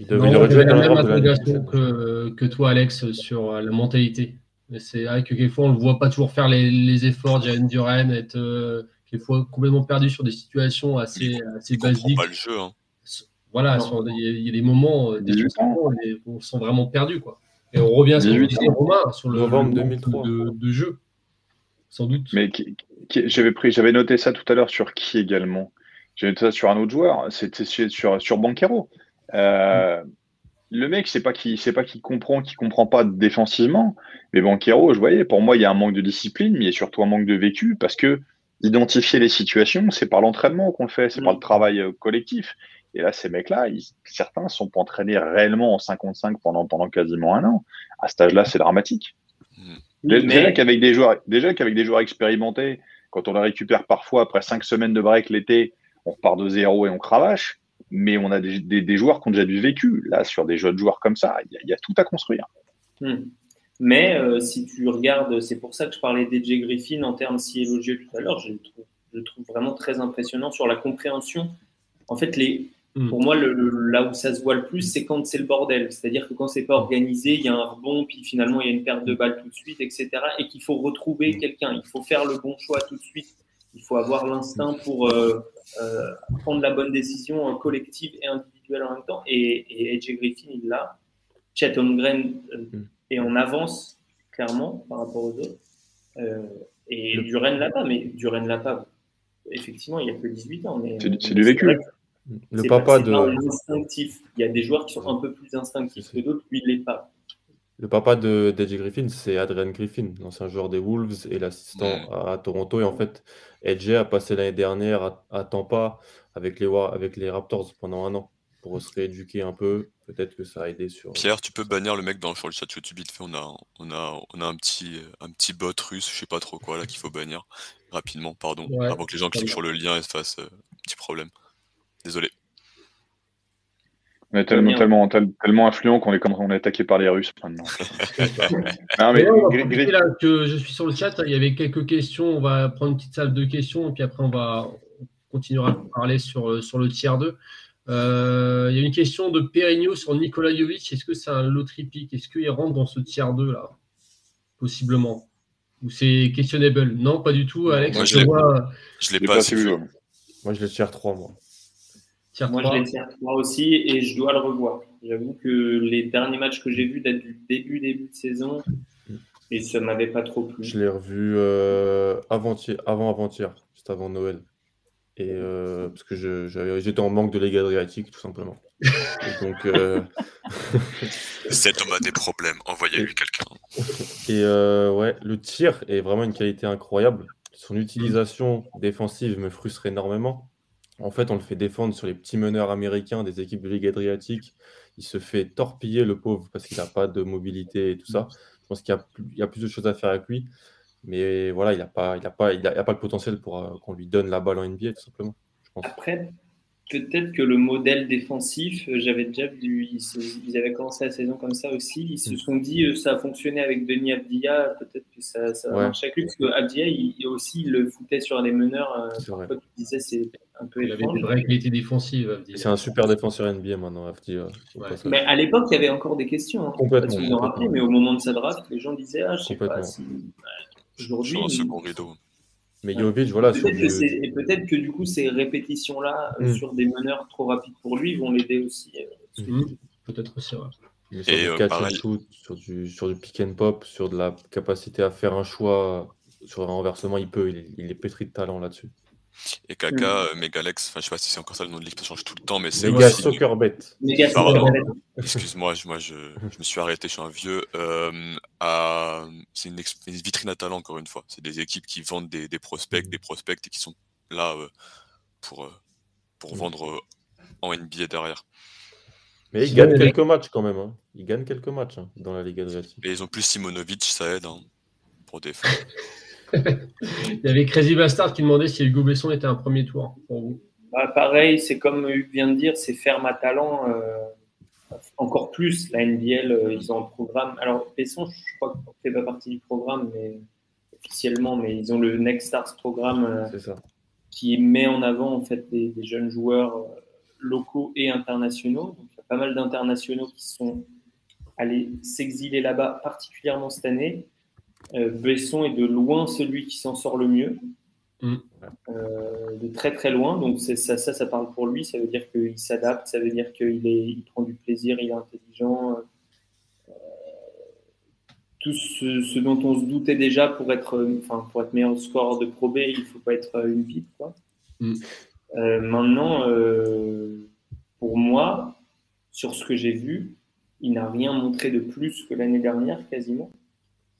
Il, devait, non, la même interrogation que, que, toi, Alex, sur euh, la mentalité. C'est vrai que quelquefois, on ne le voit pas toujours faire les, les efforts. Jalen Duran être euh, quelquefois complètement perdu sur des situations assez, assez basiques. pas le jeu. Hein. Voilà, il y, a des moments, euh, des où on se sent vraiment perdu. Quoi. Et on revient à ce que disait Romain sur le novembre 2003 de, de, jeu, sans doute. Mais j'avais pris, j'avais noté ça tout à l'heure sur qui également? J'avais noté ça sur un autre joueur. C'était sur, sur Banquero. Euh, le mec, c'est pas qu'il c'est pas qu'il comprend, qu'il comprend pas défensivement. Mais Banquero, je voyais, pour moi, il y a un manque de discipline, mais il y a surtout un manque de vécu parce que identifier les situations, c'est par l'entraînement qu'on le fait, c'est par le mm. travail euh, collectif. Et là, ces mecs-là, certains sont pas entraînés réellement en 55 pendant, pendant quasiment un an. À cet âge-là, c'est dramatique. Mm. Déjà qu'avec des joueurs, déjà qu'avec des joueurs expérimentés, quand on les récupère parfois après cinq semaines de break l'été, on repart de zéro et on cravache mais on a des, joueurs qui ont déjà du vécu. Là, sur des jeunes joueurs comme ça, il y, a tout à construire. Hmm. Mais euh, si tu regardes, c'est pour ça que je parlais d'Edge Griffin en termes si élogieux tout à l'heure, je le trouve, vraiment très impressionnant sur la compréhension. En fait, les, Mm. Pour moi, le, là où ça se voit le plus, c'est quand c'est le bordel. C'est-à-dire que quand c'est pas organisé, il y a un rebond, puis finalement il y a une perte de balle tout de suite, etc. Et qu'il faut retrouver mm. quelqu'un. Il faut faire le bon choix tout de suite. Il faut avoir l'instinct pour euh, euh, prendre la bonne décision collective et individuelle en même temps. Et, et AJ Griffin, il l'a. Chet Holmgren euh, est en avance, clairement, par rapport aux autres. et Duren l'a pas, mais Duren l'a pas. Effectivement, il n'y a que 18 ans. C'est du vécu. Le papa de. Instinctif. Il y a des joueurs qui sont un peu plus instinctifs que d'autres, lui, il l'est pas. Le papa de DJ Griffin, c'est Adrian Griffin, l'ancien joueur des Wolves et l'assistant à Toronto. Et en fait, Edge a passé l'année dernière à, Tampa avec les, avec les Raptors pendant un an pour se rééduquer un peu. Peut-être que ça a aidé sur. Pierre, tu peux bannir le mec dans, sur le chat YouTube vite fait. On a, on a, on a un, petit, un petit bot russe, je sais pas trop quoi, là, qu'il faut bannir rapidement, pardon, avant que les gens cliquent sur le lien et se fassent euh, un petit problème. Désolé. On est tellement, tellement, tellement influent qu'on est, on est attaqué par les Russes maintenant. là que je suis sur le chat, il y avait quelques questions. On va prendre une petite salle de questions et puis après on va continuer à parler sur, sur le tiers 2. Euh, il y a une question de Perigno sur Nikola Jovic. Est-ce que c'est un loterie pick Est-ce qu'il rentre dans ce tiers 2 là? Possiblement. Ou c'est questionnable Non, pas du tout, Alex. Moi, je ne l'ai pas, vu. Moi, je le tiers 3, moi. Moi, je l'ai tiers 3 aussi et je dois le revoir. J'avoue que les derniers matchs que j'ai vus datent du début, début de saison et ça ne m'avait pas trop plu. Je l'ai revu euh, avant avant-hier, juste avant Noël. Et euh, parce que j'étais en manque de Ligue Adriatique, tout simplement. donc. Euh... Cet homme a des problèmes, envoyez-lui quelqu'un. Et euh, ouais, le tir est vraiment une qualité incroyable. Son utilisation défensive me frustre énormément. En fait, on le fait défendre sur les petits meneurs américains des équipes de Ligue Adriatique. Il se fait torpiller, le pauvre, parce qu'il n'a pas de mobilité et tout ça. Je pense qu'il y, a plus de choses à faire avec lui. Mais voilà, il n'a pas, a pas, il pas le potentiel pour euh, qu'on lui donne la balle en NBA, tout simplement. Après, peut-être que le modèle défensif, euh, j'avais déjà vu, ils, avaient commencé la saison comme ça aussi. Ils se mm. sont dit, euh, ça a fonctionné avec Denis Abdia, peut-être que ça, ça va marcher avec lui. Parce que Abdia, il, aussi, il le foutait sur les meneurs. Euh, il disait, c'est un peu Il avait une vraie qualité défensive. C'est un super défenseur NBA maintenant, Abdia. Mais à l'époque, il y avait encore des questions. Hein. Complètement. mais au moment de sa draft, les gens disaient, ah, je sais pas si. Aujourd'hui. un second rideau. Mais Jovic, voilà. Peut-être que, et peut-être que du coup, ces répétitions-là euh, mm. sur des meneurs trop rapides pour lui vont l'aider aussi. Euh, mm. Peut-être aussi, ouais. sur, et du catch shoot, sur, du, sur du pick and pop, sur de la capacité à faire un choix, sur un renversement, il peut, il, il est pétri de talent là-dessus. Et Kaka, mm. Megalex, enfin je sais pas si c'est encore ça le nom de l'équipe, ça change tout le temps, mais c'est. Mega Soccer Bet. Excuse-moi, moi je, je, me suis arrêté, je suis un vieux. Euh, à... C'est une, une, vitrine à talent, encore une fois. C'est des équipes qui vendent des, des, prospects, des prospects et qui sont là euh, pour, euh, pour vendre euh, en NBA derrière. Mais ils gagnent quelques matchs quand même. Hein. Ils gagnent quelques matchs hein, dans la Ligue Adriatique. Et ils ont plus Simonovic, ça aide hein, pour défendre. Il y avait Crazy Bastard qui demandait si Hugo Besson était un premier tour pour vous. Bah, pareil, c'est comme Hugues vient de dire, c'est ferme à talent. Euh, encore plus, la NBL, euh, ils ont un programme. Alors, Besson, je crois qu'il ne fait pas partie du programme, mais officiellement, mais ils ont le Next Stars programme euh, qui met en avant en fait des, jeunes joueurs locaux et internationaux. Donc, il y a pas mal d'internationaux qui sont allés s'exiler là-bas, particulièrement cette année. Euh, Besson est de loin celui qui s'en sort le mieux. Mm. Euh, de très très loin, donc ça, ça, ça parle pour lui. Ça veut dire qu'il s'adapte, ça veut dire qu'il il prend du plaisir, il est intelligent. Euh, tout ce, dont on se doutait déjà pour être, enfin, pour être meilleur score de Pro B, il faut pas être une pipe. Quoi. Mm. maintenant, pour moi, sur ce que j'ai vu, il n'a rien montré de plus que l'année dernière quasiment.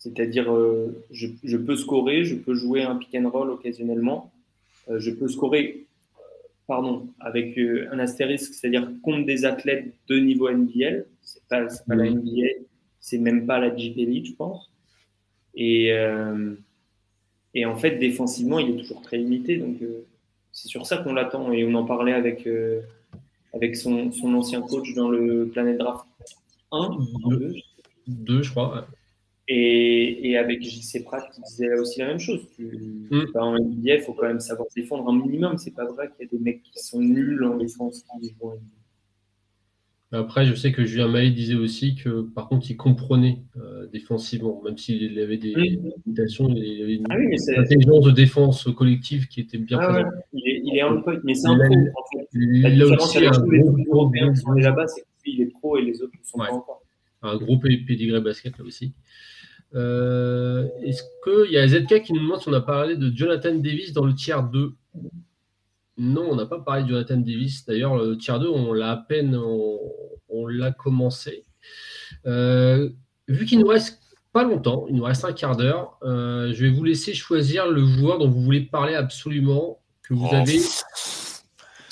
C'est-à-dire, euh, je, peux scorer, je peux jouer un pick and roll occasionnellement, euh, je peux scorer, euh, pardon, avec un astérisque, c'est-à-dire contre des athlètes de niveau NBL. C'est pas, pas la NBA, c'est même pas la Jeep Elite, je pense. Et, et en fait, défensivement, il est toujours très limité. Donc, c'est sur ça qu'on l'attend. Et on en parlait avec, avec son, son, ancien coach dans le Planet Draft 1, 2, 2 je crois. Et, et, avec JC Pratt qui disait aussi la même chose. Tu, mm. En NBA, il faut quand même savoir défendre un minimum. C'est pas vrai qu'il y a des mecs qui sont nuls en défense qui Après, je sais que Julien Maillet disait aussi que par contre, il comprenait euh, défensivement, même s'il avait des limitations, il avait une, ah oui, intelligence de défense collective qui était bien ah présente. Il, est, il est un peu, mais c'est un. En fait. Il, a aussi un gros là-bas, c'est que lui, il est pro et les autres ne sont pas encore. Un gros pédigré basket là aussi. Euh, est-ce qu'il y a ZK qui nous demande si on a parlé de Jonathan Davis dans le tiers 2 Non, on n'a pas parlé de Jonathan Davis. D'ailleurs, le tiers 2, on l'a à peine, on, l'a commencé. Euh, vu qu'il nous reste pas longtemps, il nous reste un quart d'heure, euh, je vais vous laisser choisir le joueur dont vous voulez parler absolument, que vous oh. avez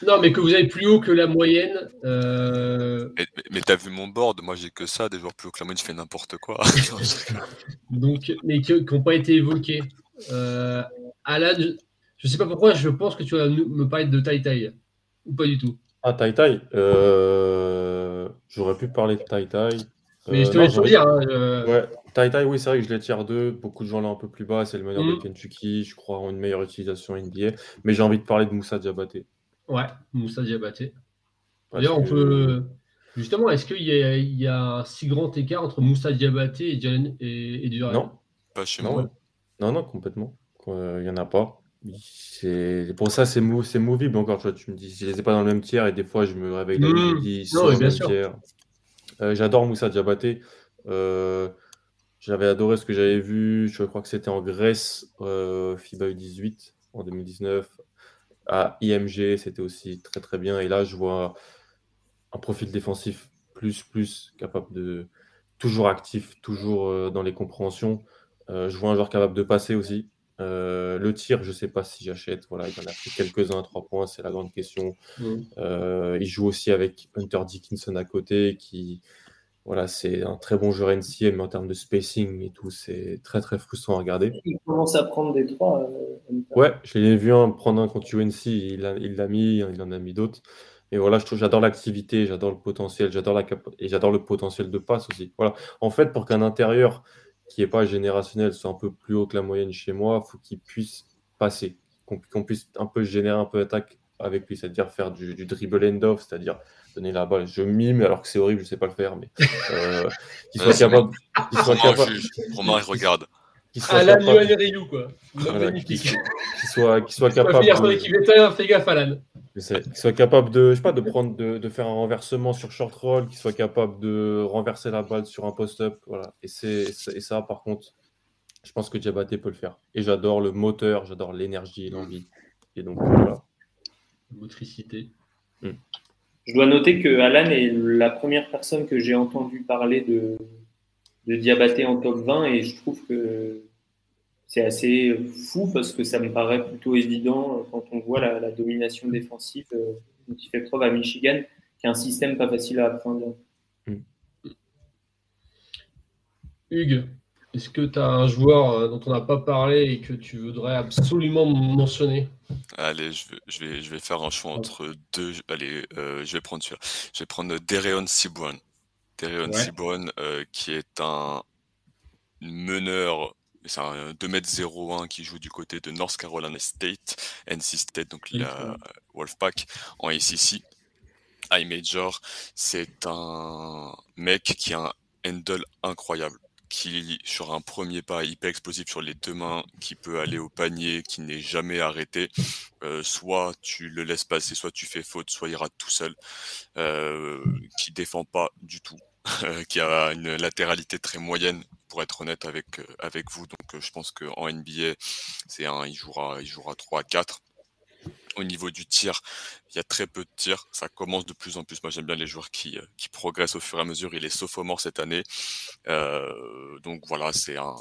non, mais que vous avez plus haut que la moyenne. Euh, mais, tu as vu mon board, moi j'ai que ça, des joueurs plus haut que la moyenne, je fais n'importe quoi. Donc, mais qui n'ont pas été évoqués. Euh, Alan, je ne sais pas pourquoi, je pense que tu vas me parler de Tai Tai. Ou pas du tout. Ah, Tai Tai euh, J'aurais pu parler de Tai Tai. Mais je te laisse dire. Hein, ouais, Tai Tai, oui, c'est vrai que je l'ai tiers 2. Beaucoup de gens l'ont un peu plus bas. C'est le meilleur de mm. Kentucky. Je crois en une meilleure utilisation NBA. Mais j'ai envie de parler de Moussa Diabaté. Ouais, Moussa Diabaté. D'ailleurs, on peut. Justement, est-ce qu'il y, a un si grand écart entre Moussa Diabaté et, Jalen, et, Non, pas chez moi. Non, non, complètement. Il n'y en a pas. Pour ça, c'est mou... movible encore. Tu, tu me dis, je les ai pas dans le même tiers et des fois, je me réveille dans le midi, non, bien sûr. Euh, j'adore Moussa Diabaté. Euh, j'avais adoré ce que j'avais vu. Je crois que c'était en Grèce, euh, FIBA U18 en 2019 à IMG, c'était aussi très très bien. Et là, je vois un profil défensif plus, plus capable de. toujours actif, toujours euh, dans les compréhensions. Euh, je vois un joueur capable de passer aussi. Euh, le tir, je ne sais pas si j'achète. Voilà, il en a fait quelques-uns à trois points, c'est la grande question. Mm. il joue aussi avec Hunter Dickinson à côté, qui, voilà, c'est un très bon joueur NCA, mais en termes de spacing et tout, c'est très très frustrant à regarder. Il commence à prendre des trois. Euh, ouais, je l'ai vu un prendre un contre UNC, il l'a il mis, il en a mis d'autres. Et voilà, je trouve, j'adore l'activité, j'adore le potentiel, j'adore la et j'adore le potentiel de passe aussi. Voilà. En fait, pour qu'un intérieur qui n'est pas générationnel soit un peu plus haut que la moyenne chez moi, il faut qu'il puisse passer, qu'on puisse un peu générer un peu d'attaque avec lui, c'est-à-dire faire du, du dribble end-off, c'est-à-dire donner la balle. Je mime alors que c'est horrible, je sais pas le faire, mais euh, qu'il soit capable. Qu'il soit capable. Romain, il regarde. Qu'il soit Alan capable... quoi. Voilà, qu'il soit, qu'il soit capable. De... fais gaffe, Alan. Qu'il soit capable de, je sais pas, de prendre, de, de faire un renversement sur short roll, qu'il soit capable de renverser la balle sur un post-up, voilà. Et c'est, et ça, par contre, je pense que Diabaté peut le faire. Et j'adore le moteur, j'adore l'énergie et l'envie. Et donc voilà. Motricité. Hmm. Je dois noter que Alan est la première personne que j'ai entendu parler de, de Diabaté en top 20 et je trouve que c'est assez fou parce que ça me paraît plutôt évident quand on voit la, domination défensive euh, dont il fait preuve à Michigan, qui est un système pas facile à apprendre. Hmm. Hugues, est-ce que tu as un joueur euh, dont on n'a pas parlé et que tu voudrais absolument mentionner? Allez, je vais, je, vais, faire un choix entre deux. Allez, euh, je vais prendre celui-là. Je vais prendre Dereon Seaborn. Dereon Seaborn, euh, qui est un meneur, c'est un 2m01 qui joue du côté de North Carolina State, NC State, donc la Wolfpack, en ACC. High Major, c'est un mec qui a un handle incroyable qui, sur un premier pas hyper explosif sur les deux mains, qui peut aller au panier, qui n'est jamais arrêté, euh, soit tu le laisses passer, soit tu fais faute, soit il rate tout seul, euh, qui défend pas du tout, qui a une latéralité très moyenne, pour être honnête avec, euh, vous. Donc je pense qu'en NBA, c'est un, il jouera, il jouera 3 à 4 au niveau du tir, il y a très peu de tirs. Ça commence de plus en plus. Moi, j'aime bien les joueurs qui, euh, qui progressent au fur et à mesure. Il est sophomore cette année. Euh, donc voilà, c'est un.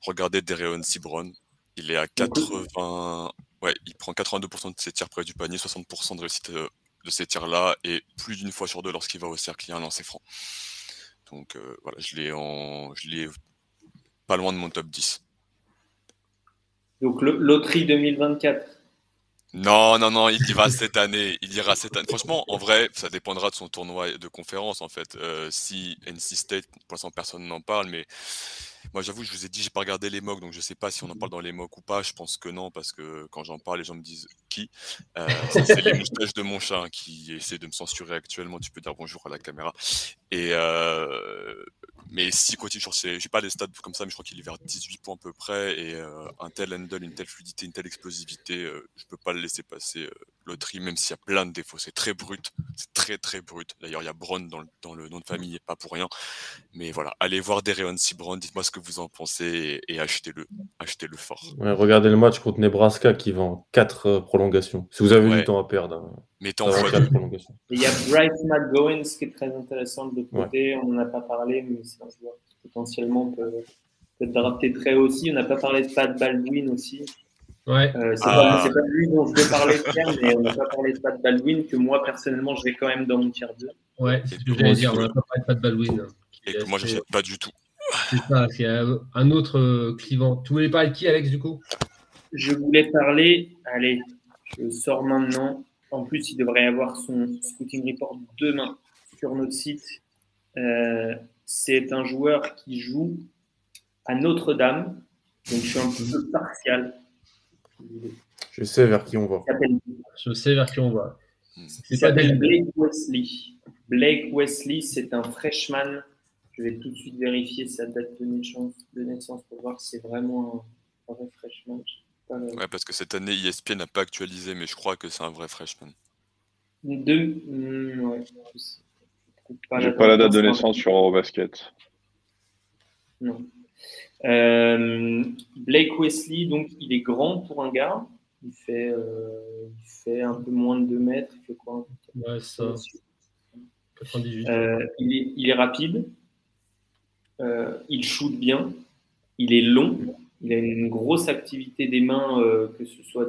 Regardez Dereon Cibron. Il est à 80. Ouais, il prend 82% de ses tirs près du panier, 60% de réussite euh, de ces tirs-là, et plus d'une fois sur deux lorsqu'il va au cercle, il y a un lancer franc. Donc voilà, je l'ai en. Je l'ai pas loin de mon top 10. Donc loterie 2024. Non, non, non, il ira cette année. Il ira cette année. Franchement, en vrai, ça dépendra de son tournoi de conférence, en fait. Euh, si NC State, pour l'instant, personne n'en parle, mais moi, j'avoue, je vous ai dit, j'ai pas regardé les mocks, donc je sais pas si on en Mhm. parle dans les mocks ou pas. Je pense que non, parce que quand j'en parle, les gens me disent qui? Euh, c'est les moustaches de mon chat hein, qui essaie de me censurer actuellement. Tu peux dire bonjour à la caméra. Et euh, mais si continue, genre, c'est- j'ai pas les stats comme ça, mais je crois qu'il est vers 18 points à peu près. Et euh, un tel handle, une telle fluidité, une telle explosivité, euh, je peux pas le laisser passer euh, loterie, même s'il y a plein de défauts. C'est très brut, c'est très très brut. D'ailleurs, il y a Brown dans le, dans le nom de famille, pas pour rien. Mais voilà, allez voir Dereon Brown, dites-moi ce que vous en pensez et, et achetez-le, achetez-le fort. Ouais, regardez le match contre Nebraska qui va en 4 prolongations. Si vous avez Ouais. du temps à perdre, hein, Mettez en fois 4 deux. prolongations. Et Il y a Bryce McGowan, ce qui est très intéressant de l'autre Ouais. côté. On n'en a pas parlé, mais c'est un joueur qui potentiellement peut, peut drafté très haut aussi. On n'a pas parlé de Pat Baldwin aussi. Ouais. Euh, c'est Ah. pas, pas lui dont je vais parler Pierre, mais on n'a pas parlé de Pat Baldwin, que moi personnellement je vais quand même dans mon tier 2. Ouais, c'est ce que j'allais dire. On n'a pas parlé de Pat Baldwin. qui Et que moi, j'achète pas du tout. C'est ça, c'est un un autre euh, clivant. Tu voulais parler de qui, Alex, du coup? Je voulais parler, allez, je sors maintenant. En plus, il devrait y avoir son scouting report demain sur notre site. Euh, c'est un joueur qui joue à Notre-Dame. Donc, je suis un peu partial. Je sais vers qui on va. Je sais vers qui on va. Il C'est pas. Blake Wesley. Blake Wesley, c'est un freshman. Je vais tout de suite vérifier sa date de naissance, de naissance pour voir si c'est vraiment un, un vrai freshman. Ouais, parce que cette année, ESPN n'a pas actualisé, mais je crois que c'est un vrai freshman. Deux. hmm, ouais. J'ai pas la date de naissance. naissance sur Eurobasket. Non. Euh, Blake Wesley, donc il est grand pour un gars. Il fait, euh, il fait un peu moins de 2 mètres. Il fait quoi? Ouais, ça. 98. Euh, il, est, il est rapide. Euh, il shoot bien. Il est long. Il a une grosse activité des mains, euh, que ce soit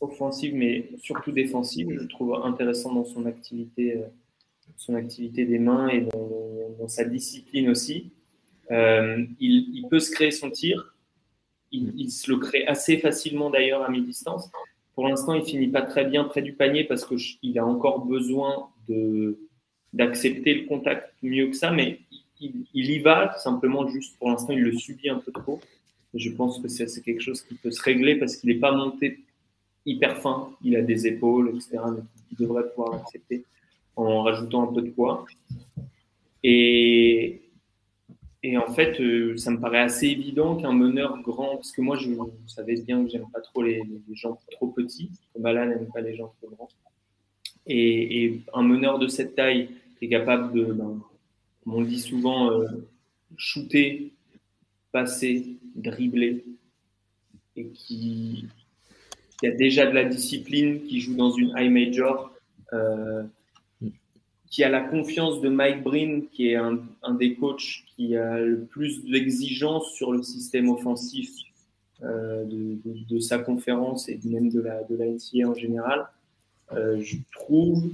offensive, mais surtout défensive. Je trouve intéressant dans son activité, euh, son activité des mains et dans, sa discipline aussi. Il, peut se créer son tir. Il, se le crée assez facilement d'ailleurs à mi-distance. Pour l'instant, il finit pas très bien près du panier parce qu'il a encore besoin d'accepter le contact mieux que ça, mais il, y va simplement juste pour l'instant, il le subit un peu trop. Je pense que c'est quelque chose qui peut se régler parce qu'il n'est pas monté hyper fin, il a des épaules, etc. Mais il devrait pouvoir l'accepter en rajoutant un peu de poids. Et, en fait, euh, ça me paraît assez évident qu'un meneur grand, parce que moi, je, vous savez bien que j'aime pas trop les, gens trop petits, comme n'aime pas les gens trop grands. Et, un meneur de cette taille qui est capable de, ben, on dit souvent, euh, shooter, passer, dribbler, et qui, a déjà de la discipline, qui joue dans une high major, euh, qui a la confiance de Mike Breen, qui est un, des coachs qui a le plus d'exigence sur le système offensif euh, de, sa conférence et même de la, de en général. Je trouve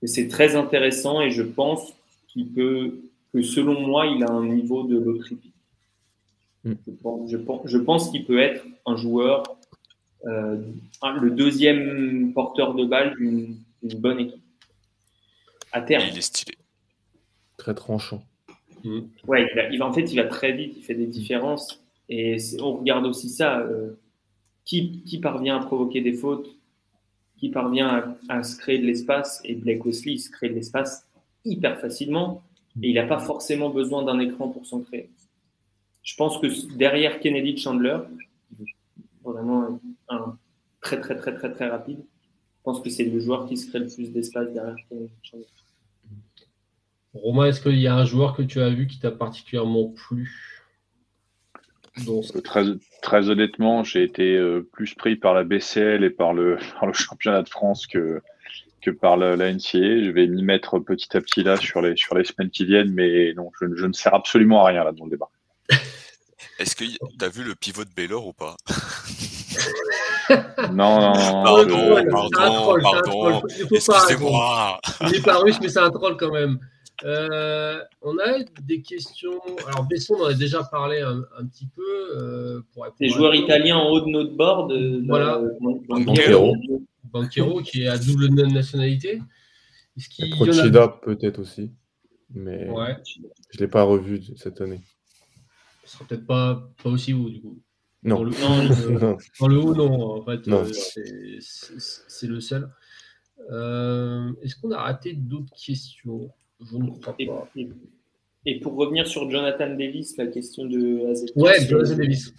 que c'est très intéressant et je pense qu'il peut, que selon moi, il a un niveau de loterie. Mm. Je pense, je pense, je pense qu'il peut être un joueur, euh, le deuxième porteur de balle d'une bonne équipe. À terme. Il est stylé. Très tranchant. Mm. Ouais, il, va, il en fait, il va très vite, il fait des différences. Et on regarde aussi ça. Euh, qui, qui, parvient à provoquer des fautes Qui parvient à, à se créer de l'espace Et Blake Wesley, il se crée de l'espace hyper facilement. Et il n'a pas forcément besoin d'un écran pour s'en créer. Je pense que derrière Kennedy Chandler, vraiment un, un, très, très, très, très, très rapide, je pense que c'est le joueur qui se crée le plus d'espace derrière Kennedy Chandler. Romain, est-ce qu'il y a un joueur que tu as vu qui t'a particulièrement plu Donc... très, très, honnêtement, j'ai été euh, plus pris par la BCL et par le, par le championnat de France que, que par la, la NCA. Je vais m'y mettre petit à petit là sur les, sur les semaines qui viennent, mais non, je, je ne sers absolument à rien là dans le débat. Est-ce que tu as vu le pivot de Baylor ou pas? Non, non, non. Pardon, je... pardon, pardon. Excusez-moi. Il n'est pas russe, mais c'est un troll quand même. Euh, on a des questions. Alors, Besson, on en a déjà parlé un, un petit peu. Euh, pour Des joueurs italiens en haut de notre board. Euh, voilà. Banquero. Banquero, qui est à double nationalité. Est-ce qu'il Procida, a... peut-être aussi. Mais ouais. je ne l'ai pas revu cette année. ce sera peut-être pas, pas aussi haut du coup. Non. Dans le, Non. dans le haut, non. En fait, Non. euh, c'est- le seul. Euh, Est-ce qu'on a raté d'autres questions? Je ne crois Et, pas. et- et pour revenir sur Jonathan Davis, la question de AZ. Ouais, Jonathan Davis.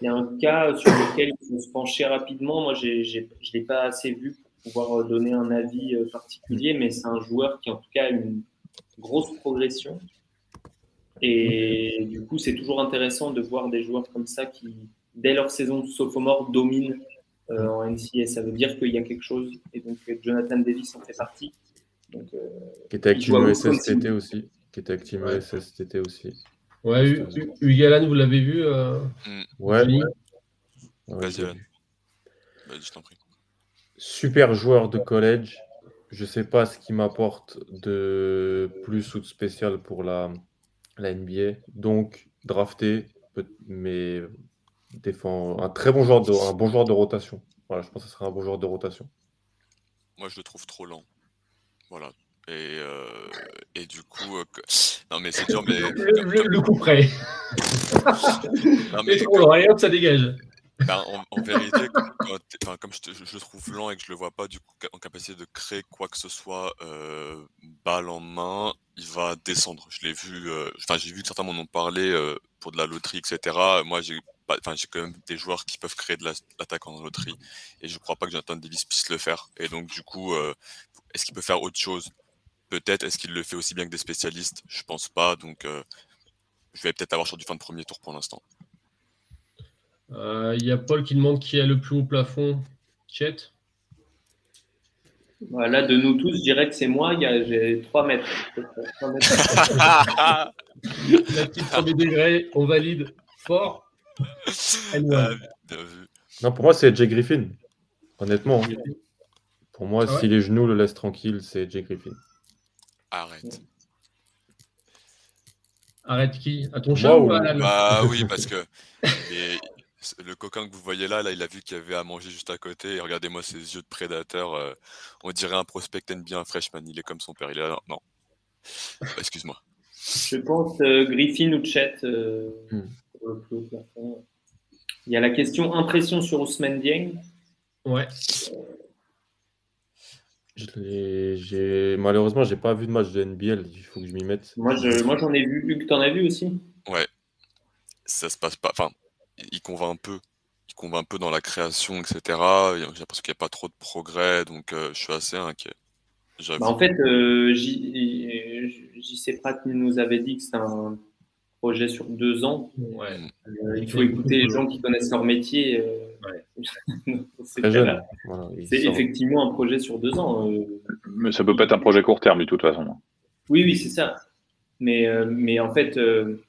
Il y a un cas sur lequel il faut se pencher rapidement. Moi, j'ai- je ne l'ai pas assez vu pour pouvoir euh, donner un avis euh, particulier, mais c'est un joueur qui, en tout cas, a une grosse progression. Et du coup, c'est toujours intéressant de voir des joueurs comme ça qui, dès leur saison de sophomore, dominent euh, en NCAA. Ça veut dire qu'il y a quelque chose. Et donc, Jonathan Davis en fait partie. Donc, euh, Qui était cet été aussi. Qui était. ESS cet été aussi. Ouais, Ugalan, vous l'avez vu euh, Ouais. Johnny Ouais, Vas-y, Alan. vu. Vas-y, je t'en prie. Super joueur de college. Je sais pas ce qu'il m'apporte de plus ou de spécial pour la, la NBA. Donc, drafté, mais défend un très bon joueur de, un bon joueur de rotation. Voilà, je pense que ce serait un bon joueur de rotation. Moi, je le trouve trop lent. Voilà. Et, euh, et du coup, euh, non mais c'est dur, mais le, le- le coup près. non, mais trop et hop, ça dégage. Ben, en, en vérité, quand enfin, comme je, te- je le trouve lent et que je le vois pas du coup en capacité de créer quoi que ce soit euh, balle en main, il va descendre. Je l'ai vu, euh, enfin j'ai vu que certains m'en ont parlé euh, pour de la loterie, etc. Moi j'ai enfin j'ai quand même des joueurs qui peuvent créer de la- l'attaque en loterie et je crois pas que Jonathan Davis puisse le faire. Et donc du coup, est-ce qu'il peut faire autre chose? Peut-être. Est-ce qu'il le fait aussi bien que des spécialistes? Je pense pas. Donc euh, je vais peut-être avoir sur du fin de premier tour pour l'instant. Euh, Il y a Paul qui demande qui a le plus haut plafond. Chet? Voilà, de nous tous, je dirais que c'est moi. J'ai 3 mètres. Trois mètres. La petite premier degré, on valide fort. N1. Bien vu. Non, pour moi, c'est Jay Griffin. Honnêtement. hein. Pour moi, Ah ouais si les genoux le laissent tranquille, c'est Jay Griffin. Arrête. Arrête qui? À ton chat ou à Alan Bah oui, parce que et le coquin que vous voyez là, là, il a vu qu'il y avait à manger juste à côté. Et regardez-moi ses yeux de prédateur. euh, on dirait un prospect NBA, un freshman. Il est comme son père. Il est là. Non. Bah, Excuse-moi. Je pense euh, Griffin ou Chet. euh, Hmm. pour le plus haut plafond. Il y a la question impression sur Ousmane Dieng. Ouais. Je Malheureusement, j'ai pas vu de match de NBL. Il faut que je m'y mette. Moi, je, moi, j'en ai vu. Hugues, t'en as vu aussi? Ouais. Ça se passe pas. Enfin, il- convainc un peu. Il convainc un peu dans la création, etc. J'ai l'impression qu'il n'y a pas trop de progrès. Donc, euh, je suis assez inquiet. Bah, En fait, euh, JC Pratt nous avait dit que c'était un projet sur deux ans. Ouais. Euh, il faut écouter les gens qui connaissent leur métier. euh, Voilà, C'est effectivement un projet sur deux ans. euh, Mais ça peut pas être un projet court terme, de toute façon. Oui, oui, c'est ça. Mais, euh, mais en fait, euh,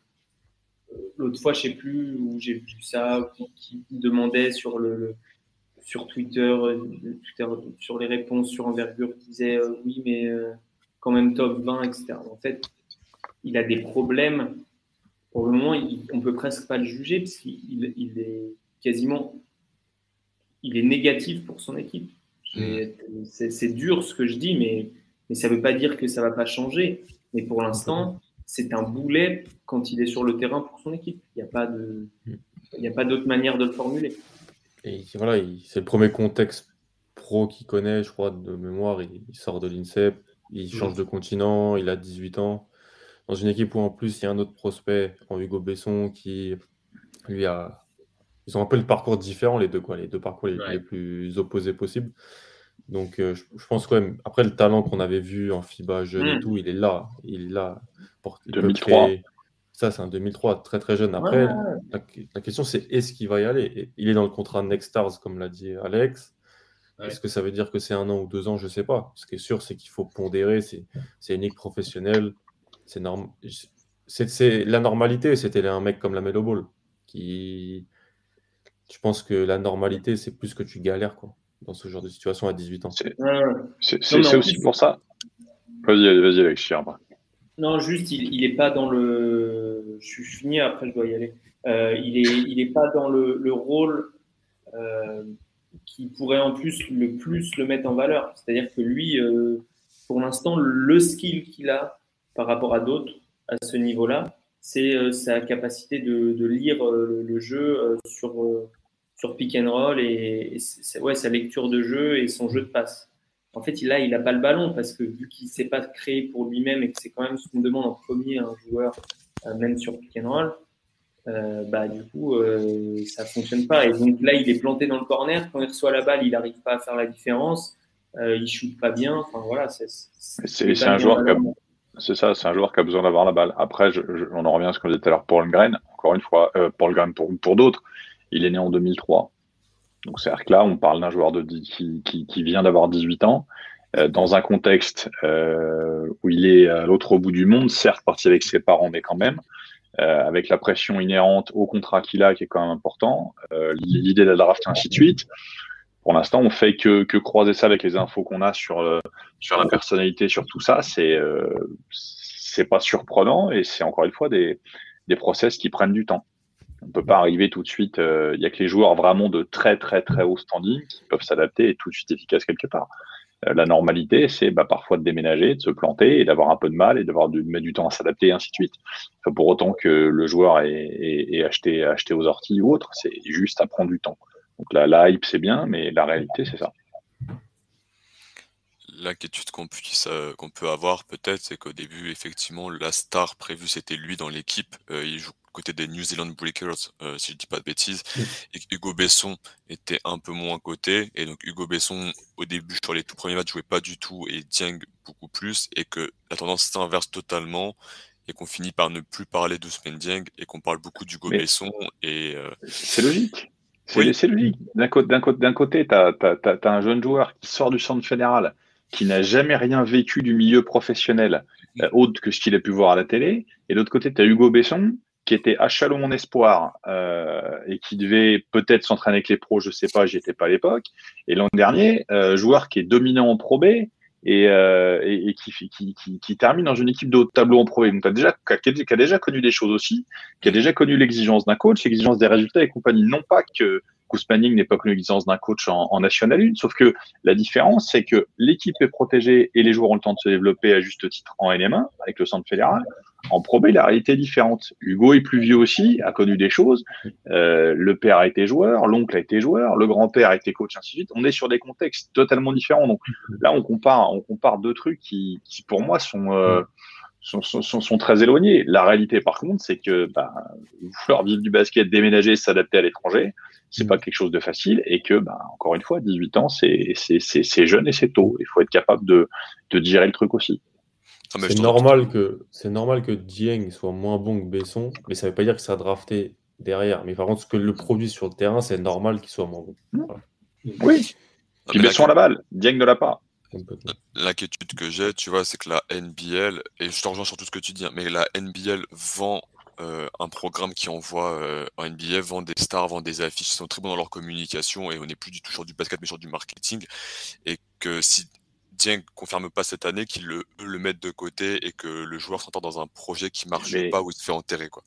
l'autre fois, je sais plus où j'ai vu ça, qui, qui demandait sur le, le- sur Twitter, euh, Twitter, sur les réponses sur envergure, qui disait euh, oui, mais euh, quand même top 20, etc. En fait, il a des problèmes. Pour le moment, il, on peut presque pas le juger parce qu'il il- il est quasiment, il est négatif pour son équipe. J'ai- C'est dur ce que je dis, mais mais ça ne veut pas dire que ça ne va pas changer. Mais pour l'instant, c'est un boulet quand il est sur le terrain pour son équipe. Il n'y a pas de, il a pas d'autre manière de le formuler. Et voilà, il- c'est le premier contexte pro qu'il connaît, je crois, de mémoire. Il, il sort de l'INSEP, il change de continent, il a 18 ans. Dans une équipe où en plus il y a un autre prospect, en Hugo Besson, qui lui a. Ils ont un peu le parcours différent, les deux, quoi, les deux parcours les, Ouais. les plus opposés possibles. Donc euh, je, je pense quand même, après le talent qu'on avait vu en FIBA jeune et Mm. tout, il est là. Il est là. Pour- il peut 2003. créer- Ça, c'est un 2003, très très jeune. Après, Ouais. la, la question c'est est-ce qu'il va y aller? Et Il est dans le contrat Next Stars, comme l'a dit Alex. Ouais. Est-ce que ça veut dire que c'est un an ou deux ans? Je ne sais pas. Ce qui est sûr, c'est qu'il faut pondérer. C'est c'est une ligue professionnelle. C'est norm... c'est c'est- La normalité, c'était un mec comme la Melo Ball. Qui... Je pense que la normalité, c'est plus que tu galères quoi, dans ce genre de situation à 18 ans? C'est aussi pour ça. Vas-y, vas-y, tire, moi. Non, juste, il n'est pas dans le. Je suis fini, après je dois y aller. Euh, il n'est il est pas dans le, le rôle euh, qui pourrait en plus le plus le mettre en valeur. C'est-à-dire que lui, euh, pour l'instant, le skill qu'il a par rapport à d'autres à ce niveau-là, c'est sa capacité de, lire le, jeu sur, sur pick and roll et, ouais, sa lecture de jeu et son jeu de passe. En fait, là, il n'a pas le ballon parce que vu qu'il ne s'est pas créé pour lui-même et que c'est quand même ce qu'on demande en premier à un joueur, même sur pick and roll, euh, bah, du coup, euh, ça fonctionne pas. Et donc là, il est planté dans le corner. Quand il reçoit la balle, il n'arrive pas à faire la différence. Euh, il shoot pas bien. Enfin voilà, c'est un joueur qui a, c'est ça, c'est un joueur qui a besoin d'avoir la balle. Après, on en revient à ce qu'on disait tout à l'heure pour Grain. Encore une fois, euh, Paul Grain pour, pour d'autres, il est né en 2003. Donc c'est-à-dire que là, on parle d'un joueur de, qui, qui, vient d'avoir 18 ans. Euh, dans un contexte euh, où il est à l'autre bout du monde, certes parti avec ses parents, mais quand même, euh, avec la pression inhérente au contrat qu'il a, qui est quand même important, l'idée de la draft ainsi de suite. Pour l'instant, on fait que, croiser ça avec les infos qu'on a sur, la personnalité, sur tout ça. C'est pas surprenant et c'est encore une fois des process qui prennent du temps. On peut pas arriver tout de suite. Il y a que les joueurs vraiment de très très très haut standing qui peuvent s'adapter et tout de suite efficace quelque part. Euh, la normalité, c'est bah, parfois de déménager, de se planter et d'avoir un peu de mal et d'avoir de mettre du temps à s'adapter et ainsi de suite. pour autant que le joueur ait, acheté, acheté aux orties ou autre, c'est juste à prendre du temps. Donc la hype, c'est bien, mais la réalité, c'est ça. L'inquiétude qu'on qu'on peut avoir peut-être, c'est qu'au début, effectivement, la star prévue, c'était lui dans l'équipe. Euh, il joue côté des New Zealand Breakers, euh, si je dis pas de bêtises, et Hugo Besson était un peu moins côté. Et donc Hugo Besson, au début, sur les tout premiers matchs, jouait pas du tout et Dieng beaucoup plus, et que la tendance s'inverse totalement et qu'on finit par ne plus parler d'Ousmane Dieng et qu'on parle beaucoup d'Hugo Besson. Et euh, c'est logique. C'est logique. D'un côté, côté, tu as, un jeune joueur qui sort du centre fédéral, qui n'a jamais rien vécu du milieu professionnel, euh, autre que ce qu'il a pu voir à la télé. Et de l'autre côté, tu as Hugo Besson, qui était à Chalon Espoir euh, et qui devait peut-être s'entraîner avec les pros, je sais pas, j'y étais pas à l'époque. Et l'an dernier, euh, joueur qui est dominant en Pro B et, euh, et, qui, qui, qui, qui, termine dans une équipe de haut tableau en Pro B. Donc, as déjà, qui a, déjà connu des choses aussi, qui a déjà connu l'exigence d'un coach, l'exigence des résultats et compagnie. Non pas que Kousmaning n'est pas connu l'exigence d'un coach en, en, National 1, sauf que la différence, c'est que l'équipe est protégée et les joueurs ont le temps de se développer à juste titre en NM1 avec le centre fédéral. En Pro B, la réalité est différente. Hugo est plus vieux aussi, a connu des choses. Euh, le père a été joueur, l'oncle a été joueur, le grand-père a été coach, ainsi de suite. On est sur des contextes totalement différents. Donc là, on compare, on compare deux trucs qui, qui pour moi, sont, euh, sont, sont, sont, très éloignés. La réalité, par contre, c'est que bah, vouloir vivre du basket, déménager, s'adapter à l'étranger, c'est pas quelque chose de facile et que, bah, encore une fois, 18 ans, c'est jeune et c'est tôt. Il faut être capable de, de gérer le truc aussi. Ah, c'est normal, que, normal que Dieng soit moins bon que Besson, mais ça ne veut pas dire que ça a drafté derrière. Mais par contre, ce que le produit sur le terrain, c'est normal qu'il soit moins bon. Oui. Puis Besson a la balle, Dieng ne l'a pas. L'inquiétude que j'ai, tu vois, c'est que la NBL, et je te rejoins sur tout ce que tu dis, hein, mais la NBL vend euh, un programme qui envoie euh, en NBA, vend des stars, vend des affiches, ils sont très bons dans leur communication et on n'est plus du tout sur du basket mais sur du marketing. Et que si Dieng confirme pas cette année qu'il le, le mette de côté et que le joueur s'entend dans un projet qui marche pas ou il se fait enterrer. Quoi.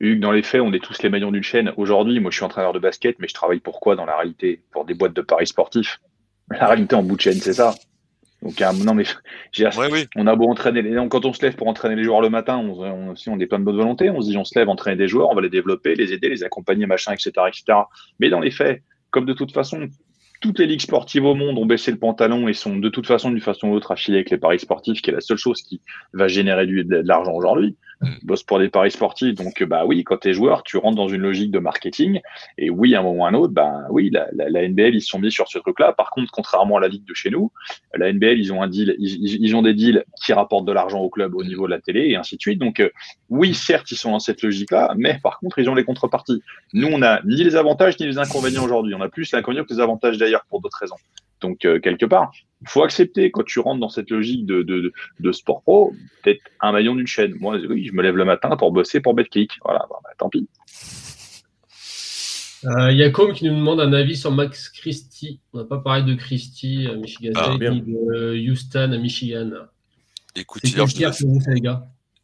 Hugues, dans les faits, on est tous les maillons d'une chaîne. Aujourd'hui, moi je suis entraîneur de basket, mais je travaille pour quoi dans la réalité? Pour des boîtes de paris sportifs. La réalité en bout de chaîne, c'est ça. Donc, non, mais on a beau entraîner les, quand on se lève pour entraîner les joueurs le matin, on, on, si on est plein de bonne volonté, on se dit on se lève entraîner des joueurs, on va les développer, les aider, les accompagner, machin, etc., etc. Mais dans les faits, comme de toute façon, toutes les ligues sportives au monde ont baissé le pantalon et sont de toute façon, d'une façon ou d'autre, affiliées avec les paris sportifs, qui est la seule chose qui va générer du, de l'argent aujourd'hui. Mm. bosse pour des paris sportifs. Donc, bah oui, quand tu es joueur, tu rentres dans une logique de marketing. Et oui, à un moment ou à un autre, bah oui, la, NBL, ils sont mis sur ce truc-là. Par contre, contrairement à la ligue de chez nous, la NBL, ils ont un deal, ils, ils ont des deals qui rapportent de l'argent au club au niveau de la télé et ainsi de suite. Donc, euh, oui, certes, ils sont dans cette logique-là, mais par contre, ils ont les contreparties. Nous, on a ni les avantages ni les inconvénients aujourd'hui. On a plus l'inconvénient que les avantages d'ailleurs pour d'autres raisons. Donc, euh, quelque part, il faut accepter quand tu rentres dans cette logique de, de, de sport pro, peut-être un maillon d'une chaîne. Moi, oui, je me lève le matin pour bosser pour BetClick. Voilà, bah, tant pis. Euh, il y a Com qui nous demande un avis sur Max Christie. On n'a pas parlé de Christie à Michigan ah, State ni de Houston à Michigan. Écoute, hier, je devais,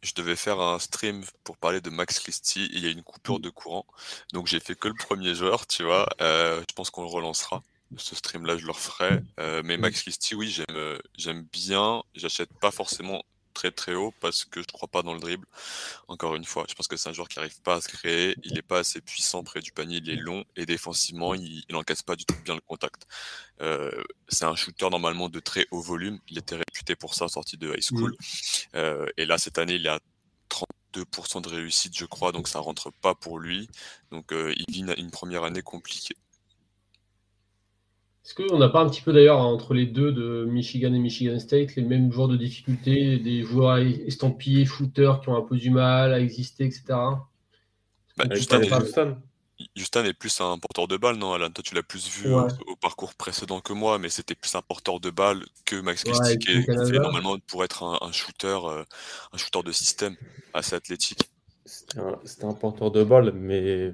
je devais faire un stream pour parler de Max Christie et il y a une coupure de courant. Donc j'ai fait que le premier joueur, tu vois. Euh, je pense qu'on le relancera ce stream-là, je le referai. Euh, mais Max Christie, oui, j'aime, euh, j'aime bien. J'achète pas forcément très très haut parce que je crois pas dans le dribble. Encore une fois, je pense que c'est un joueur qui n'arrive pas à se créer, il n'est pas assez puissant près du panier, il est long et défensivement, il n'encaisse pas du tout bien le contact. Euh, c'est un shooter normalement de très haut volume, il était réputé pour ça sorti de high school. Mmh. Euh, et là, cette année, il a 32% de réussite, je crois, donc ça rentre pas pour lui. Donc euh, il vit une première année compliquée. Est-ce qu'on n'a pas un petit peu d'ailleurs entre les deux de Michigan et Michigan State les mêmes joueurs de difficulté, des joueurs estampillés, shooters qui ont un peu du mal à exister, etc. Bah, Justin, est, plus un porteur de balle, non, Alan? Toi, tu l'as plus vu au, parcours précédent que moi, mais c'était plus un porteur de balle que Max Christie, qui est normalement pour être un, shooter, euh, un shooter de système assez athlétique. C'était un, porteur de balle, mais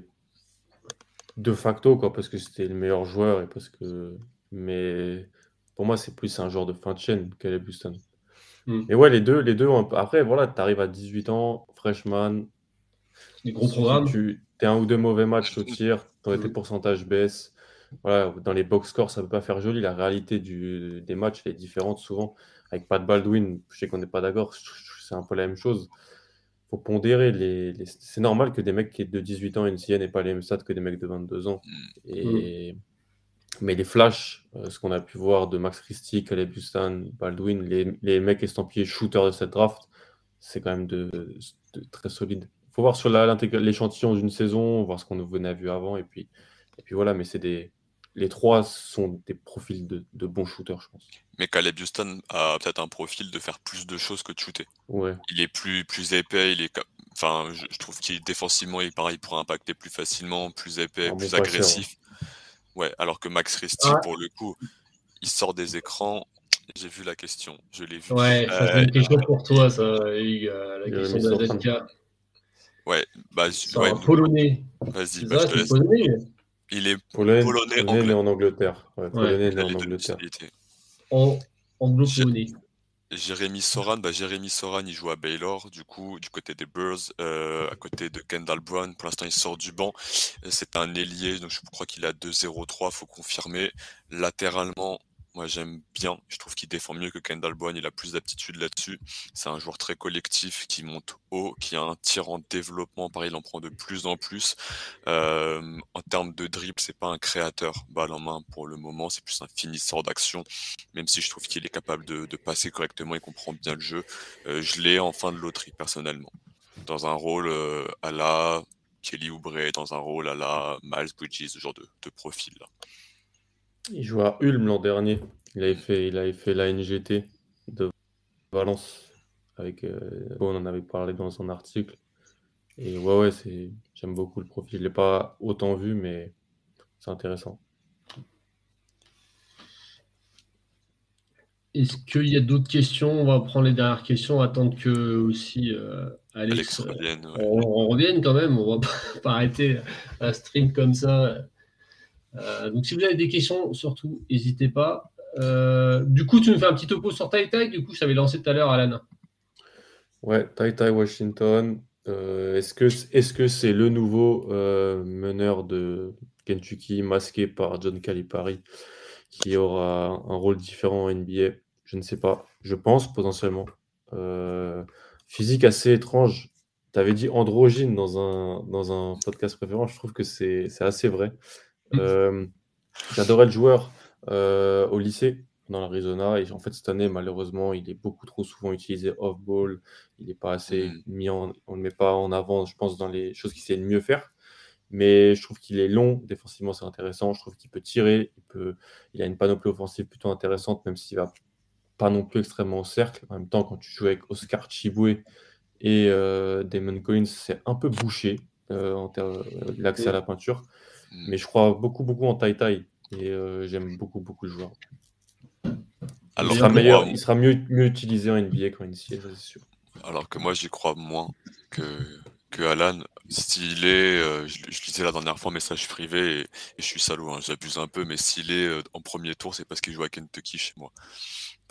de facto, quoi, parce que c'était le meilleur joueur et parce que. Mais pour moi, c'est plus un joueur de fin de chaîne qu'Alec Houston. Hmm. Et ouais, les deux, les deux après, voilà, tu arrives à 18 ans, freshman. Les gros programmes. Tu es un ou deux mauvais matchs au tir, tes hmm. pourcentages baissent. Voilà, dans les box scores, ça ne peut pas faire joli. La réalité du, des matchs est différente souvent. Avec Pat Baldwin, je sais qu'on n'est pas d'accord, c'est un peu la même chose faut pondérer. Les, C'est normal que des mecs qui de 18 ans NCA n'aient pas les mêmes stats que des mecs de 22 ans. Mm. Et... Mais les flashs, euh, ce qu'on a pu voir de Max Christie, Caleb Bustan, Baldwin, les, les mecs estampillés shooters de cette draft, c'est quand même de, très solide. Il faut voir sur l'échantillon d'une saison, voir ce qu'on venait à vu avant, et puis, et puis voilà, mais c'est des, les trois sont des profils de, bons shooters, je pense. Mais Caleb Houston a peut-être un profil de faire plus de choses que de shooter. Ouais. Il est plus, plus épais, il est, enfin, je, trouve qu'il défensivement, il pareil, pour impacter plus facilement, plus épais, plus agressif. Ouais, alors que Max Risty, pour le coup, il sort des écrans. J'ai vu la question, je l'ai vu. Ouais, c'est une question pour toi, ça, la question de ZK. Ouais, bah, ouais. polonais. Vas-y, bah, je te laisse. Il est polonais, polonais, polonais en Angleterre. Ouais, polonais en Angleterre. En anglo-polonais. Jérémy Soran, bah, Jérémy Soran, il joue à Baylor, du coup, du côté des Bears, euh, à côté de Kendall Brown. Pour l'instant, il sort du banc. C'est un ailier, donc je crois qu'il a 2-0-3, faut confirmer. Latéralement, moi, j'aime bien. Je trouve qu'il défend mieux que Kendall Boyne. Il a plus d'aptitude là-dessus. C'est un joueur très collectif qui monte haut, qui a un tir en développement. Pareil, il en prend de plus en plus. Euh, en termes de dribble, c'est pas un créateur balle en main pour le moment. C'est plus un finisseur d'action. Même si je trouve qu'il est capable de, passer correctement et comprend bien le jeu. Euh, je l'ai en fin de loterie, personnellement. Dans un rôle euh, à la Kelly Oubre, dans un rôle à la Miles Bridges, ce genre de, de profil-là. Il jouait à Ulm l'an dernier. Il avait fait, il avait fait la NGT de Valence. Avec, euh, on en avait parlé dans son article. Et ouais, ouais, c'est, j'aime beaucoup le profil. Je ne l'ai pas autant vu, mais c'est intéressant. Est-ce qu'il y a d'autres questions? On va prendre les dernières questions, attendre que aussi euh, Alex, revienne, on, revienne quand même. On va pas arrêter un stream comme ça. Euh, donc, si vous avez des questions, surtout, n'hésitez pas. Euh, du coup, tu me fais un petit topo sur Tai Tai. Du coup, je t'avais lancé tout à l'heure, Alan. Ouais, Tai Tai Washington. Euh, est-ce que c'est le nouveau meneur de Kentucky masqué par John Calipari qui aura un rôle différent en NBA Je ne sais pas. Je pense potentiellement. physique assez étrange. Tu avais dit androgyne dans un, dans un podcast préférent. Je trouve que c'est assez vrai. Euh, j'adorais le joueur euh, au lycée dans l'Arizona. Et en fait, cette année, malheureusement, il est beaucoup trop souvent utilisé off-ball. Il n'est pas assez mm. mis en, on ne met pas en avant, je pense, dans les choses qu'il sait le mieux faire. Mais je trouve qu'il est long. Défensivement, c'est intéressant. Je trouve qu'il peut tirer. Il, peut, il a une panoplie offensive plutôt intéressante, même s'il va pas non plus extrêmement au cercle. En même temps, quand tu joues avec Oscar Chiboué et euh, Damon Collins, c'est un peu bouché en termes l'accès à la peinture. Mm. Mais je crois beaucoup, beaucoup en Tai Tai. Et euh, j'aime beaucoup, beaucoup le joueur. Alors, il sera, meilleur, il sera mieux, mieux utilisé en NBA qu'en NCA, c'est sûr. Alors que moi, j'y crois moins que, que Alan. S'il est, euh, je, je, lisais la dernière fois un message privé et, je suis salaud, hein, j'abuse un peu, mais s'il est euh, en premier tour, c'est parce qu'il joue à Kentucky chez moi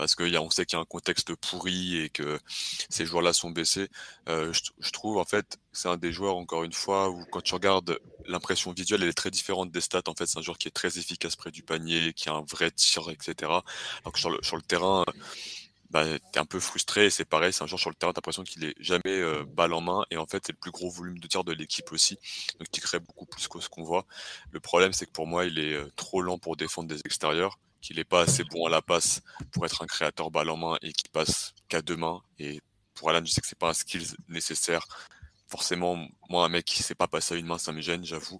parce qu'on sait qu'il y a un contexte pourri et que ces joueurs-là sont baissés. Euh, je, trouve en fait c'est un des joueurs encore une fois où quand tu regardes l'impression visuelle elle est très différente des stats. En fait c'est un joueur qui est très efficace près du panier, qui a un vrai tir, etc. Alors que sur le, terrain bah, tu es un peu frustré. C'est pareil, c'est un joueur sur le terrain, tu as l'impression qu'il est jamais euh, balle en main. Et en fait, c'est le plus gros volume de tir de l'équipe aussi. Donc, il crée beaucoup plus que ce qu'on voit. Le problème, c'est que pour moi, il est euh, trop lent pour défendre des extérieurs, qu'il n'est pas assez bon à la passe pour être un créateur balle en main et qu'il passe qu'à deux mains. Et pour Alan, je sais que c'est pas un skill nécessaire. Forcément, moi, un mec qui sait pas passer à une main, ça me gêne, j'avoue.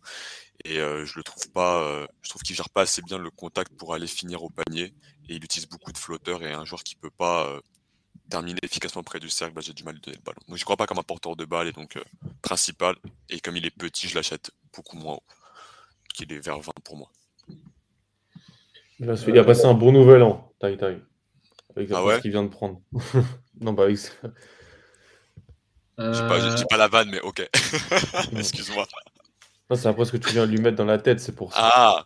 Et euh, je le trouve pas, je trouve qu'il gère pas assez bien le contact pour aller finir au panier et il utilise beaucoup de flotteurs et un joueur qui peut pas euh, terminer efficacement près du cercle, bah, j'ai du mal à donner le ballon. Donc je crois pas comme un porteur de balle et donc euh, principal. Et comme il est petit, je l'achète beaucoup moins haut, qu'il est vers 20 pour moi. Il a, passé un bon nouvel an, Tai Tai. Avec ah ouais ce qu'il vient de prendre. non, bah, avec... Je dis pas, pas la vanne, mais ok. Excuse-moi c'est après ce que tu viens de lui mettre dans la tête, c'est pour ça. Ah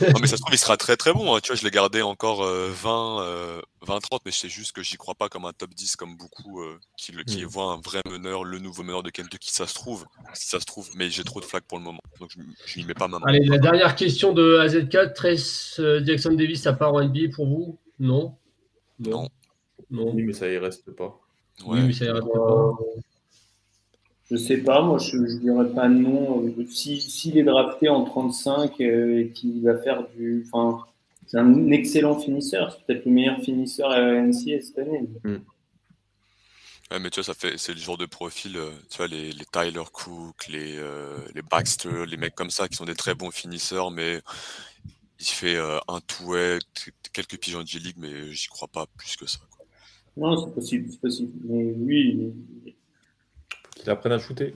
Non, mais ça se trouve, il sera très très bon. Hein. Tu vois, je l'ai gardé encore 20, 20, 30, mais je sais juste que j'y crois pas comme un top 10, comme beaucoup euh, qui, qui mm. voient un vrai meneur, le nouveau meneur de Kentucky. Ça se trouve, si ça se trouve, mais j'ai trop de flags pour le moment. Donc je n'y mets pas ma main. Allez, la dernière question de AZ4. Trace euh, Jackson Davis, ça part en NBA pour vous? Non? Non. Non. Oui, mais ça y reste pas. Oui, mais ça y reste pas. Je sais pas, moi je, ne dirais pas non. S'il si, est drafté en 35 euh, et qu'il va faire du. Enfin, c'est un excellent finisseur. C'est peut-être le meilleur finisseur à NCA cette année. Mm. Ouais, mais tu vois, ça fait, c'est le genre de profil, euh, tu vois, les, les Tyler Cook, les, euh, les Baxter, les mecs comme ça qui sont des très bons finisseurs, mais il fait un tout quelques pigeons de G-League, mais j'y crois pas plus que ça. Non, c'est possible, c'est possible. Mais oui, qu'il apprenne à shooter.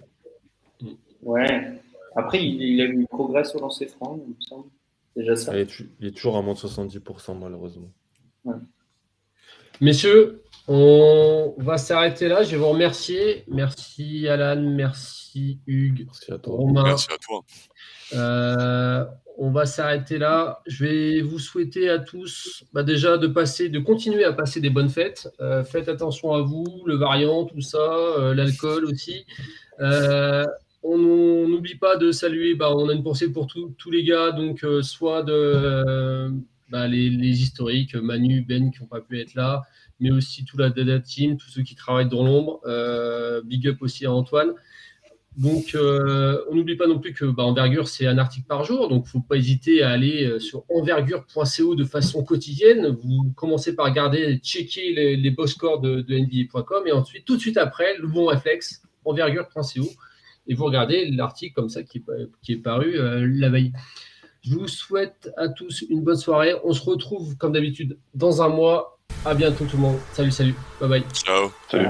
Ouais. Après, il, a eu progrès sur lancer franc, il me semble. Déjà ça. Il est, toujours à moins de 70%, malheureusement. Messieurs, on va s'arrêter là. Je vais vous remercier. Merci Alan, merci Hugues. Merci à toi. Merci à toi. Euh, on va s'arrêter là. Je vais vous souhaiter à tous bah, déjà de passer, de continuer à passer des bonnes fêtes. Euh, faites attention à vous, le variant, tout ça, euh, l'alcool aussi. on n'oublie pas de saluer, bah, on a une pensée pour tous les gars, donc soit bah, les, historiques, Manu, Ben qui n'ont pas pu être là, mais aussi tout la Dada Team, tous ceux qui travaillent dans l'ombre. big up aussi à Antoine. Donc, euh, on n'oublie pas non plus que bah, Envergure, c'est un article par jour. Donc, il ne faut pas hésiter à aller euh, sur envergure.co de façon quotidienne. Vous commencez par regarder, checker les, les beaux scores de, de NBA.com et ensuite, tout de suite après, le bon réflexe, envergure.co. Et vous regardez l'article comme ça qui est, paru euh, la veille. Je vous souhaite à tous une bonne soirée. On se retrouve comme d'habitude dans un mois. À bientôt tout le monde. Salut, salut. Bye bye. Ciao. Salut.